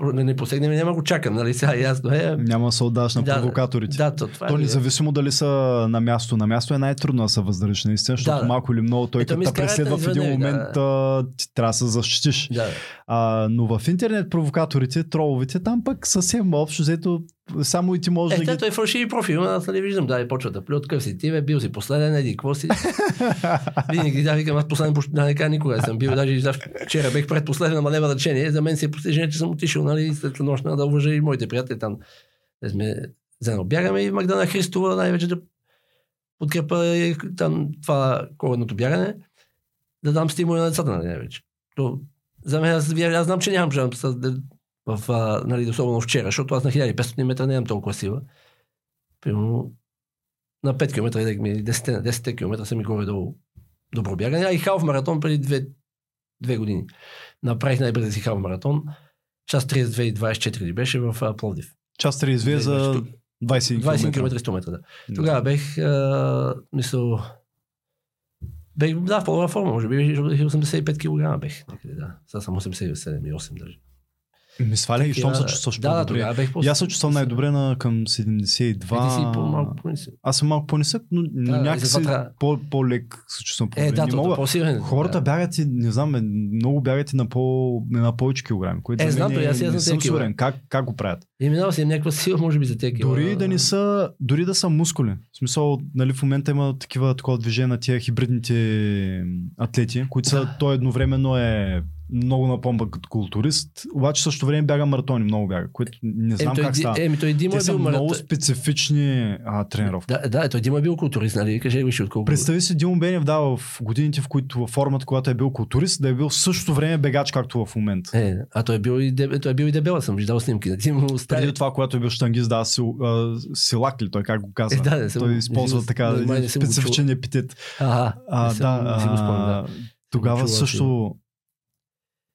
не, не посегне, ми, няма го чакам, нали, сега ясно е. Няма да се отдаш на Да, провокаторите. Да, то, това То е. независимо дали са на място. На място е най-трудно да се въздържиш наистина, защото да. малко или много той като преследва в един момент, а, ти трябва да се защитиш. Да, А, но в интернет провокаторите, троловете, там пък съвсем общо взето, само и ти можеш Е, да те, ги... той фалшиви профил, аз нали виждам, да, и почва да плют, къв си ти, бе, бил си последен, еди, какво си. [LAUGHS] Винаги, да, викам, аз последен, да не кажа никога не съм бил, даже да, вчера бех предпоследен, ама няма значение, за мен си е постижение, че съм отишъл, нали, след нощ да уважа и моите приятели там, да сме, заедно бягаме и Магдана Христова най-вече да подкрепа там това коледното бягане, да дам стимули на децата, нали, най-вече. То, за мен, аз, аз знам, че нямам шанс да- в, а, нали, особено вчера, защото аз на 1500 метра нямам толкова сила. Примерно на 5 км, идех ми 10, на 10 км са ми горе-долу добро бягане. А и халф маратон преди две, две години. Направих най-бързи си халф маратон. Час 32 и 24 ли беше в Пловдив. Час 32 за 20 20 км. км 100 метра, да. Тогава бех, а, мисъл, бех, да, в по-добра форма, може би, защото бех 85 кг бех. Някъде, да. Сега съм 87 и 8 даже. Ми сваля ги, щом се чувстваш Да, да, по-добре. тогава бех И аз се чувствам най-добре на към 72. Е, по-малко по-нисък. Аз съм малко по-нисък, но, Да, и някакси трябва- по, по-лек се чувствам по-добре. Е, да, Не то, мога- по-силен. Хората да. бягат и, не знам, бе, много бягат и на, по, на повече килограми, което Е, знам, то и аз е, не съм сигурен. Как, как го правят? И минал си някаква сила, може би, за тези кила. Дори да не са, дори да са мускули. В смисъл, нали, в момента има такива такова движение на тия хибридните атлети, които са, Да. той едновременно е много напомпа като културист, обаче също време бяга маратони, много бяга, което не знам Еми, как става. Еми, той Дима Те е са бил много маратон. специфични а, тренировки. Да, да, той Дима е бил културист, нали? Кажи виж отколко. Представи си Димо Бенев да, в годините, в които във формата, когато е бил културист, да е бил в същото време бегач, както в момента. Е, а той е бил и, деб... той е бил и дебела, съм виждал снимки. На Дима му Преди това, когато е бил штангист, да, сил, а, силак ли, той как го казва. Е, да, не съм- той не използва си- така не, не съм специфичен епитет. Ага, А, не съм- да, не си го да. а, тогава също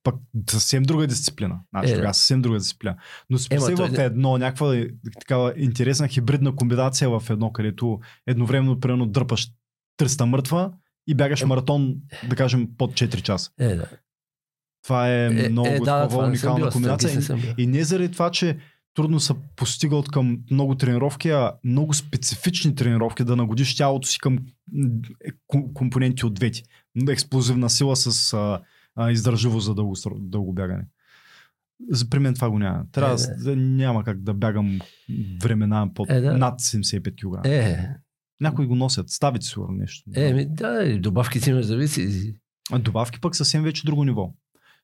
пък съвсем друга дисциплина. Значи, Е, тогава съвсем друга дисциплина. Но представи той в едно, някаква е, такава интересна хибридна комбинация в едно, където едновременно примерно дърпаш 300 мъртва и бягаш Е. маратон, да кажем, под 4 часа. Е, да. Това е, Е, много е, да, това уникална бил, комбинация. съм бил. И не заради това, че трудно се постига от към много тренировки, а много специфични тренировки да нагодиш тялото си към е, ко- компоненти от двете. Експлозивна сила с а, издържливост за дълго, дълго бягане. За при мен това го няма. Трябва Е, да, няма как да бягам времена под Е, да. над 75 кг. Е, Някои го носят. Ставите сигурно нещо. е, ми, да, и добавки си имаш зависи. А добавки пък съвсем вече друго ниво.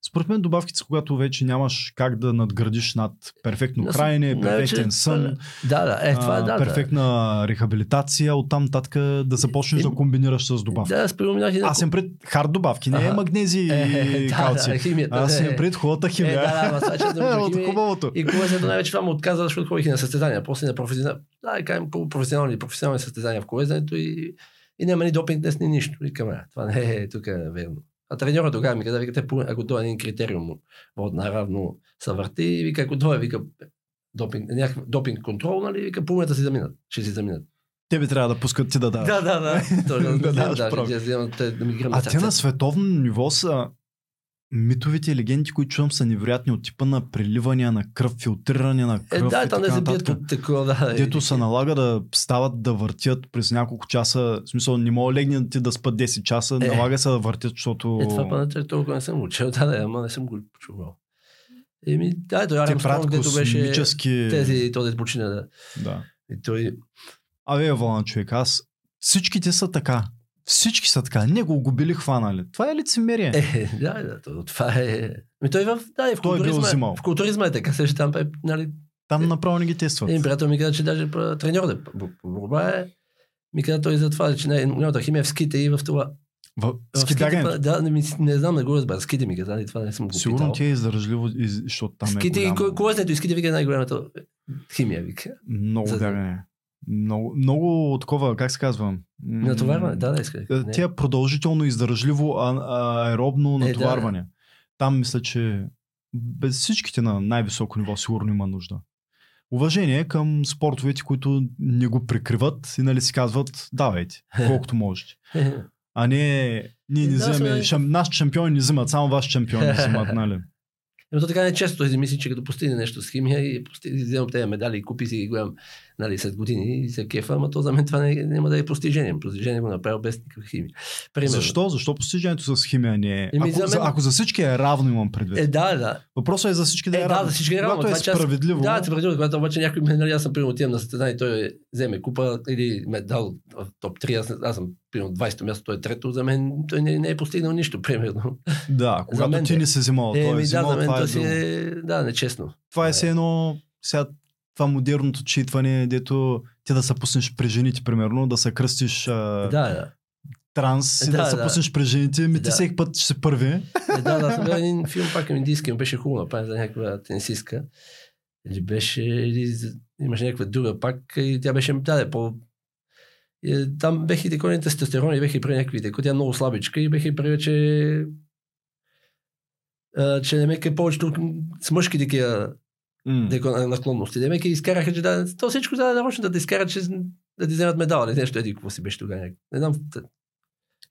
Според мен добавките когато вече нямаш как да надградиш над перфектно Да, хранене, перфектен сън, Да, да, е, това е, а, да. перфектна рехабилитация, оттам нататък да започнеш Е, да комбинираш с добавки. Да, аз преминах и на... Аз съм пред хард добавки, не е магнези и Е, да, калци. да, химията. Аз съм е. пред хубавата Е, химия. да, да, ама това, че [LAUGHS] да От хубавото. И колезенето най-вече това му отказа, защото ходих и на състезания. После на професионални, да, да кажем, полупрофесионални, професионални състезания в колезенето и, и няма ни допинг днес, ни нищо. Викам, а, това не е тук е верно. А треньора тогава ми каза, вика, те, ако това е един критериум, от наравно се върти, и вика, ако това е, вика, допинг, някакъв допинг контрол, нали, вика, половината си заминат, ще си заминат. Тебе трябва да пускат ти да даваш. Да, да, да. [LAUGHS] Точно, Да да, даваш да, прав. да, да, да, да ми гръм А те на световно ниво са митовите и легенди, които чувам са невероятни от типа на преливания на кръв, филтриране на Е, кръв да, и там не се бият такова, да. Дето се налага да стават да въртят през няколко часа. В смисъл, не мога легне ти да спят 10 часа, Е. налага се да въртят, защото... Е, това па на толкова не съм чел, да, да, ама не съм го чувал. Еми, да, ето те Арам правят Стронг, дето беше космически... тези, този почина, да. Да. И той, Абе, Вълна, човек, аз... Всичките са така. Всички са така. Не го губили хванали. Това е лицемерие. е, да, да, то, това е... Ми той в, да, и в Той е културизма, взимал. в културизма е така, също там, е, нали, Там направо не ги тестват. един приятел ми каза, че даже треньор да по борба е, ми каза той за това, че не, голямата химия е в ските и в това. В... В па- Да, не, не знам, не го разбра. Ските ми каза, и това не съм го Сигурно питал. ти е издържливо, из- защото там Ските е голямо. ко- колезнето и ските вика е най-голямата химия, вика. Много За- бягане. Много, много такова, как се казва? Натоварване, да, да, иска. е. Тя продължително издържливо а, аеробно Е, да. натоварване. Там мисля, че без всичките на най-високо ниво сигурно има нужда. Уважение към спортовете, които не го прикриват и нали си казват, давайте, [LAUGHS] колкото можете. А не, ние не Да, вземаме, сме- шам, нашите шампиони не взимат, само вашите шампиони взимат, [LAUGHS] нали? Но то така не е често. Той мисли, че като постигне нещо с химия и постигне, вземам тези медали и купи си ги гледам нали, след години и се кефа, ама то за мен това не, няма да е постижение. Постижение го направил без никаква химия. Примерно. Защо? Защо постижението с химия не е? Еми, Ако, за за, мен- ако за всички е равно, имам предвид. Е, да, да. Въпросът е за всички да е, Е, да, равно. за всички е равно. Когато е Това, аз- справедливо. Да, справедливо. Когато обаче някой, нали, аз съм примерно отивам на състезание и той вземе купа или медал в топ 3, аз, аз съм примерно 20 място, той е трето, за мен той не, не е постигнал нищо, [LAUGHS] примерно. Да, когато мен ти е. не си взимал, той Е, е ми, да, взимал, за мен това е си е, да, нечестно. Това е все едно, сега това модерното читване, дето ти да се пуснеш при жените, примерно, да се кръстиш а, Да, да. транс и да, Да, се да. пуснеш при жените, ми ти Да. всеки път ще си първи. Е, да, да, съм гледал един филм, пак индийски, му беше хубаво направен за някаква тенисистка. Или беше, или имаше някаква друга пак и тя беше, да, да, по... И, е, там бех и такова тестостерон и бех и при някакви такова. Тя е много слабичка и бех и при, че а, че немеки повечето с мъжки такива На- наклонности. Демеки изкараха, че да, то всичко да нарочно да те изкарат, че да ти вземат медал, или нещо, еди, какво си беше тогава. Не знам,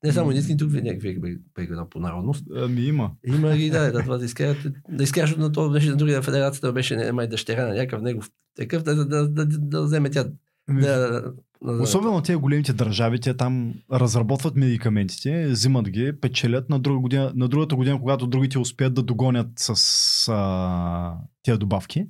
не само единствени тук някакви бе по народност. Ами има. Има ги, да, да, това да изкарат, да изкарат на това беше на другия федерацията, беше не, май дъщеря на някакъв негов такъв, да, да, да, да, да вземе тя. Ами, Да, да, Особено тези големите държави, те там разработват медикаментите, взимат ги, печелят на, друга година, на другата година, когато другите успеят да догонят с а, тези добавки,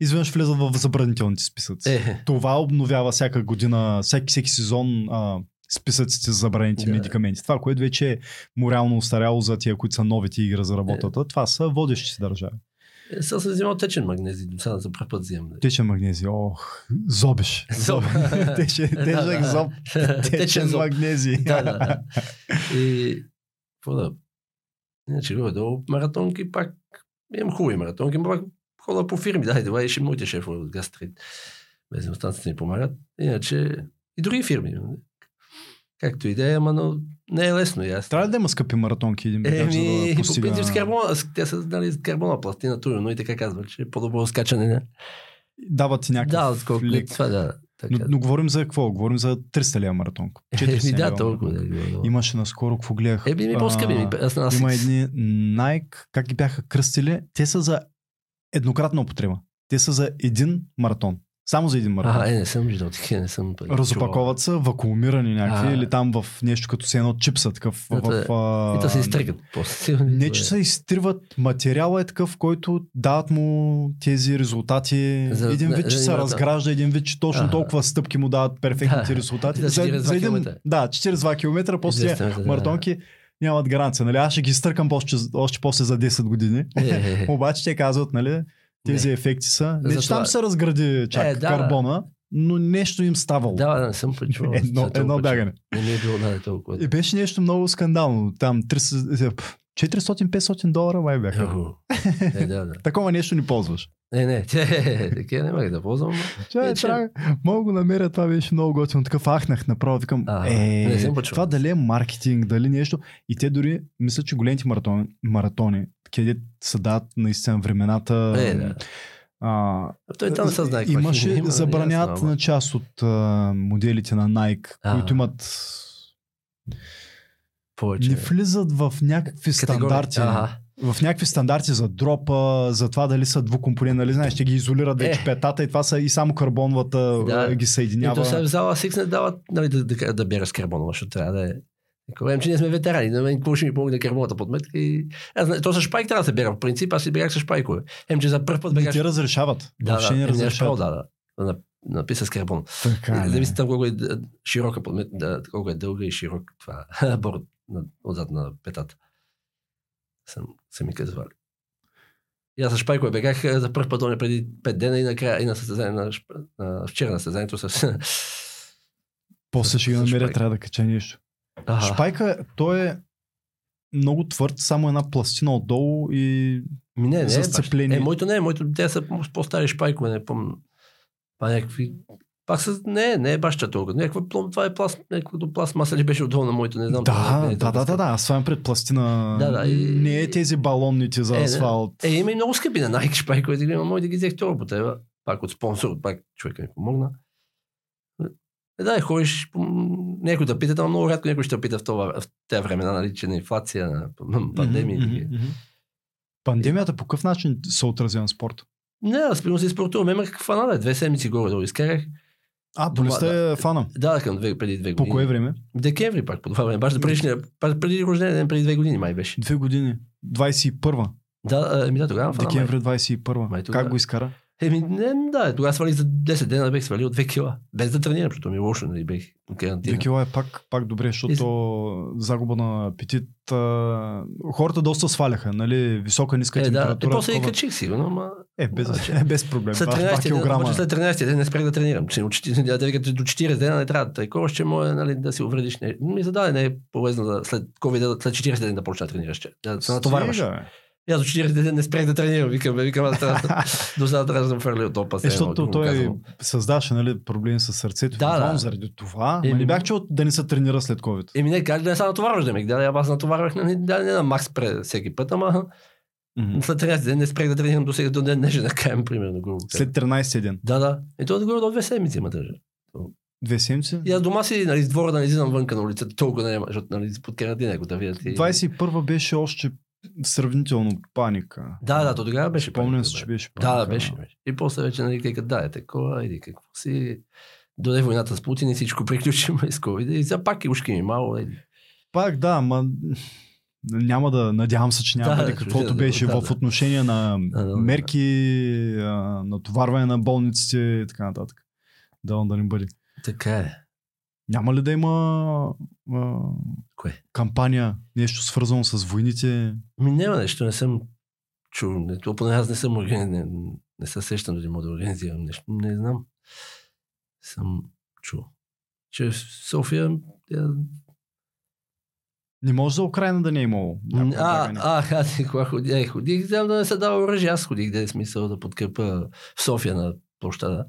изведнъж влезат в забранителните списъци. Е, Това обновява всяка година, всеки, всеки сезон а, списъците за забраните Да. медикаменти. Това, което вече е морално устаряло за тия, които са новите и ги разработват. Е. Това са водещи държави. Е, сега съм взимал течен магнези, сега за първ път взимам. Течен магнези, ох, зобиш. [LAUGHS] Зоб. [LAUGHS] [LAUGHS] Течен, тежък зоб. Течен зоб. магнези. да, да, да. И, какво да, иначе горе долу маратонки пак, имам хубави маратонки, но пак хода по фирми, да, това и ще моите шефове от Гастрит. Без инстанцията ми помагат. Иначе и други фирми. Както и да е, ама но не е лесно. И аз. Трябва да има скъпи маратонки един бегач, Еми, да по постига... принцип с карбона, те са дали с карбона пластина, трудно и така казват, че е по-добро скачане. Не? Дават ти Да, някакъв отколкото лек. това да. Така. Но, но, говорим за какво? Говорим за 300 лева маратонка. 400 Еми, да, лева толкова. Да, да. Имаше наскоро, какво гледах? Е, би ми по-скъпи. ми, Аз Има едни Nike, как ги бяха кръстили, те са за еднократна употреба. Те са за един маратон. Само за един маратон. А, е, не съм виждал такива, не съм. Разопаковат са, вакуумирани някакви А. или там в нещо като се едно чипса такъв. Е. в, а... И то се изтръгат после. [LAUGHS] Не, че се изтриват. Материала е такъв, който дават му тези резултати. За- един вид, че за се разгражда, един вид, че точно Ага. толкова стъпки му дават перфектните Да. резултати. За 42 един, километра. да, 42 км, после 200 метра, да. нямат гаранция. Нали? Аз ще ги стъркам още, още после за 10 години. Е, е, е. [LAUGHS] Обаче те казват, нали, тези Не. ефекти са. Не, че там се разгради чак Е, да, карбона, но нещо им ставало. Да, да, не съм почувал. [LAUGHS] едно, едно бягане. Не ми е било да, толкова. И беше нещо много скандално. Там 300 е, 400-500 долара май бяха. Е, да, да. [LAUGHS] Такова нещо не ползваш. Не, не, такива не мога да ползвам. Че, Е, трябва, мога го намеря, това беше много готино. Такъв ахнах направо, викам, А, е, не това дали е маркетинг, дали нещо. И те дори, мисля, че големите маратони, маратони където се дават наистина времената. Е, да. а, Той там се знае. Имаше, има, [LAUGHS] ясно, на част от а, моделите на Nike, А. които имат Повече. не влизат в някакви стандарти. Ага. В някакви стандарти за дропа, за това дали са двукомпонентни, нали знаеш, ще ги изолират Е. вече петата и това са и само карбоновата Да. да. ги И съединява. то сега в зала Сикс не дават нали, да, да, да бяга с карбонова, защото трябва да е. Говорим, че ние сме ветерани, на мен какво ще ми помогне карбоната подметка и... Аз, то с шпайк трябва да се бяга, в принцип, аз си бягах с шпайкове. Ем, че за първ път бягаш... ти разрешават. Да, Въобще да, не е, е разрешават. да, да. да. Написа с карбон. Така, е. Зависи там колко е широка подмет, да, колко е дълга и широк това [LAUGHS] борд на, отзад на петата. Съм, са ми казвали. И аз с Шпайко бегах за първ път преди 5 дена и накрая и на състезание на, на вчера на състезанието с... [LAUGHS] После ще ги намеря, трябва да кача нещо. Ага. Шпайка, той е много твърд, само една пластина отдолу и Ми не, не, за е, баш. сцепление. Е, моето не е, моето, те са по-стари шпайкове, не помня. Това някакви... Пак с... Не, не е баш чак толкова. Някаква, това е пласт, някакво пластмаса ли беше отдолу на моето, не знам. това не да, е да, да, да, да, аз това пред пластина. Да, да, и- Не е тези балонните за Е, не. асфалт. Е, има и много скъпи на Nike шпайкове, да има мой да ги взех тебе. Пак от спонсор, пак човека ми помогна. Е, да, ходиш, по- някой да пита, ама много рядко някой ще пита в, това, в тези времена, нали, че на инфлация, на пандемия. Мгм, мгм. Пандемията по какъв начин се отрази на спорта? Не, аз примерно си спортувам, имах фана, да, две седмици горе долу изкарах. А, болестта е фана. Да, към две, преди две По години. кое време? Декември пак, по това време. Баш предишния, преди рождения ден, преди две години май беше. Две години. 21 Да, ами да, тогава фана. Декември 21 Май тогава. Как го изкара? Еми, не, да, тогава свалих за 10 дена, бех свалил 2 кила. Без да тренирам, защото ми е лошо, нали, бех на карантина. 2 кила е пак, пак добре, защото загуба на апетит. А, хората доста сваляха, нали? Висока, ниска Е, да, и температура. после и такова. качих сигурно, ама Е, без, Обаче- е, без проблем. след 2 13 ден, килограма. след 13 ден не спрях да тренирам. Че от 40, да викат, до 40 дена не трябва да такова, ще може нали, да си увредиш. Не, ми зададе не е полезно да, след COVID, след 40 ден да почна да тренираш. че- Да се натоварваш. Стига. И аз до 40 ден не спрях да тренирам. Викам, бе, викам, аз трябва да, [LAUGHS] до сега трябва да съм фърли от топа. Е, защото той създаваше нали, проблеми с сърцето. Да, да. заради това. Еми- не бях чул да не се тренира след COVID. Еми не, как да не се натоварваш, да ми да, аз натоварвах нали, да, не на макс пред всеки път, ама Мгм. след 13 ден не спрях да тренирам до сега до ден днешен, да кажем, примерно. Грубо. След 13 ден. Да, да. И то да горе до две седмици има държа. Две седмици. И аз дома си, нали, с двора да не излизам вънка на улицата, толкова да няма, защото, нали, под карантина, ако да видят. И... 21 беше още сравнително паника. Да, да, то тогава беше. Паника, се, че бе. беше Да, паника. да, беше, беше. И после вече, нали, кека, да, е такова, иди какво си. Дойде войната с Путин и всичко приключи ме с COVID. И сега пак и ушки ми мало. И... Пак да, ма няма да, надявам се, че няма Да, да, да, каквото да, беше да, в да. отношение на Да, да, да. мерки, а, натоварване на болниците и така нататък. Да, да не бъде. Така е. Няма ли да има а, Кое? кампания, нещо свързано с войните? Ми няма нещо, не съм чул. Не, то поне аз не съм организиран. Не, не се сещам дали мога да организирам нещо. Не знам. Съм чул. Че в София... е, Не може за Украина да не е имало. А, а, аз кога ходих, е, ходих, знам да не се дава оръжие, аз ходих да е смисъл да подкрепа в София на площада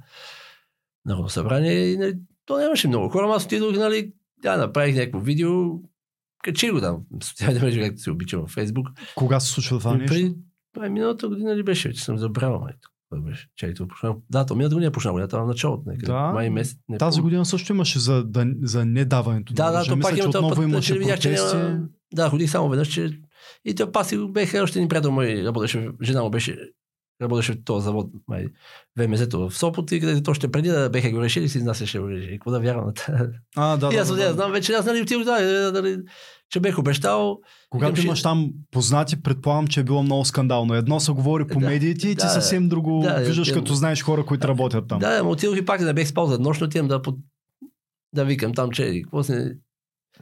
Народно събрание и нали, то нямаше много хора, аз отидох, нали, да, направих някакво видео, качи го там, в социалните мрежи, както се обичам във Фейсбук. Кога се случва това нещо? Преди, а, миналата година ли беше, че съм забрал, май. Кога беше? Чай, това почна. Да, то миналата година е почна, годината в началото. Да. Май месец. Не Тази помня. година също имаше за, да, за недаването. на Да, да, то пак има отново път, имаше видях, че няма... Да, ходих само веднъж, че... И те паси беха, още ни приятел мой работеше, жена му беше работеше в този завод, май, ВМЗ-то в Сопот и където още преди да беха го решили, си изнасяше оръжие. И Какво да вярвам на тази? А, да, [LAUGHS] И да, аз да, да, да. знам вече, аз нали отидох, да, да, да, че бех обещал. Когато имаш ще- там познати, предполагам, че е било много скандално. Едно се говори по Да, медиите и ти да, съвсем друго да, виждаш, да, като знаеш хора, които работят там. Да, ама отидох и пак да не бех спал за нощ, но отивам да, под... да викам там, че какво си...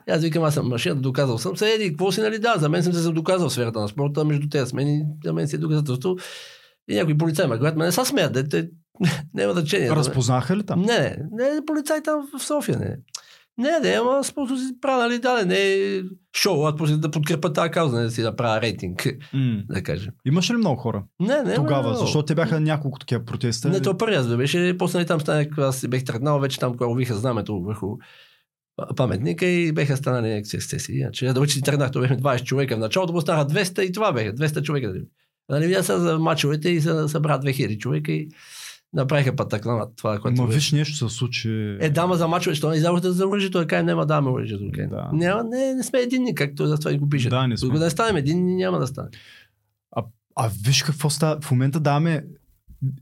И аз викам, аз съм машина, доказал съм се, еди, какво си, нали, да, за мен съм се доказал в сферата на спорта, между тези смени, за мен си е доказателство. И някои полицаи ме гледат, ме не са смеят, де, те, [LAUGHS] няма значение. Разпознаха ли там? Не, не, не, полицай там в София, не. Не, не, ама просто си правя, нали, да, не шоу, аз просто да подкрепа тази кауза, не да си да правя рейтинг, М. [LAUGHS] да кажем. Имаше ли много хора Не, не, тогава? не, не, Защото те бяха няколко такива протеста. Не, то първи аз бе беше, после нали, там стане, аз си бех тръгнал, вече там, когато виха знамето върху паметника и беха станали някакви ексцесии. Аз да вече си тръгнах, то бяхме 20 човека в началото, после станаха 200 и това беха, 200 човека. Нали, видя са за мачовете и се събра 2000 човека и направиха пътък на това, което Ма беше. виж нещо се случи. Е, дама за мачове, що не издавате за оръжието, да кажем, няма да даме оръжието. Да. Да. Няма, не, не сме единни, както за това и го пишат. Да, не сме. Докато не станем единни, няма да стане. А виж какво става. В момента даваме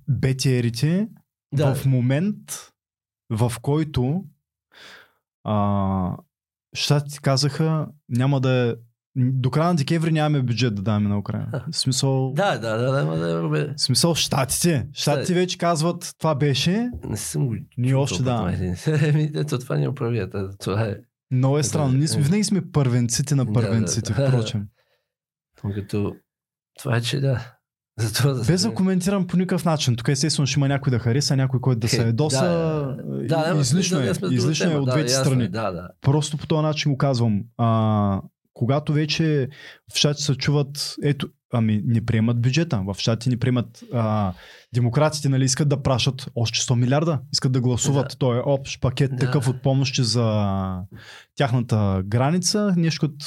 БТРите Да, в момент, в който а, щатите казаха, няма да е. До края на декември нямаме бюджет да даваме на Украина. В смисъл, да, да, да, да, да, да, да, в смисъл щатите. Щатите вече казват, това беше. не съм го Ние още да. Еми, [LAUGHS] Ето това ни оправят. Това е. Много е Да, странно. Ние сме, е. винаги сме първенците на Да, първенците, да, да. впрочем. [LAUGHS] Като... Това е, че да. [LAUGHS] Затова, Без да коментирам по никакъв начин. Тук естествено ще има някой да хареса, някой, който да се Е, ядоса. да, да, излишно да, е. Излишно е от да, двете е, страни. Да, да. Просто по този начин го казвам. А, когато вече в щати се чуват, ето, ами не приемат бюджета. В щати не приемат а, демократите, нали, искат да пращат още 100 милиарда. Искат да гласуват. Да. Той е общ пакет Да. такъв от помощи за тяхната граница. Нещо като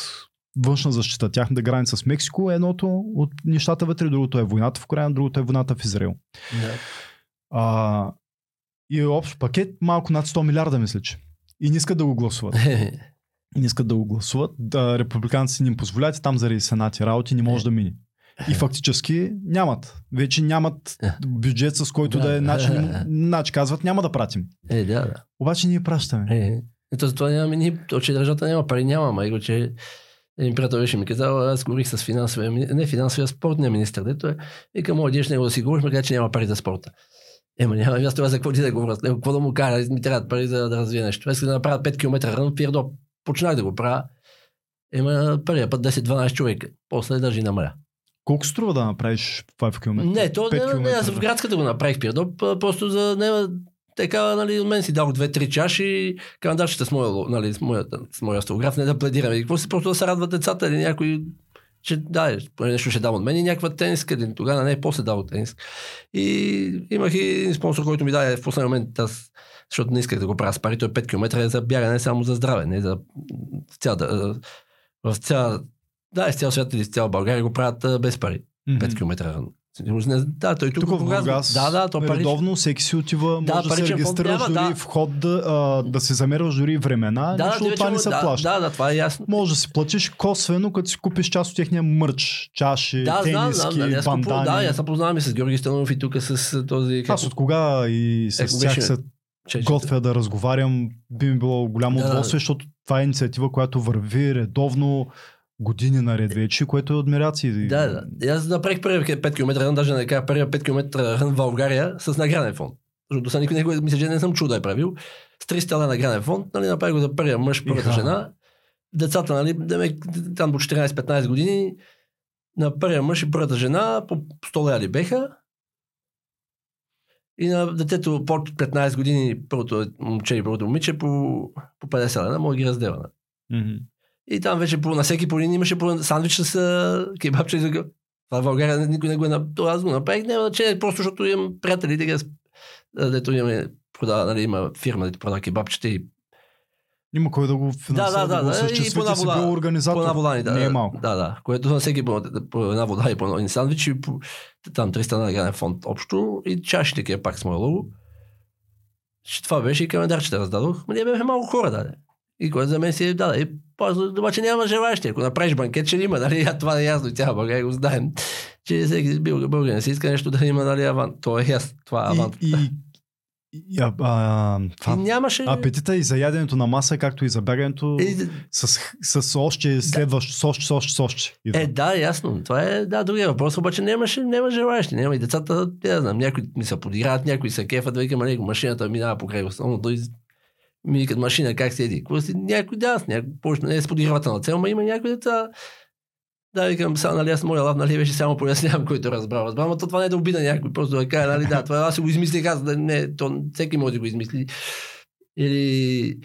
външна защита. Тяхната граница с Мексико е едното от нещата вътре, другото е войната в Украина, другото е войната в Израел. да. А, и е общ пакет малко над 100 милиарда, мисля, че. И не искат да го гласуват. [LAUGHS] Не искат да го гласуват. Да, републиканците не им позволят и там заради сенати работи не може да мине. И фактически нямат. Вече нямат Е. бюджет, с който Да. да е начин. Значи казват, няма да пратим. Е, да, да. Обаче ние пращаме. Е, ето за това нямаме ни, то, че държавата няма пари, няма, ма го, че един приятел беше ми казал, аз говорих с финансовия, не финансовия, спортния министр, дето е, и към деш него да си говориш, каза, че няма пари за спорта. Ема няма, аз това за какво ти да говоря, какво да му кажа, ми трябват пари за да развие нещо. Аз да направя 5 км рън, пирдо, почнах да го правя. Ема първия път 10-12 човека, после даже и намаля. Колко струва да направиш 5 км? Не, то 5 не, не, аз в градската го направих пирдо, п- просто за не, така, нали, от мен си дал две-три чаши, календарчета с моя, нали, с моя, с моя автограф, не да пледираме. Какво си, просто да се радват децата или някой, че да, нещо ще дам от мен и някаква тениска, един тогава не, после дал тенис. И имах и един спонсор, който ми даде в последния момент, аз, защото не исках да го правя с пари, той 5 км е за бягане само за здраве, не за в цял, да, в цял, да, из цял свят или из цяла България го правят без пари. Мгм. 5 км. Да, той тук, Тук в. Бургас Да, да, то редовно всеки си отива, Да, може да, се фонд регистрираш дори да. вход, да, а, да се замерваш дори времена. Да, Нищо да, това не се да, плаща. Да, да, това е ясно. Може да си платиш косвено, като си купиш част от техния мърч, чаши, Да, тениски, да, аз купувам, бандани. да, аз се познавам и с Георги Станов и тук с този... Аз от кога и с Еко тях се готвя да разговарям, би ми било голямо Да, да. удоволствие, защото това е инициатива, която върви редовно години наред вече, което е адмирации. Да, да. И аз направих първия 5 км рън, даже не кажа първия 5 км рън в България с награден фонд. Защото до сега никой го, мисля, че не съм чул да е правил. С 300 лева награден фонд, нали, направих го за първия мъж, първата жена. Децата, нали, там до 14-15 години, на първия мъж и първата жена по 100 лева ли беха. И на детето под 15 години, първото момче и първото момиче по, по 50 лева, мога да ги разделя. нали. Мгм. И там вече по, на всеки по един имаше по сандвич с кебабче. и. Това в България никой не го е направил. Аз го направих. Няма значение, просто защото имам приятели, дето имаме, продава, нали, има фирма, дето продава кебабчета и Има кой да го финансира, Да, да, да, го да, и по една вода- бил организатор. по една вода да, Не е да, малко. Да, да. Което на всеки по, по една вода и по един сандвич и по, там 300 на граден фонд общо и чаши такива пак с моя лого. Че това беше и календарчета раздадох. Ма ние бяхме малко хора, да. И кой за мен си е да, и после, обаче няма желаящи. Ако направиш банкет, ще има, нали? [LAUGHS] А това е ясно и цяла България го знаем. Че всеки бил българин си иска нещо да има, нали, авант. То е ясно. Това е авант. И, и, и, а, а, И това, нямаше... апетита и за яденето на маса, както и за бягането, Е, с, с още следващ, с още, с още, с още. идва. Е, да, ясно. Това е, да, другия въпрос, обаче нямаше, няма желаящи. Няма и децата, не знам, някои ми се подиграват, някои се кефат, да викам, него машината минава покрай основното и Ми викат машина, как седи? Някой да, с някой, почна, не е с подигравателна цел, но има някои деца. Да, викам, сега, нали, аз моя лав, нали, беше само пояснявам, който разбрал. Разбрал, но то това не е да обида някой, просто да кажа, нали, да, това аз го измислих, аз да не, то всеки може да го измисли. Или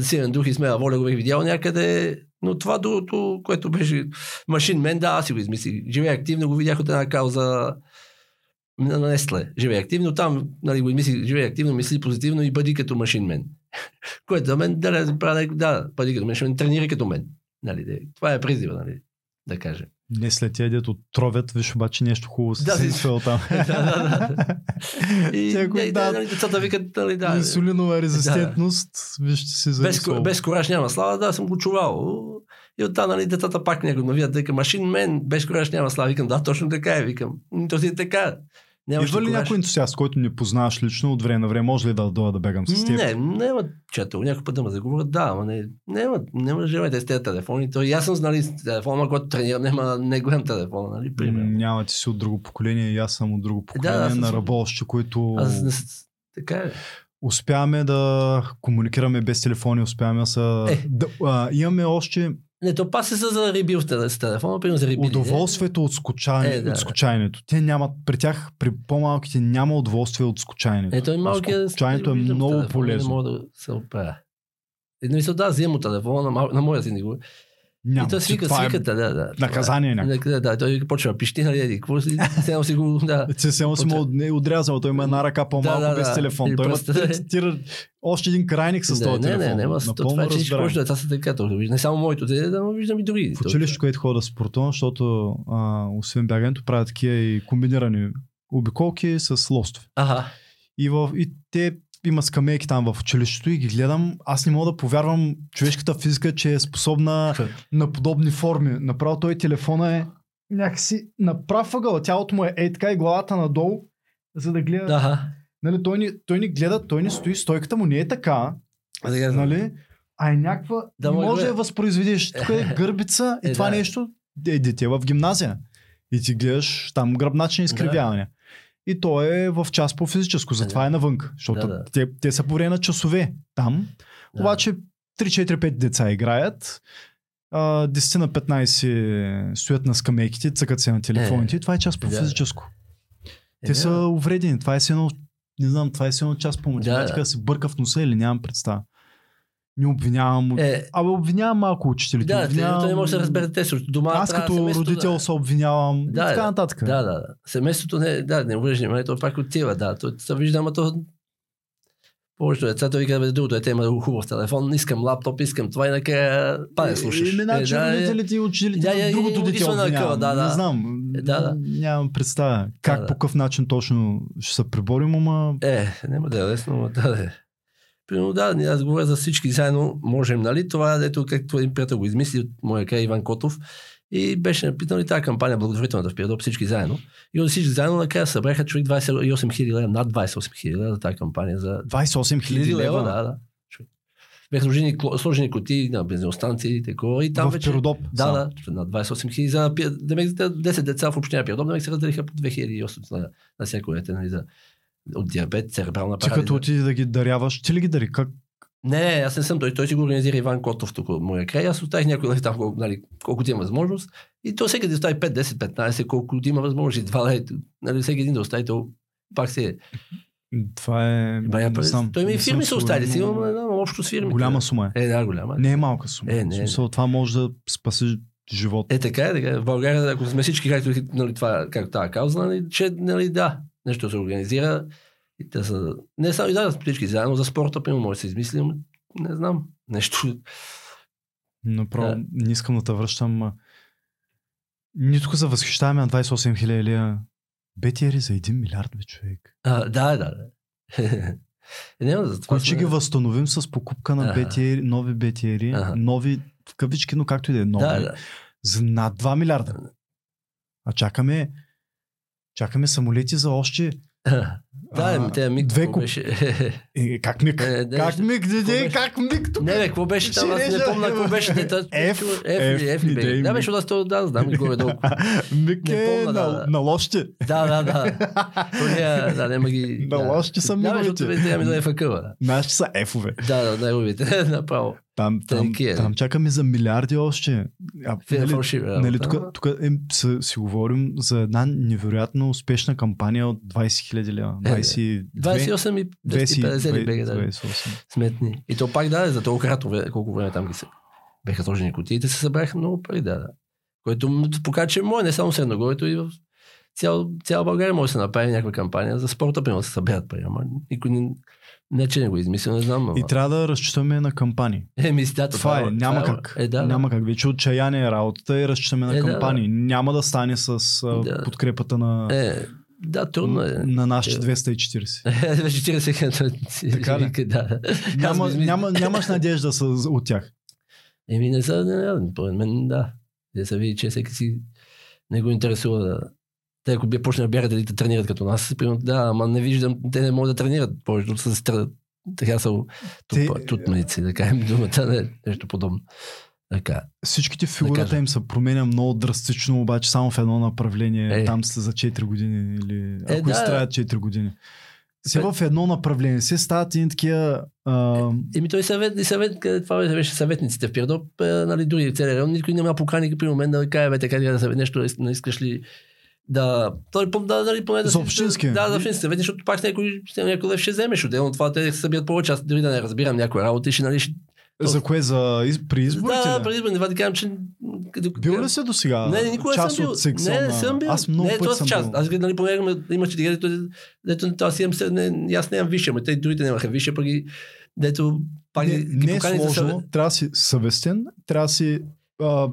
силен дух и смела воля го бих видял някъде, но това другото, което беше машин мен, да, аз си го измислих. Живея активно, го видях от една кауза на Нестле. Живея активно, там нали, го измислих, живея активно, мисли позитивно и бъди като машин мен. [LAUGHS] което за мен, да, да, да, бъди като машин, тренира като мен. Нали, това е призива, нали, да кажем. Не след тия дето тровят, виж обаче нещо хубаво се Да, да, си- там. [LAUGHS] да, да, да. [LAUGHS] И, Някой и, да- да, нали, децата викат, нали, да, Инсулинова резистентност, вижте си за без, без кораж няма слава, да, съм го чувал. И оттам, нали, децата пак някой ме видят, дека машин мен, без кораж няма слава. Викам, да, точно така е, викам. «М, То си е така. Нямаш Идва ли някой ентусиаст, който не познаваш лично от време на време? Може ли да дойда да бегам с теб? Не, няма чатъл. Някой път да ме заговорят, да, ама не, няма, няма желайте с тези телефони. То и аз съм знали с телефона, когато тренирам, няма не голям телефон, нали, примерно. Няма ти си от друго поколение и аз съм от друго поколение съм на работещи, които Аз не, така е. успяваме да комуникираме без телефони, успяваме да, са... Е. да а, имаме още Не, то пас се са за ребил с теле- с телефона, примерно за ребили. удоволствието от, скучане, Е, да, от скучаенето. Те нямат, при тях, при по-малките няма удоволствие от скучаенето. Е, той малкият... Скучаенето е виждам много телефона, полезно. Не мога да се оправя. Едно мисля, да, взема телефона на, мал... на моя си не го. Няма. и че свика, това е свиката, да, да. наказание някакво. Да, да, той почва да пищи, нали, какво си, сега си го, да. Се само си му не е отрязал, той има една ръка по-малко Да, да, без да. телефон. Той има просто- три- тира още един крайник с не, този не, телефон. не, не, не, то, Напълно това е, че разбираемо. още деца са така, то, не само моето дете, да, виждам и други. В училище, което ходя да спортувам, защото освен бягането правят такива и комбинирани обиколки с лостове. Ага. И, в, и те има скамейки там в училището и ги гледам. Аз не мога да повярвам човешката физика, че е способна на подобни форми. Направо той телефона е някакси на прав ъгъл. Тялото му е ей така и главата надолу, за да гледа. Ага. Нали, той, ни, той ни гледа, той ни стои, стойката му не е така, А сега, нали? А е някаква... Да, Да може да да е. я възпроизведеш. Тук е гърбица и [LAUGHS] Е, това да. нещо е дете в гимназия. И ти гледаш там гръбначни изкривявания. И то е в час по физическо, затова Да. е навън. Защото Да, да. Те, те са по време на часове там. Да. Обаче 3-4-5 деца играят. А, 10 на 15 стоят на скамейките, цъкат се на телефоните. Е, и това е час по физическо. Е, Те са увредени. Това е едно, не знам, това е едно час по математика Да. да се бърка в носа или нямам представа. Не обвинявам. Е, Е, Абе, обвинявам малко учителите. да, обвинявам... не може да се разбере те също. Дома Аз като семейството родител се обвинявам. Да, и така да. нататък. Да, да, да. Семейството не, да, не обрежда внимание, то пак отива, да. То се вижда, ама то повечето деца, той бе, другото дете има хубав телефон, искам лаптоп, искам това и накрая па слушаш. Еми, значи Е, да, е. родителите и учителите Да, е, другото дете обвинявам. да, да. Не знам. Е, да, да. Нямам представа. Как, да. по какъв начин точно ще се преборим, ама... Е, няма да е лесно, но да, да е. Примерно, да, аз говоря за всички заедно можем, нали? Това, дето, както един приятел го измисли моя край Иван Котов, и беше напитал и тази кампания, благотворителната в Пирадоп, всички заедно. И от всички заедно накрая събраха човек 28 хиляди лева, над 28 хиляди лева за тази кампания за 28 хиляди лева, да, да. Бяха сложени, сложени кутии на бензиностанции, такова и там в вече... Пиродоп. Да, да, на 28 хиляди. За да ме 10 деца в община Пирадоп, да се разделиха по 2800 на, на всяко дете, нали, за, от диабет, церебрална Ти като парализа. отиде да ги даряваш, ти ли ги дари? Как? Не, не, аз не съм той. Той си го организира Иван Котов тук от моя край. Аз оставих някой нали, там, колко, нали, колкото има възможност. И то всеки да остави 5, 10, 15, колкото има възможност. И два лет, нали, всеки един да остави, то пак се е. Това е... Бая, не знам, той ми и съм фирми са оставили. Си имам една общо с фирмите. Голяма сума е. Е, да, голяма. Не е малка сума. Е, не, смисъл, това може да спаси живот. Е, така е, така е. В България, ако сме всички, както нали, това, както тази кауза, нали, че, нали, да, нещо се организира. И те са, не само и да, всички заедно за спорта, примерно, може да се измислим, не знам, нещо. Направо Да. не искам да те връщам. Ние тук се възхищаваме на 28 хиляди. БТР за 1 милиард, бе, човек. А, да, да, да. [LAUGHS] Е, няма за това. Ще сме- ги възстановим с покупка на. БТР, нови БТР, нови в кавички, но както и да е, нови. Да, да. За над 2 милиарда. А чакаме, чакаме самолети за още [LAUGHS] Да, А, а, те миг две куп- беше. [LAUGHS] Е, как миг? [LAUGHS] Е, не, как миг, беше? Как миг тук? Не, бе, какво беше там? Аз не помня какво беше. Не, F, F, F, F, беше? идей, Да, беше от аз, да, знам горе-долу. Миг е на, на лошите. Да, да, да. То не, да, няма ги... На лошите са Да, защото трябва ми да е факъла. Нашите са ефове. Да, да, неговите, направо. Там, там, е. там чакаме за милиарди още. А, Фи- нали, фалшиви нали, тук, тук е, си, си говорим за една невероятно успешна кампания от 20 хиляди лева. Е, 22, 28 и 250 ли бега, да. 28. Сметни. И то пак да, за толкова кратко колко време там ги са. Беха сложени кутиите, се събраха много пари, да, да. Което показва, че мое, не само Средногорието, и в цял, цяла България може да се направи някаква кампания за спорта, примерно да се съберат пари. Ама никой не, не, че не го измисля, не знам. Ама... И трябва да разчитаме на кампании. Е, ми, да, Това е, няма как. Е, да, няма как. Вече отчаяние е работата и разчитаме на Е, да, кампании. Няма да стане с Да. подкрепата на, Е, да, трудно е. на нашите Е. 240. [LAUGHS] Е, вече 40 секунди. Така ли? Да. Няма, няма, нямаш надежда с, от тях. Еми не са, не, според мен да. Де се види, че всеки си не го интересува да... Те ако би почнали да дали да тренират като нас, примерно, да, ама не виждам, те не могат да тренират, повечето са се страдат. Така са тут, тутманици, да кажем думата, не, нещо подобно. Така. Всичките Да фигурата кажа. им се променя много драстично, обаче само в едно направление. Е. Там сте за 4 години или Е, ако да. изтраят 4 години. Се в едно направление. Се стават и такива... А, Еми той съвет, и съвет, къде това беше съветниците в Пирдоп, е, нали, други цели район, никой няма покани при момент да каже, бе, така да съвет, нещо, не искаш ли да, той, да, нали, поне да За общински. Да, за общински съвети, защото пак с някой, с някой лев ще вземеш. Отделно това те се събират повече. Аз дори да не разбирам някоя работа, ще, нали, ще... за кое? За, из- при изборите? да, ли? преди избори, това да кажем, че... Бил ли си до сега? Не, никога не съм бил. от секциона? Не, не съм бил. Аз много не, това съм част. бил. Аз нали, помагам, имаше така, дето, дето аз имам, се- не, аз нямам висше, ама те другите нямаха висше, пък ги, дето пак не, ги, не е сложно, съвет. трябва да си съвестен, трябва да си а,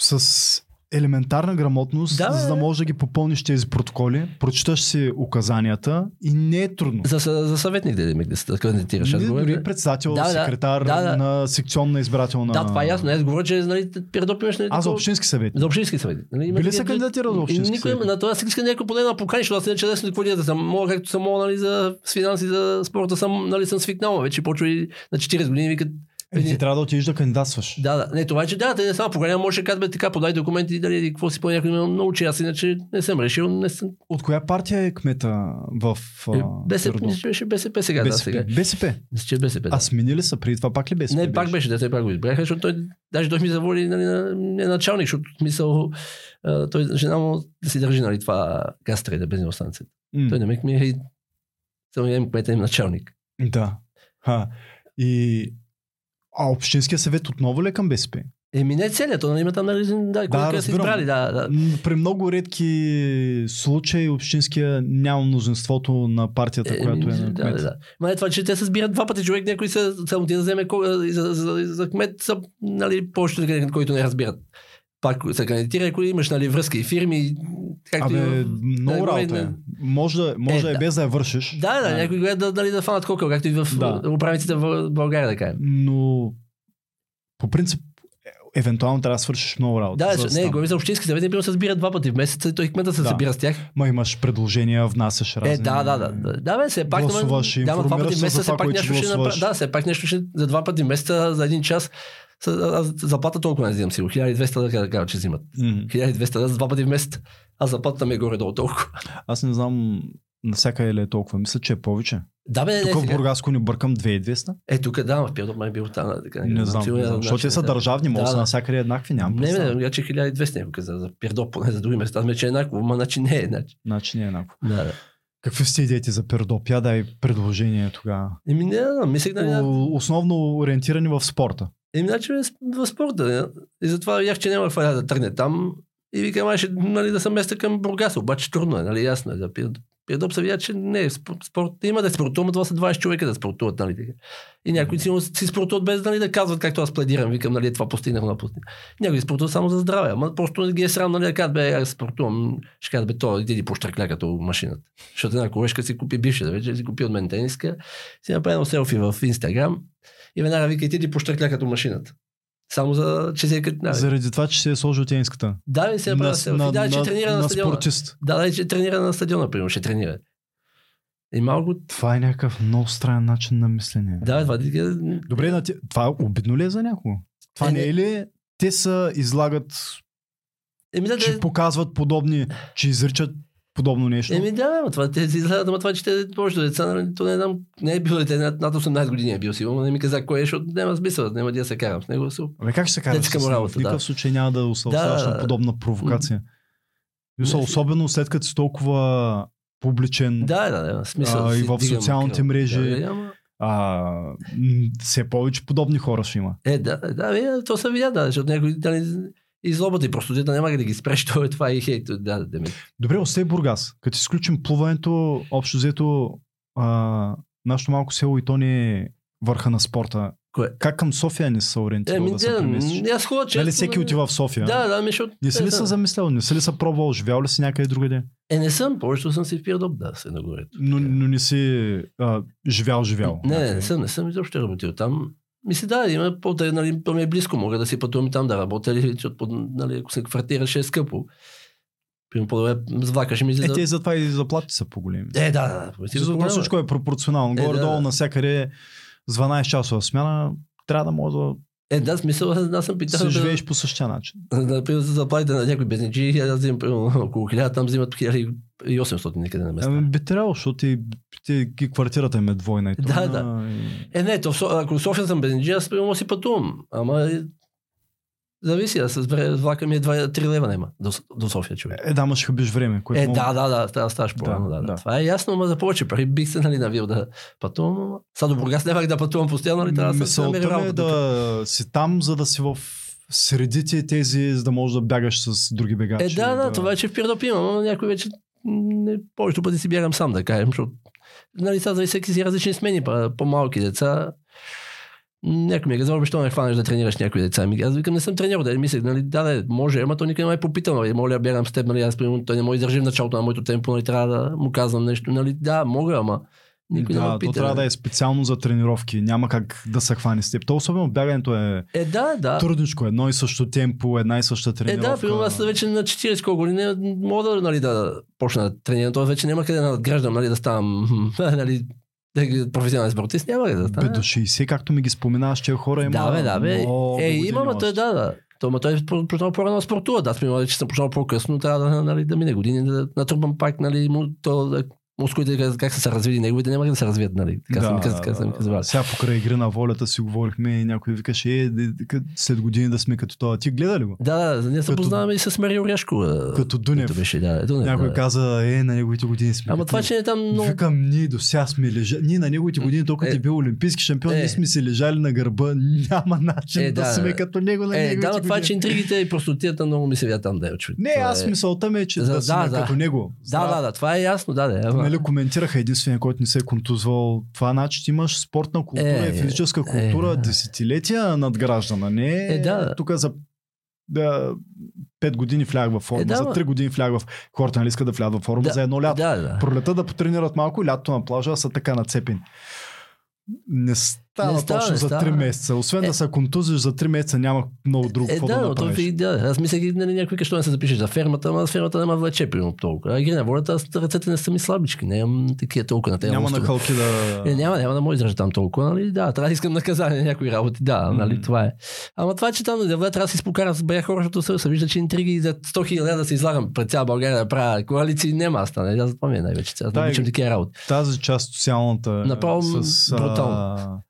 с елементарна грамотност, Да, за да можеш да ги попълниш тези протоколи, прочиташ си указанията и не е трудно. За, за, за съветник да, да, да се кандидатираш. Аз говоря, дори председател, Да, секретар да, да. на секционна избирателна... Да, това е ясно. Аз говоря, че нали, Пирдоп имаш... Нали, А, за общински съвет. За общински съвет. Нали, Били други- кандидатирали за общински никой, съвет? на това си иска някой поне да покани, защото аз не чудесно какво да съм. Мога, както съм мога, нали, за финанси, за спорта съм, нали, съм свикнал. Вече почва и на 40 години викат. Е, ти трябва да отидеш да кандидатстваш. Да, да. Не, това е, че да, те не само поканя, може да казват така, подай документи, дали какво си по някой научи. Аз иначе не съм решил, не съм. От коя партия е кмета в Е, БСП, мисля, беше БСП сега, да, сега. БСП. БСП. Мисля, че БСП. Да. А смени ли са преди това пак ли БСП? Не, пак беше, да се пак го избраха, защото той, даже той ми заволи нали, на, не началник, защото смисъл, а, той жена му да си държи нали, това гастре, да бензиностанция. М. Той не ми е само им кмета им началник. Да. Ха. И... А Общинския съвет отново ли е към БСП? Еми не целият, то има там нали, да, да са разбирам. избрали, да, да. При много редки случаи Общинския няма мнозинството на партията, която е на кмет. да, да. Ма е това, че те се сбират два пъти човек, някой се само ти да вземе за, за, за, за кмет са, нали, повечето, които не разбират. Пак се кандидатира, ако имаш нали, връзки и фирми, както Абе, и много да, работа е. не- Може да, може Е, да е да. без да я вършиш. Да, да, някои гледат да, дали да фанат кокъл, както и в Да. управниците в България, да кажем. Но по принцип, е- евентуално трябва да свършиш много работа. Да, за не, говорим за общински съвети, било се сбират два пъти в месеца и той кмета се Да. събира с тях. Ма имаш предложения, внасяш разни... Е, да, да, да. Да, да бе, все пак. Гласуваш да, два пъти в се месеца, все това, пак нещо ще направи. Да, все пак нещо ще за два пъти в месеца, за един час. Аз заплата толкова не взимам сигурно. 1200 да кажа, че взимат. М. 1200 да за два пъти в месеца. А заплатата ми е горе-долу толкова. Аз не знам навсякъде ли е толкова. Мисля, че е повече. Да, бе, не, Тук не, в сега. Бургаско ни бъркам 2200. Е, тук да, в Пирдоп май е бил там. Така, Не знам, сигурно не знам. Защото те са държавни, може Да, са навсякъде еднакви, нямам Не, не, не, че 1200 някой каза за Пирдоп, поне за други места. Аз че е еднакво, ма значи не е. Значи. Значи не е еднакво. Да, да. Какви сте идеите за Пирдоп? Я дай предложение тогава. Еми, не, не, мислех да не. Основно ориентирани в спорта. Еми, значи в- спорта. И затова видях, че няма какво да тръгне там. И викам, ще нали, да се местя към Бургас. Обаче трудно е, нали, ясно е. За Пир- Пирдоп се видя, че не е спорт. Има да спортуват, но това са 20 човека да спортуват, нали. И някои си, си спортуват без нали, да казват, както аз пледирам. Викам, нали, това постигнах, това постигнах. Някои спортуват само за здраве. Ама просто ги е срам, нали, да кажат, бе, аз спортувам. Ще кажат, бе, то, иди по штракля като машината. Защото една колежка си купи бивша, вече си купи от мен тениска, си направи едно селфи в Инстаграм и веднага вика, иди по штракля като машината. Само за че се е да, Заради това, че се е сложил тениската. Да, се е на, на, да, че тренира на, на стадиона. спортист. Да, да, че тренира на стадиона, примерно, ще тренира. И малко... Това е някакъв много странен начин на мислене. Да, това... Добре, на ти... това обидно ли е за някого? Това Е, не не. е ли те са излагат, Еми да, че да, показват подобни, че изричат подобно нещо? Еми да, това те си изгледат, ама това, че те повечето деца, нали, то не знам, не е било дете, над, над 18 години е бил сигурно, не ми каза кой е, защото няма смисъл, няма да се карам с него. Су. Абе, как ще се кара Детска с него? В никакъв да. случай няма да се Да, да, на да. подобна провокация. Не, особено след като си толкова публичен, Да, да, да, смисъл. А, си и в социалните кръв. мрежи. Да, ама... а, все повече подобни хора ще има. Е, да, да, бе, то се видя, да, защото някой да, и злобата и просто дета няма да ги спреш, [LAUGHS] то е това и хейт, да, да, ми. Добре, остай Бургас. Като изключим плуването, общо взето, а, нашето малко село и то не е върха на спорта. Кое? Как към София не са ориентирал Еми, да се да, преместиш? аз хубаво, че... Нали всеки отива в София? Да, да, ми, защото... Не си ли са замислял? Не си ли са пробвал? Живял ли си някъде другаде? Е, не съм, повечето съм си в Пирдоп, да, се нагоре. Но, но не си а, живял, живял. Не, не, не съм, не съм изобщо работил там. Мисля, да, има по нали, по ми е близко, мога да си пътувам там да работя, или, нали, ако се квартираше е скъпо. Примерно по-добре с влака ще ми Е, излиза. те затова и заплати са по-големи. Е, да, да, да. Всичко е пропорционално. Е, Горе-долу да. навсякъде с 12 часова смяна трябва да може да, Е, да, смисъл, аз съм питал. се да- живееш по същия начин. Например, за заплатите на някои безничи, аз взимам примерно около 1000, там взимат 1800 никъде на места. Ами би трябвало, защото ти, ти, ти квартирата им е двойна и Да, тройна. да. и- Е, не, то, ако в София съм безничи, аз примерно си пътувам. Ама зависи, аз с вре- влака ми е 2-3 лева няма до, до София, човек. Е, да, ма ще време. Което Е, много- да, да, да, да, ставаш по-рано, да, Да, да, да. Това е ясно, ама за повече пари бих се нали, навил да пътувам. Сега до Бургас нямах да пътувам постоянно, нали, трябва да се намери е работа. тук. да си там, за да си в средите тези, за да можеш да бягаш с други бегачи. Е, да, да, това вече в Пирдоп имам, но някой вече не, повечето пъти си бягам сам, да кажем, защото нали, сега за всеки си различни смени, па, по-малки деца. Някой ми е казал, «Бе, що не хванеш да тренираш някои деца. Ми, аз викам, не съм тренер, да мислех, нали, да, да, може, ама той никой не ме е попитал, нали, моля, бягам с теб, нали, аз примерно, той не може да издържи в началото на моето темпо, нали, трябва да му казвам нещо, нали, да, мога, ама никой не да, ме то пита. трябва да нали. е специално за тренировки. Няма как да се хване с теб. То особено бягането е Е, да, да. трудничко. Едно и също темпо, една и съща Е, тренировка. да, примерно аз вече на 40 колко години мога да, нали, да почна да тренирам. Тоест вече няма къде да надграждам, нали, да ставам [LAUGHS] нали, да професионален спортист. Няма къде да Бе, стана. до 60, както ми ги споменаваш, че хора има Да, бе, да, бе. Е, има, ма той да, да. То, ма той е по- почнал по-рано спортува. Да, аз примерно, че съм почнал по-късно, трябва да, нали, да мине години, да натрупам пак, нали, му, то, да, мускулите как, са се развили, неговите няма как да се развият, нали. Така са ми казали, така са ми казвали. Сега покрай игра на волята си говорихме и някой викаше, е, след години да сме като това. Ти гледа ли го? Да, да, ние се Като- познаваме и с Марио Ряшко. а, Като Дунев. който беше, да, Дунев, Някой да. каза, е, на неговите години сме. Ама като... това, че е там много... Викам, ние до сега сме лежали. Ние на неговите години, толкова Е, е бил олимпийски шампион, е. ние сме си лежали на гърба. Няма начин Е, да, да, сме да. като него на Е, неговите да, но това, години. че интригите и простотията много ми се вят там да е човек. Не, аз е... мисълта ми е, че да, сме да, да. като него. Да, да, да, това е ясно, да, да. Нали, коментираха единствения, който не се е контузвал. Това значи, ти имаш спортна култура Е, и физическа е, култура да. десетилетия надграждана. Не Е, да. тук за да, 5 години влях в форма, Е, да, за ма. 3 години влях в хората, нали искат да влязат в форма Да, за едно лято. Да, да. Пролета да потренират малко и лятото на плажа са така нацепени. Не става Не става, точно не за става. 3 месеца. Освен Е. да се контузиш за 3 месеца, няма много друго Е, да, да, но то направиш. ви, да. Аз мислех, нали, някой каже, що не се запишеш за фермата, ама фермата няма влече, примерно толкова. А игри на волята, аз ръцете не са ми слабички, нямам такива толкова на тези няма на халки да... Е, няма, няма да му издържа там толкова, нали? Да, трябва да искам наказание на някои работи, да, нали, Мгм. това е. Ама това, че там да трябва да си спокарам с бая хора, защото се, се вижда, че интриги за 100 хиляди да се излагам пред цяла България да правя коалиции, няма да стане. Аз затова ми е най-вече. Аз Да, обичам такива работи. Тази част социалната Направо с, брутално.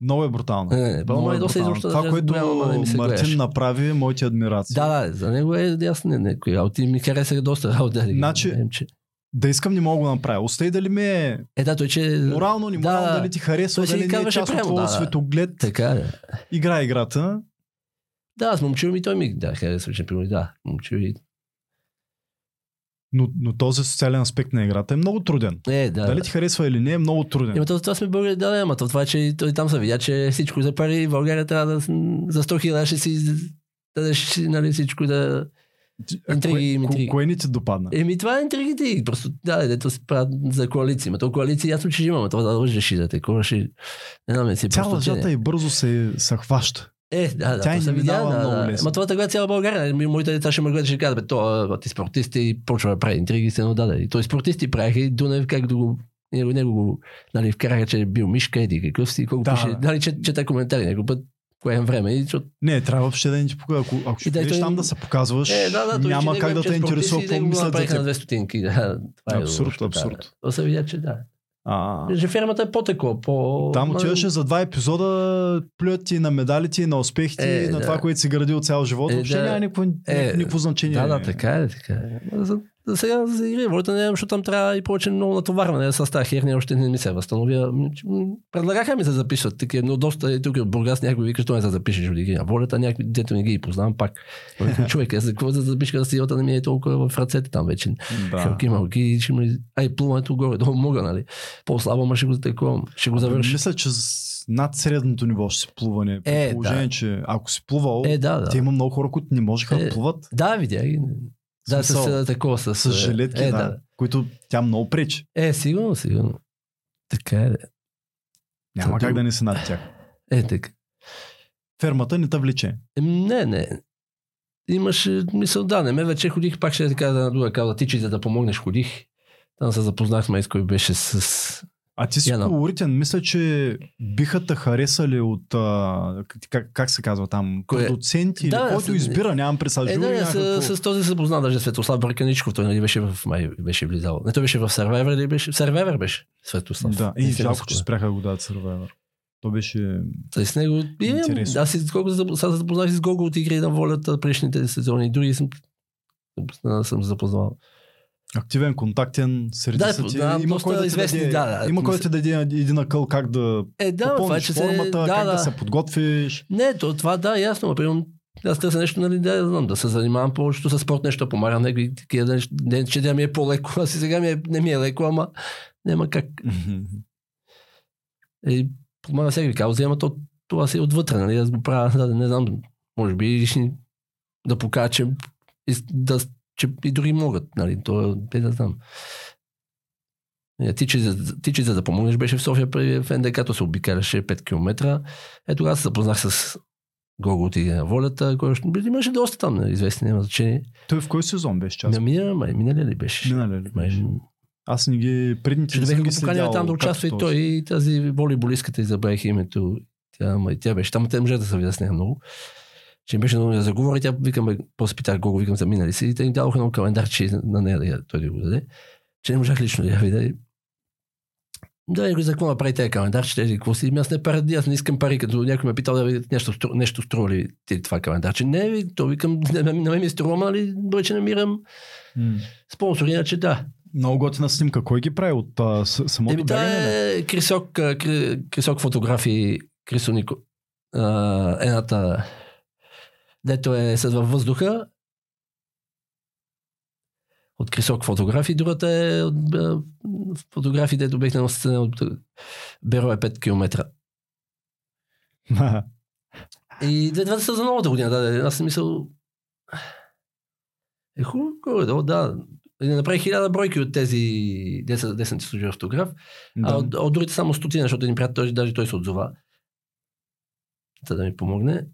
Много е брутално. Не, не, не, Много е е доста изобщо Това, да което ама не Мартин гледаш. направи, моите адмирации. Да, да, за него е ясно, не, не, кои работи ми харесаха доста работа. да ги Значи, знаем, че... Да искам не мога да направя. Остай дали ми е Е, да, той, че... морално, не морално, Да, дали ти харесва, дали не е част от твоя да, светоглед. Така, да. Игра играта. Да, аз момчил ми той ми да, харесва, че примерно, да, момчил и... Но, но този социален аспект на играта е много труден. Е, да. Дали ти харесва или не, е много труден. Ема това, сме българи, да, да, ама то това, че той там се видя, че всичко за пари, в България трябва да, за 100 хиляди ще си дадеш, нали, всичко да... Интриги, кое, интриги. кое, ни ти допадна? Еми, това е интригите просто, да, дето се правят за коалиции. Ма то коалиции, ясно, че имаме, това да лъжеш и да те кора ще... Не знам, не си Цяла просто... лъжата и бързо се, се хваща. Е, да, да. Тя то и се не видя, да, много да. Ма това така цяла България. Моите деца ще ме гледат, ще кажат, бе, то, ти спортист и почва да прави интриги и се нададе. И той спортисти правиха и Дунев как да го него, него го, нали, вкараха, че е бил мишка, еди какъв си, колко Да, пише, да. нали, че, чета коментари някой път, кое е време, и защото Не, трябва въобще да ни ти покажа. Ако, ако ще И да, той- там да се показваш, Е, да, да, няма как да е те спортист интересува и какво мислят за теб. Да, [LAUGHS] това е Абсурд, да. абсурд. То се видя, че да. А, фермата е по-текло, по... там отиваше за два епизода, плюят ти на медалите, на успехите, Е, на да. това, което си градил цял живот. Е, Въобще да. няма никакво, Е, никакво значение. Да, да, така е, така е. За сега за игри, волята не защото там трябва и повече много натоварване с тази херния, още не ми се възстановя. Предлагаха ми се записват такива, но доста и тук от Бургас някой вика, що не се запишеш от игри. А волята някой, дето не ги познавам пак. [LAUGHS] Човек, аз за какво да запишка да силата не ми е толкова в ръцете там вече. Да. Шалки малки, ще ми... Ай, плуването горе, долу мога, нали? По-слабо, ма ще го такова, ще го завърши. Мисля, че над средното ниво ще си плуване. При Е, положение, да. че ако си плувал, Е, да, да. те има много хора, които не можеха да Е, плуват. Да, видя ги. Да, Смисъл, с такова, с... С жилетки, е, да, които тя много пречи. Е, сигурно, сигурно. Така е. де. Няма Зато- как да не си над тях. Е, така. Фермата не те влече. Не, не. Имаше мисъл, да, не ме вече ходих, пак ще така да на друга кауза. Ти, че да помогнеш, ходих. Там се запознахме с кой беше с... А ти си Яна. колоритен. Мисля, че биха те харесали от, а, как, как се казва там, Кое? продуценти, Да, да, който избира, нямам представа. Е, да, някакво. с, с, този се позна даже Светослав Бърканичков. Той нали беше в май, беше влизал. Не, той беше в Survivor или беше? В Survivor беше Светослав. Да, и жалко, че да. спряха да го дадат Survivor. То беше... Той с него. Интересно. аз се запознах с Гого от игри на волята предишните сезони. Други съм, съм запознал. Активен, контактен, среди Да, ти. да, има кой да известни, даде, да, да. има кой да ти даде един акъл как да Е, да, това е, че се... формата, да, как да. да се подготвиш. Не, то, това да, ясно. ма, Примерно, аз търся нещо, нали, да, знам, да се занимавам повечето с спорт, нещо помагам, някакви такива. Не, че да ми е по-леко, а си сега ми е, не ми е леко, ама няма как. И помага всеки кауза, ама то, това си е отвътре, нали, аз го правя, да, не знам, може би да покажа, че, и, да, че и други могат, нали, то е, да знам. Е, Ти, че, ти, че за да помогнеш, беше в София при в НДК, се обикаляше 5 км. Е, тогава се запознах с Гого от Игра на волята, който имаше доста там, нали, известни, няма значение. Той в кой сезон беше част? Ами, мина, май, миналия ли беше? Миналия ли беше? Аз не ги предните не съм ги следял. там да участва и той, и тази волейболистката, и забравих името. Тя, ма, и тя беше там, те може да се видя с нея много. Че им беше много да заговори, тя викам, после питах Гого, викам, за минали си, и те ни дадоха много календар, че на нея да я, той да го даде. Че не можах лично да я видя. Да, и за какво направи тези календар, че тези какво си, Ами аз не пари, аз не искам пари, като някой ме питал да види нещо, нещо струва ли ти това календар. Че не, то викам, не, не, не ми е струва, нали, бъде, че намирам М. спонсори, иначе да. Много готина снимка. Кой ги прави от а, самото Еми, бягане? е Крисок, Крисок фотографии, Крисо Нико. А, едната, дето е след във въздуха, от Крисок фотографии, другата е от а, фотографии, дето бех на сцена от Беро е 5 км. [LAUGHS] И две- двете са за новата година, да, да. Аз съм мисъл... Е хубаво, да. Да направи хиляда бройки от тези, де са, де съм ти служил автограф. А да. от, от другите само стотина, защото един приятел, даже той се отзова. За да ми помогне.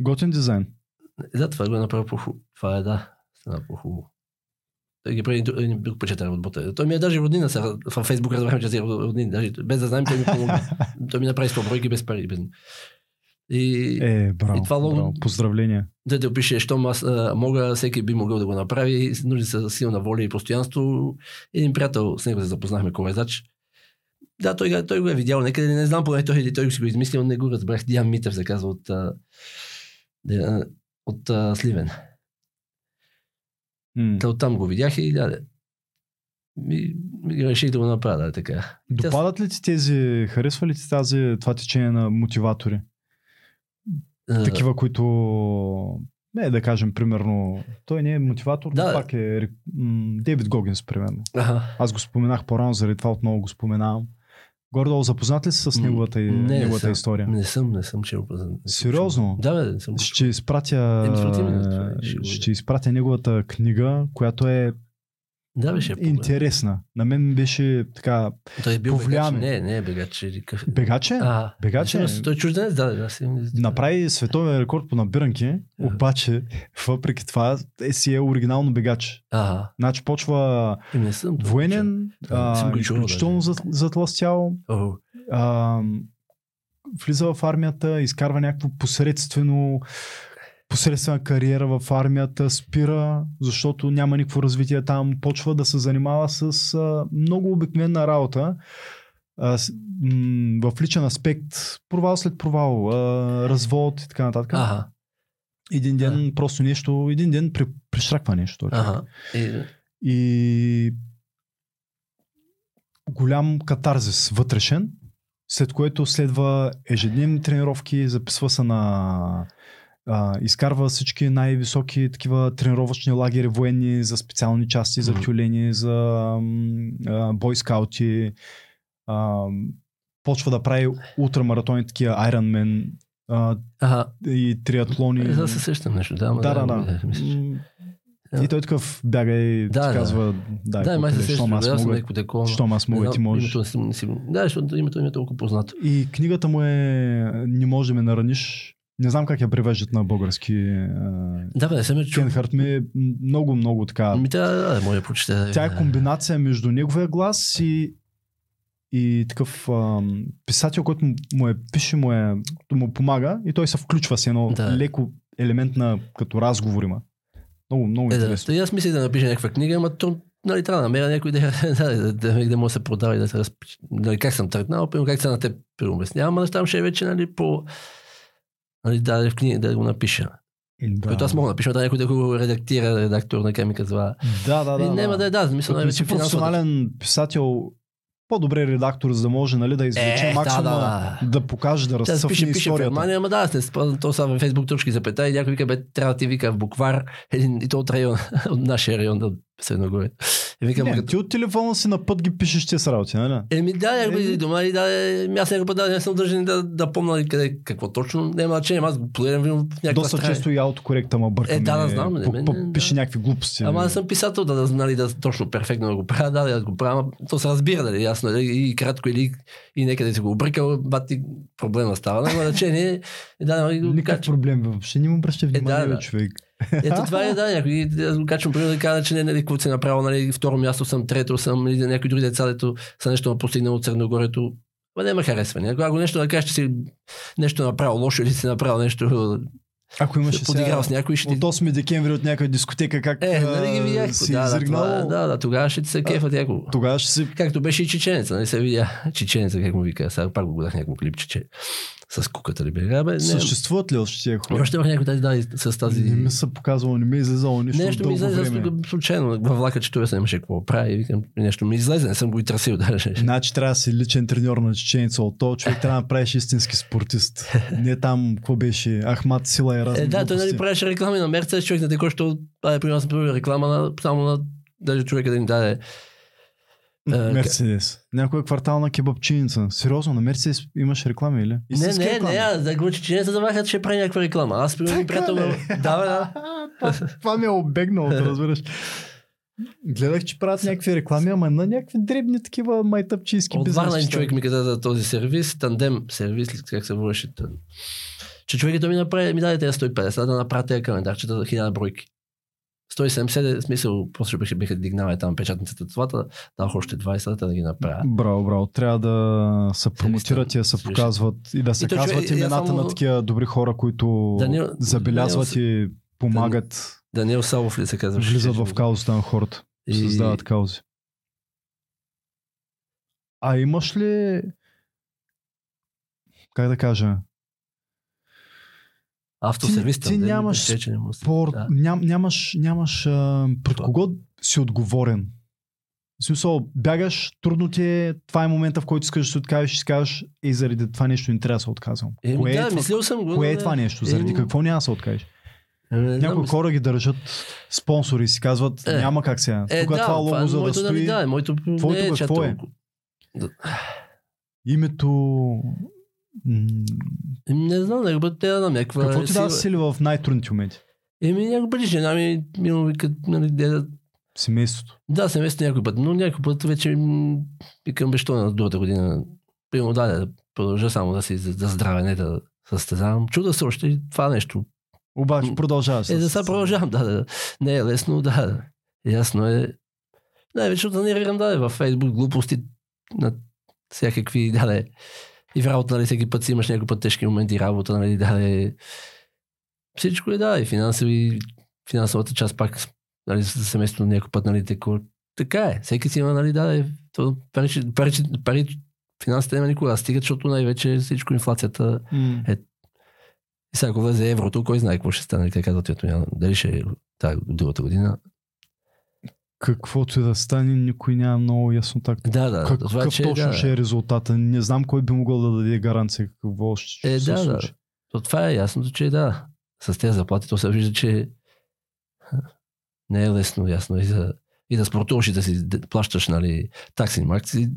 Готин дизайн. Да, това го е направил по-хубаво. Това е, да, стана по-хубаво. Той ги прави един- друг почетар от бота. Той ми е даже роднина сега. В Фейсбук разбрахме, че си е роднина. Даже, без да знаем, той ми помогна. [LAUGHS] той ми направи 100 бройки без пари. Без... И, Е, браво. И това лого- браво. Поздравления. да те опише, щом аз а, мога, всеки би могъл да го направи, нужди са силна воля и постоянство. Един приятел, с него се запознахме, ковезач. Да, той, той го е видял някъде, не знам, поне той, или той си го измислил, не го разбрах. Диан Митев се казва от, а, от а, Сливен. М. Та оттам го видях и да, ми, ми реших да го направя, да, така. Допадат ли ти тези, харесва ли ти тази, това течение на мотиватори? Такива, които, не да кажем, примерно, той не е мотиватор, Да. но пак е м, Дейвид Гогинс, примерно. Аха. Аз го споменах по-рано, заради това отново го споменавам. Гордо, запознат ли си с неговата, не, не неговата съм. история? Не съм, не съм чел. не Сериозно? Да, бе, не съм. Ще изпратя, е, го ще изпратя неговата книга, която е Да, беше по- интересна. На мен беше така Той е бил бегач. повлиян. Не, не е бегач. или какъв- бегаче. А, Бегаче? но Той е чужденец, да, да. Си, Направи световен рекорд по набиранки, обаче [LAUGHS] въпреки това е си е оригинално бегач. Ага. Значи почва И не съм. военен, а, изключително затластял, а, влиза в армията, изкарва някакво посредствено посредствена кариера в армията, спира, защото няма никакво развитие там, почва да се занимава с а, много обикновена работа. А, с, м- в личен аспект, провал след провал, а, развод и така нататък. Ага. Един ден просто нещо, един ден при, пришраква нещо. Ага. И, И голям катарзис вътрешен, след което следва ежедневни тренировки, записва се на а, изкарва всички най-високи такива тренировъчни лагери военни за специални части, за тюлени, за а, бойскаути. А, почва да прави ултрамаратони, такива Ironman а, ага. и триатлони. Е, да се сещам нещо. Да, Да, да, да. мисля, че- М, Да. И той такъв бяга и Да, ти да. казва, дай, Да, май се сещам. аз мога, някакво такова. щом аз мога, ти можеш. Името си... Да, защото името ми е толкова познато. И книгата му е Не може да ме нараниш. Не знам как я превеждат на български. а, Да, бе, не съм я чул. Кенхарт ми е много, много така. Ми трябва да, да, моя прочете. Тя е комбинация между неговия глас и, и такъв ам, писател, който му- е пише, му, е, му помага и той се включва с едно Да. леко елемент на като разговор има. Много, много Е, да, интересно. и аз мислих да напиша някаква книга, ама то нали, трябва да намеря някой да, [LAUGHS] да, да, да, да, може да се продава и да се разпи... Нали, как съм тръгнал, как се на теб преобяснявам, ама там ще е вече нали, по... Нали, да, в книга да го напиша. Да. Който аз мога да напиша, да някой да го редактира, редактор на ми казва. Да, да, да. и няма да е, да, мисля, Като нали, си че финансово. професионален писател, по-добре редактор, за да може нали, да извлече Е, да, максимума, да, да, покаже, да разцъфне пише, пише в историята. Германия, ама да, не спазвам то само във Фейсбук точки запета и някой вика, бе, трябва да ти вика в буквар, един, и то от район, [LAUGHS] от нашия район, от Средногорие. И викам, Не, като- ти от телефона си на път ги пишеш тези работи, нали? Еми да, Еми- иди дома и да, е, аз някой път да, не съм дължен да, да помня нали, къде, какво точно, няма значение, аз го планирам в някаква Доста страна. често и аутокоректа ма бърка. Е, да, да, знам, не, П- мен п- не, Пише да. някакви глупости. Ама аз съм писател, да, да, нали, да точно перфектно да го правя, да, да го правя, то се разбира, дали, ясно, дали, и кратко или и некъде си го обрикал, бати проблема става, няма значение. И да, нали, Никакъв проблем, въобще не му обръща внимание, да, бе, да. човек. Ето това е, да, някой, аз го качвам, примерно да кажа, че не, нали, какво си направил, нали, второ място съм, трето съм, или някои други деца, дето са нещо ме постигнал от Средногорието. Ма няма харесване. Ако нещо да кажеш, че си нещо направил лошо или си направил нещо, Ако имаше се подиграл с някой, ще от ти... 8 декември от някоя дискотека, как Е, нали ги видях. си Да, да, изригнал, това, да, да, тогава ще ти се кефат някого. тогава ще си Както беше и чеченеца, нали се видя. Чеченеца, как му вика. Сега пак го гледах някакво клипче, с куката ли бе. Абе, не, съществуват ли още тия хора? още имах някой тази, да, с тази... Не ми се показвало, не ми е излезало нищо Нещо ми излезе случайно. Във влака, че той нямаше какво прави. Викам, нещо ми излезе, не съм го и трасил даже. Значи трябва да си личен треньор на чеченица. От този човек трябва да направиш истински спортист. [LAUGHS] Не там, какво беше, Ахмат Сила и разни Е, да, той нали правеше реклами на Мерцедес, човек на теко, що при нас реклама на, само на даже човека да ни даде. Е, Мерцедес. Някоя квартална кебапчиница. Сериозно, на Мерцедес имаш реклами или? Не, Истински не, реклами? не, а, за го чеченеца заваха, че прави някаква реклама. Аз при един Така приятел. Да, [LAUGHS] да. това, ми е обегнало, да разбираш. Гледах, че правят някакви реклами, ама на някакви дребни такива майтъпчийски От Варна бизнеси. човек ми каза за този сервис, тандем сервис, как се върши. Че човекът ми направи, ми даде тези 150, да направя тези календарчета за 1000 бройки. 170 е смисъл, после биха, биха дигнали там печатницата това, дах още 20 да ги направя. Браво, браво. Трябва да се промотират и да се показват и да се И казват човек, аз имената само- на такива добри хора, които Данил- забелязват Данил- и помагат, Даниел Савов ли се казваше? влизат в каузата на хората, И- създават каузи. А имаш ли как да кажа, Автосервис. Ти- ти нямаш спор, Да. ням, нямаш, нямаш а, пред Това. кого си отговорен. В смисъл, бягаш, трудно ти е, това е момента, в който искаш да се откажеш и си кажеш, ей, заради това нещо не трябва да се отказвам. Еми, кое, да, е това, съм го. кое е това не- нещо? Заради Еми, какво няма да се откажеш? не знам, Някои мисля- хора ги държат спонсори и си казват, Е. няма как сега. Е, Тук да, това лого е за да стои. Да, моето Твоето не е, какво е? Името... Не знам, да бъде те знам някаква... Какво ти дава сили в най-трудните моменти? Еми, някой пъти жена ми, ми му вика, нали, де да Семейството. Да, семейството някой път, но някой път вече викам бе, що на другата година. Примерно да, да продължа само да си за, здраве, не да състезавам. Чуда се още това нещо. Обаче продължаваш. Е, да сега продължавам, да, да. Не е лесно, да. Ясно е. Най-вече да нервирам, да, във Фейсбук глупости на всякакви, да, да. И в работа, нали, всеки път си имаш някой път тежки моменти, работа, нали, да, да. Всичко е, да, и финансови, финансовата част пак, нали, за семейството някой път, нали, тако, така е. Всеки си има, нали, да, е, то, пари, пари, пари, финансите няма никога да стигат, защото най-вече всичко инфлацията М. и сега ако влезе еврото, кой знае какво ще стане, как казват, дали ще е тази другата година. Каквото и да стане, никой няма много яснота. Да, да. Как, това, какъв че, точно да, ще е резултата? Не знам кой би могъл да даде гаранция какво ще Е, се да, да. случи. То това е ясното, че да. С тези заплати то се вижда, че [LAUGHS] не е лесно, ясно. И, за, и да спортуваш и да си плащаш, нали, такси, маркси.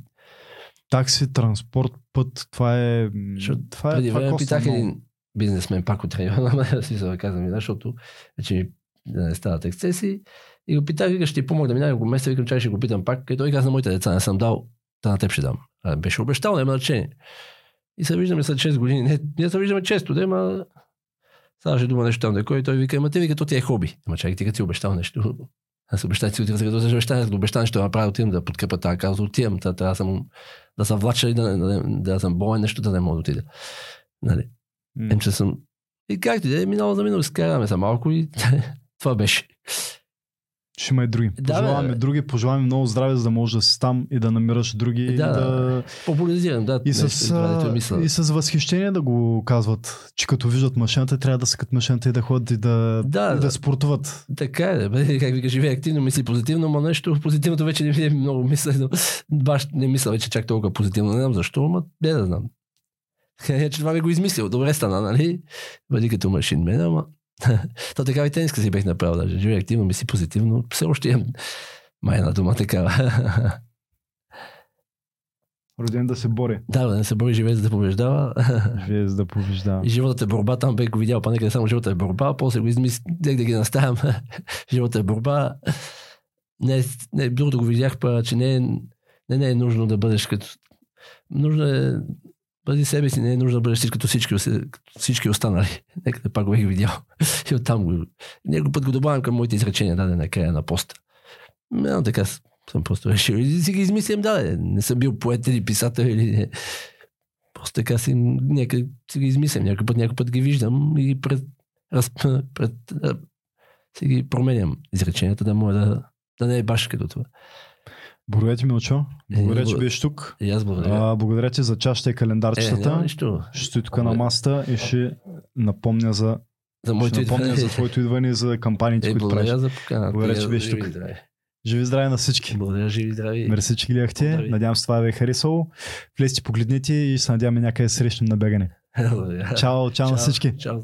Такси, транспорт, път, това е... Защото Това е, Преди това време коства питах много. един бизнесмен пак от района, [LAUGHS] ама си се казвам, да, защото вече ми да не стават ексцеси. И го питах, вика, ще ти помогна да минава го месец, викам, чай ще го питам пак. И той каза на моите деца, не съм дал, да на теб ще дам. А, беше обещал, няма значение. И се виждаме след 6 години. Не, ние се виждаме често, да, ма сега ще дума нещо там, да кой той вика, ама те вика, то ти е хоби. Ама чакай, ти като си обещал нещо. Аз обещах си отивам, като се обещах, като обещах нещо да направя, отивам да подкрепя тази каза, отивам, та, трябва да съм, да съм влача и да, да, да, съм болен, нещо да не мога да отида. Нали? М. Ем, че съм... И както и да е, минало за минало, скараме се малко и [LAUGHS] това беше. Ще има и други. Да, пожелаваме бе. други, пожелаваме много здраве, за да можеш да си там и да намираш други. Да, и, да... Популяризирам, да. и, с, мисля. и с възхищение да го казват, че като виждат машината, трябва да скат машината и да ходят и да, Да, и да да. спортуват. Така е, бе, [LAUGHS] как вика, живее активно, мисли позитивно, но нещо позитивното вече не ми е много мисля, но [LAUGHS] баш не мисля вече чак толкова позитивно. Не знам защо, ама не да знам. [LAUGHS] Е, че това би го измислил. Добре стана, нали? Бъди като машин мен, ама... [LAUGHS] То така и тениска си бех направил даже. Живее активно, мисли позитивно. Все още имам майна дума такава. [LAUGHS] Роден да се бори. да, да не се бори живее за да побеждава. [LAUGHS] Живее за да побеждава. И животът е борба, там бе го видял, па нека само живота е борба, после го измислих, да ги наставям. живота е борба. Не, не, другото го видях, па, че не е, не, не е нужно да бъдеш като... Нужно е бъди себе си, не е нужно да бъдеш като всички, като всички останали. [LAUGHS] Нека пак го бих видял. [LAUGHS] И оттам го... Някой път го добавям към моите изречения, даде на края на поста. Не, така съм просто решил. И си ги измислям, да, не съм бил поет или писател или не. Просто така си, някъде си ги измислям. Някой път, някой път ги виждам и пред, раз, пред, си ги променям изреченията, да може да, да не е баш като това. Благодаря ти, Милчо. Благодаря, че бл- беше тук. И аз благодаря. А, благодаря ти за чашата и е, календарчетата. нищо. ще стои тук на масата и ще напомня за, За моето напомня за твоето идване и за кампаниите, Е, които правиш. за поканата. Благодаря, че беше тук. и здрави. Живи здраве на всички. Благодаря, живи и здрави. Мерси, че гледахте. Надявам се това ви е харесало. Влезте, погледнете и се надяваме някъде срещнем на бегане. [LAUGHS] Благодаря. Чао, чао на всички. Чао.